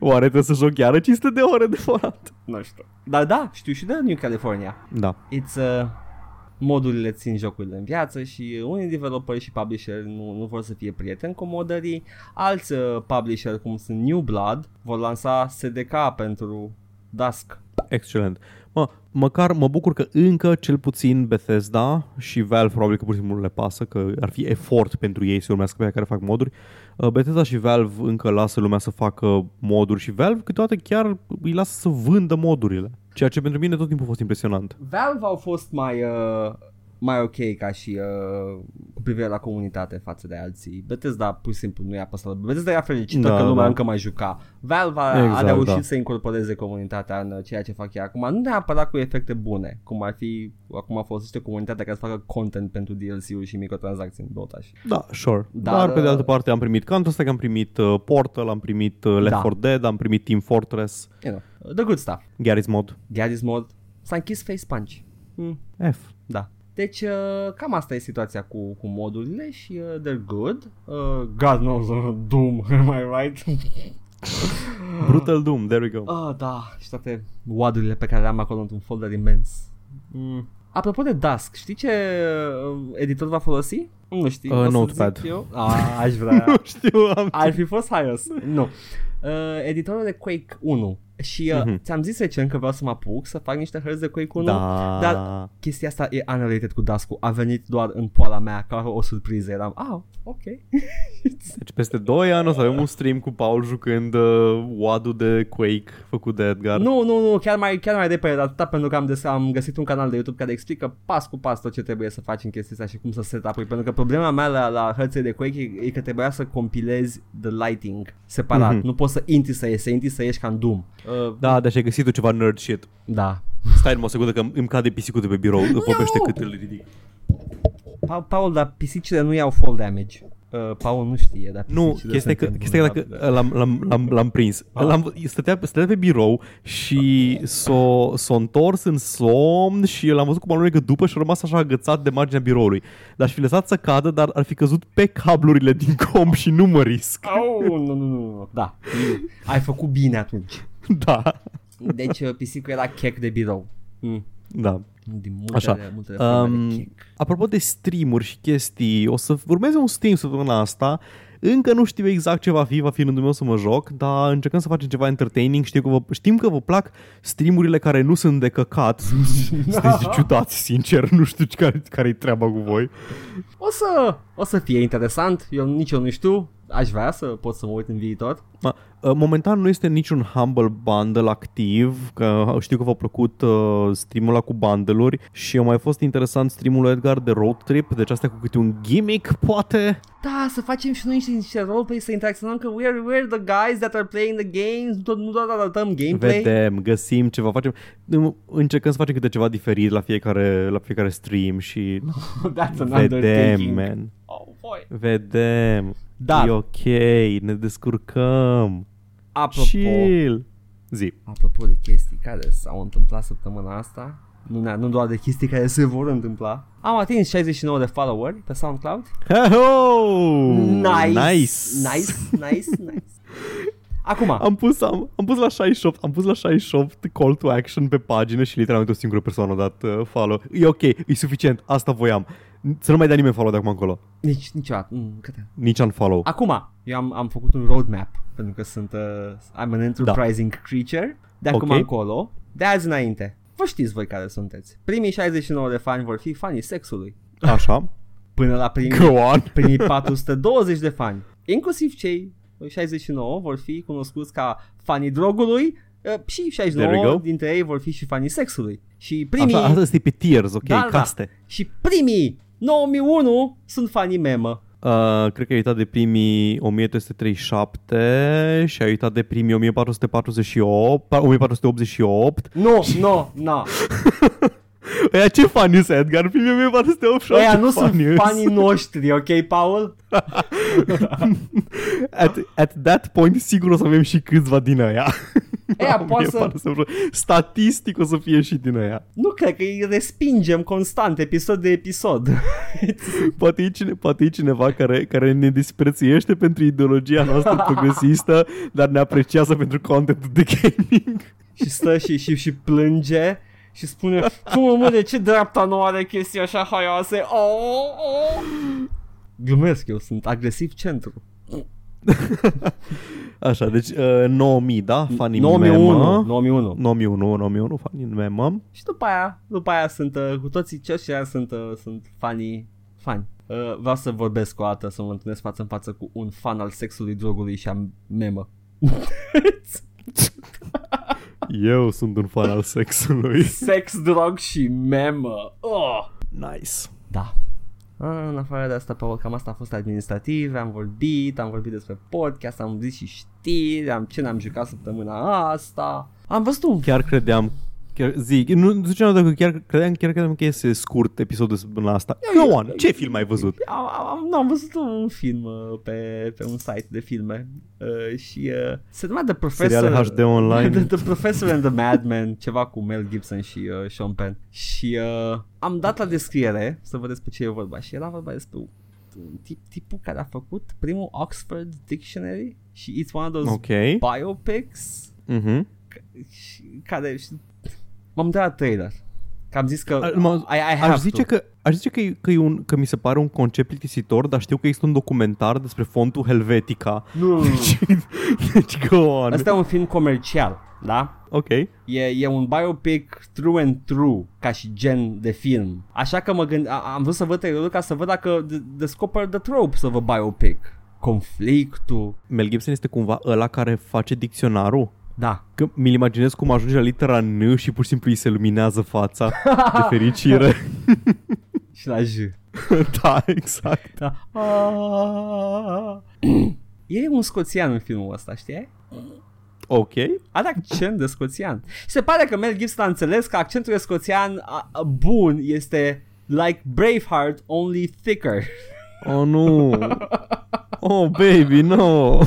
Oare trebuie să joc iară 500 de ore de Fallout? Nu știu. Dar da, știu și de New California. Da. It's uh, modurile țin jocurile în viață și unii developeri și publisher nu, nu vor să fie prieteni cu modării, alți uh, publisher cum sunt New Blood vor lansa SDK pentru Dusk. Excelent. Mă, măcar mă bucur că încă cel puțin Bethesda și Valve probabil că pur și simplu nu le pasă, că ar fi efort pentru ei să urmească pe aia care fac moduri. Uh, Bethesda și Valve încă lasă lumea să facă moduri și Valve câteodată chiar îi lasă să vândă modurile. Ceea ce pentru mine tot timpul a fost impresionant. Valve au fost mai uh, mai ok ca și uh, cu privire la comunitate față de alții. Bethesda pur și simplu nu i-a păsat. Bethesda era fericită Da, că lumea da. încă mai juca. Valve a, a Exact, reușit da. să incorporeze comunitatea în uh, ceea ce fac ea acum. Nu neapărat cu efecte bune, cum ar fi acum folosește comunitatea care să facă content pentru DLC-uri și microtransacții în Dota. Și... Da, sure. Dar, Dar, Dar pe de uh, altă parte am primit Counter-Strike, am primit uh, Portal, am primit uh, Left Da. 4 Dead, am primit Team Fortress, You know, the good stuff. Garry's Mod, Garry's Mod. S-a închis Face Punch. Mm. F. Da. Deci uh, cam asta e situația cu, cu modurile și uh, they're good. Uh, God knows uh, Doom, am I right? Brutal Doom, there we go. Ah, da, și toate wadurile pe care le am acolo într-un folder imens. Mm. Apropo de Dusk, știi ce uh, editor va folosi? Nu știi. Uh, o să Notepad. zic Eu? Ah, aș vrea. Nu știu, am... Ar fi fost haios. Nu. Uh, editorul de Quake 1. Și uh, Mhm. ți-am zis recent că vreau să mă apuc să fac niște hărți de Quake 1. Da. Dar chestia asta e unrelated cu Dusk-ul. A venit doar în poala mea ca o surpriză. Eram, ah, ok. Deci peste 2 ani o să avem un stream cu Paul jucând uh, WAD-ul de Quake făcut de Edgar. nu, nu, nu, chiar mai, chiar mai repede, dar atâta pentru că am, des- am găsit un canal de YouTube care explică pas cu pas tot ce trebuie să faci în chestia asta și cum să set up Pentru că problema mea la, la hărțile de Quake e, e că trebuia să compilezi the lighting separat. Mhm. Nu poți să intri să ieși, să intri să ieși ca în Doom. Uh, Da, deci ai găsit tu ceva nerd shit. da. Stai numai o secundă că îmi cade pisicul de pe birou. Îmi vorbește cât îl ridic. Pa- Paul, dar pisicile nu iau fall damage. Uh, Paul nu știe, dar Nu, pisicile chestia e că, sunt chestia e că vulnerabile. dacă l-am, l-am, l-am, l-am prins. Ah. L-am, stătea, stătea pe birou și s-o, s-o întors în somn și l-am văzut cum alunecă după și a rămas așa agățat de marginea biroului. L-aș fi lăsat să cadă, dar ar fi căzut pe cablurile din comp și nu mă risc. Au, nu, nu, nu, nu. Da. Ai făcut bine atunci. Da, Deci uh, pisicul era chec de birou. Mm. Da. Din multe, Așa. multe forme de Um, chec. apropo de streamuri și chestii, o să urmeze un stream săptămâna asta. Încă nu știu exact ce va fi, va fi rândul meu să mă joc, dar încercăm să facem ceva entertaining. Știu că vă, știm că vă plac streamurile care nu sunt de căcat. Sunteți ciudați, sincer, nu știu care, care-i treaba cu voi. O să, o să fie interesant. Eu nici eu nu știu. Aș vrea să pot să mă uit în viitor. Ma, uh, Momentan nu este niciun Humble Bundle activ, că știu că v-a plăcut uh, streamul ăla cu bundle-uri și a mai fost interesant streamul lui Edgar de Road Trip, deci astea cu câte un gimmick, poate. Da, să facem și noi niște, niște roleplay, să interacționăm că we're, we're the guys that are playing the games, nu, tot- nu doar arătăm gameplay. Vedem, găsim ceva, facem, încercăm să facem câte ceva diferit la fiecare, la fiecare stream și That's an vedem, undertaking. man. Oh, boy. Vedem. Da. E ok, ne descurcăm. Apropo, Chill. Zi. apropo de chestii care s-au întâmplat săptămâna asta, nu, ne- nu doar de chestii care se vor întâmpla, am atins 69 de followeri pe SoundCloud. Ho! Nice! Nice! Nice, nice, nice. Acum, Am pus, am, am pus la 68, am pus la 68 call to action pe pagină și literalmente o singură persoană a dat uh, follow. E ok, e suficient, asta voiam. Să nu mai dea nimeni follow de acum încolo. nici, niciodată. Mm, câte? Nici unfollow. Acum, eu am, am făcut un roadmap pentru că sunt uh, I'm an enterprising creature. De acum Ok. încolo, de azi înainte. Vă știți voi care sunteți. Primii 69 de fani vor fi fanii sexului. Așa. Până la primii, Go on. primii 420 de fani. Inclusiv cei 69 vor fi cunoscuți ca fanii drogului uh, și There we 69 go. dintre ei vor fi și fanii sexului. Și primii, Așa, asta este pe tiers, ok, Da, da. caste. și primii 9001 sunt fanii memă. Uh, cred că ai uitat de primii 1337 și ai uitat de primii 1448, pa- 1488. Nu, nu, nu. Ăia ce fani sunt, Edgar? Filmul meu pare să te offshore. Ăia ce nu sunt funny sunt. fanii noștri, ok, Paul? At, at that point, sigur o să avem și câțiva din aia. Ăia Mie poate să... pare să... Statistic o să fie și din aia. Nu cred că îi respingem constant, episod de episod. Poate e, cine, poate e cineva care, care ne disprețuiește pentru ideologia noastră progresistă, dar ne apreciază pentru contentul de gaming. și stă și, și, și plânge și spune Cum mă, de ce dreapta nu are chestii așa haioase? Oh, oh. Glumesc, eu sunt agresiv centru. Așa, deci uh, 9000, da? Funny 9001, memă. 9001. 9001, 9001, funny memă. Și după aia, după aia sunt uh, cu toții aceștia sunt, uh, sunt fanii, fani. Uh, vreau să vorbesc o dată, să mă întâlnesc față în față cu un fan al sexului, drogului și a memă. Eu sunt un fan al sexului. Sex, drog și memă. Oh. Nice. Da. A, În afară de asta, Paul, cam asta a fost administrativ, am vorbit, am vorbit despre podcast, am zis și știri, am ce ne-am jucat săptămâna asta. Am văzut un Chiar credeam Chiar, zic, nu ziceam dacă chiar credeam, chiar credeam că este scurt episodul de săptămâna asta. Go on, ce film ai văzut? Am, am, nu, am văzut un film uh, pe, pe un site de filme uh, și uh, se numea The Professor Seriale HD online. the, the Professor and the Madman ceva cu Mel Gibson și uh, Sean Penn și uh, am dat la descriere să văd despre ce e vorba și era vorba despre un tip, tipul care a făcut primul Oxford Dictionary și it's one of those Ok. biopics Mhm. și- care și, m-am dat la trailer că am zis că A- mă- I, I have Aș zice, to. că, aș zice că, e, că, e un, că mi se pare un concept plictisitor, dar știu că există un documentar despre fontul Helvetica. nu, nu, nu. deci go on. Asta e un film comercial, da? Ok. E, e un biopic true and true, ca și gen de film. Așa că mă gând, a, am vrut să văd trailerul ca să văd dacă d- descoper the tropes of a biopic. Conflictul, Mel Gibson este cumva ăla care face dicționarul? Da. Că mi-l imaginez cum ajunge la litera N și pur și simplu îi se luminează fața de fericire. Și la J. da, exact. Da. e un scoțian în filmul ăsta, știi? Ok. Are accent de scoțian. Și se pare că Mel Gibson a înțeles că accentul de scoțian a, a, bun este like Braveheart, only thicker. Oh, nu. Oh, baby, no.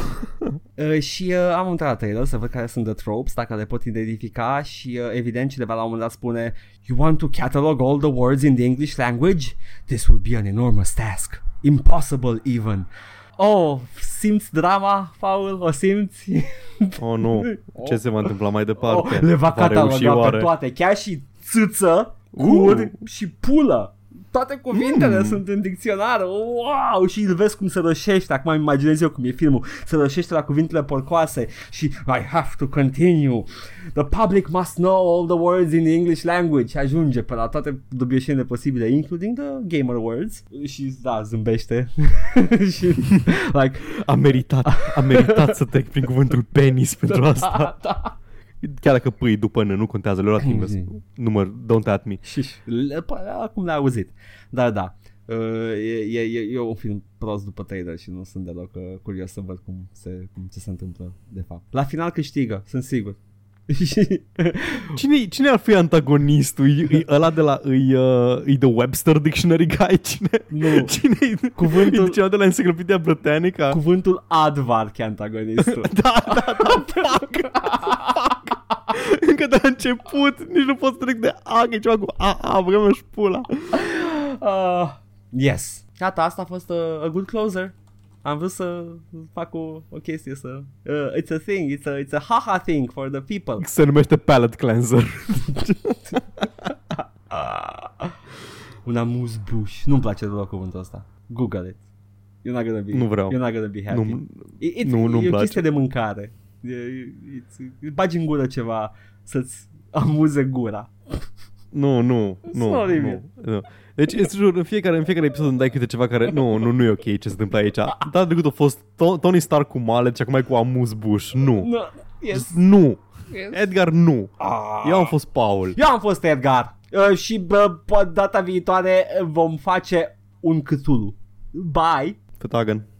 Uh, și uh, am intrat la trailer să văd care sunt the tropes, dacă le pot identifica și uh, evident cineva la un moment dat spune You want to catalog all the words in the English language? This will be an enormous task. Impossible even. Oh, simți drama, Paul? O simți? Oh, nu. Ce se va întâmpla mai departe? Oh, le va reuși cataloga pe oare? toate, chiar și țâță, cur Uh. și pulă. Toate cuvintele mm. sunt în dicționar. Wow! Și îl vezi cum se rășește. Acum îmi imaginez eu cum e filmul. Se rășește la cuvintele porcoase și I have to continue. The public must know all the words in the English language. Ajunge pe la toate dubioșenile posibile, including the gamer words. Și da, zâmbește. și like, A meritat, a meritat să trec prin cuvântul penis pentru asta. da. Chiar dacă pâi după N, nu contează, le-au luat invers. Număr, don't at me. Și le, p- acum le-a auzit. Dar da, uh, e, e, e, e un film prost după trailer și nu sunt deloc uh, curios să văd cum se, cum, ce se întâmplă de fapt. La final câștigă, sunt sigur. Și- Cine, cine ar fi antagonistul? E, e ăla de la... E, uh, e The Webster Dictionary Guy? Cine? Nu. Cine e? Cuvântul- E cineva de la Enciclopedia Britannica? Cuvântul advarc e antagonistul. Da, da, da, fuck, fuck. Încă de la început, nici nu pot să trec de A, că e ceva cu A, A, băgăm și șpula. uh, yes. Gata, asta a fost uh, a good closer. Am vrut să fac o, o chestie să... Uh, it's a thing, it's a, it's a haha thing for the people. Se numește Palette Cleanser. Un amuse bush. Nu-mi place deloc cuvântul ăsta. Google it. You're not gonna be, Nu vreau. You're not gonna be happy. Nu, It- it's, nu- nu-mi e o place. chestie de mâncare. E, it's, bagi în gură ceva să-ți amuze gura. nu, nu, nu, oribil. nu, nu. Deci, îți jur, în fiecare, în fiecare episod îmi dai câte ceva care, nu, nu, nu e ok ce se întâmplă aici. Data trecută a fost To- Tony Stark cu mallet și acum e cu Amuse Bush. Nu. No, yes. Nu. yes. Edgar, nu. Ah. Eu am fost Paul. Eu am fost Edgar. Uh, și bă, po- data viitoare vom face un Cthulhu. Bye! Fetagan.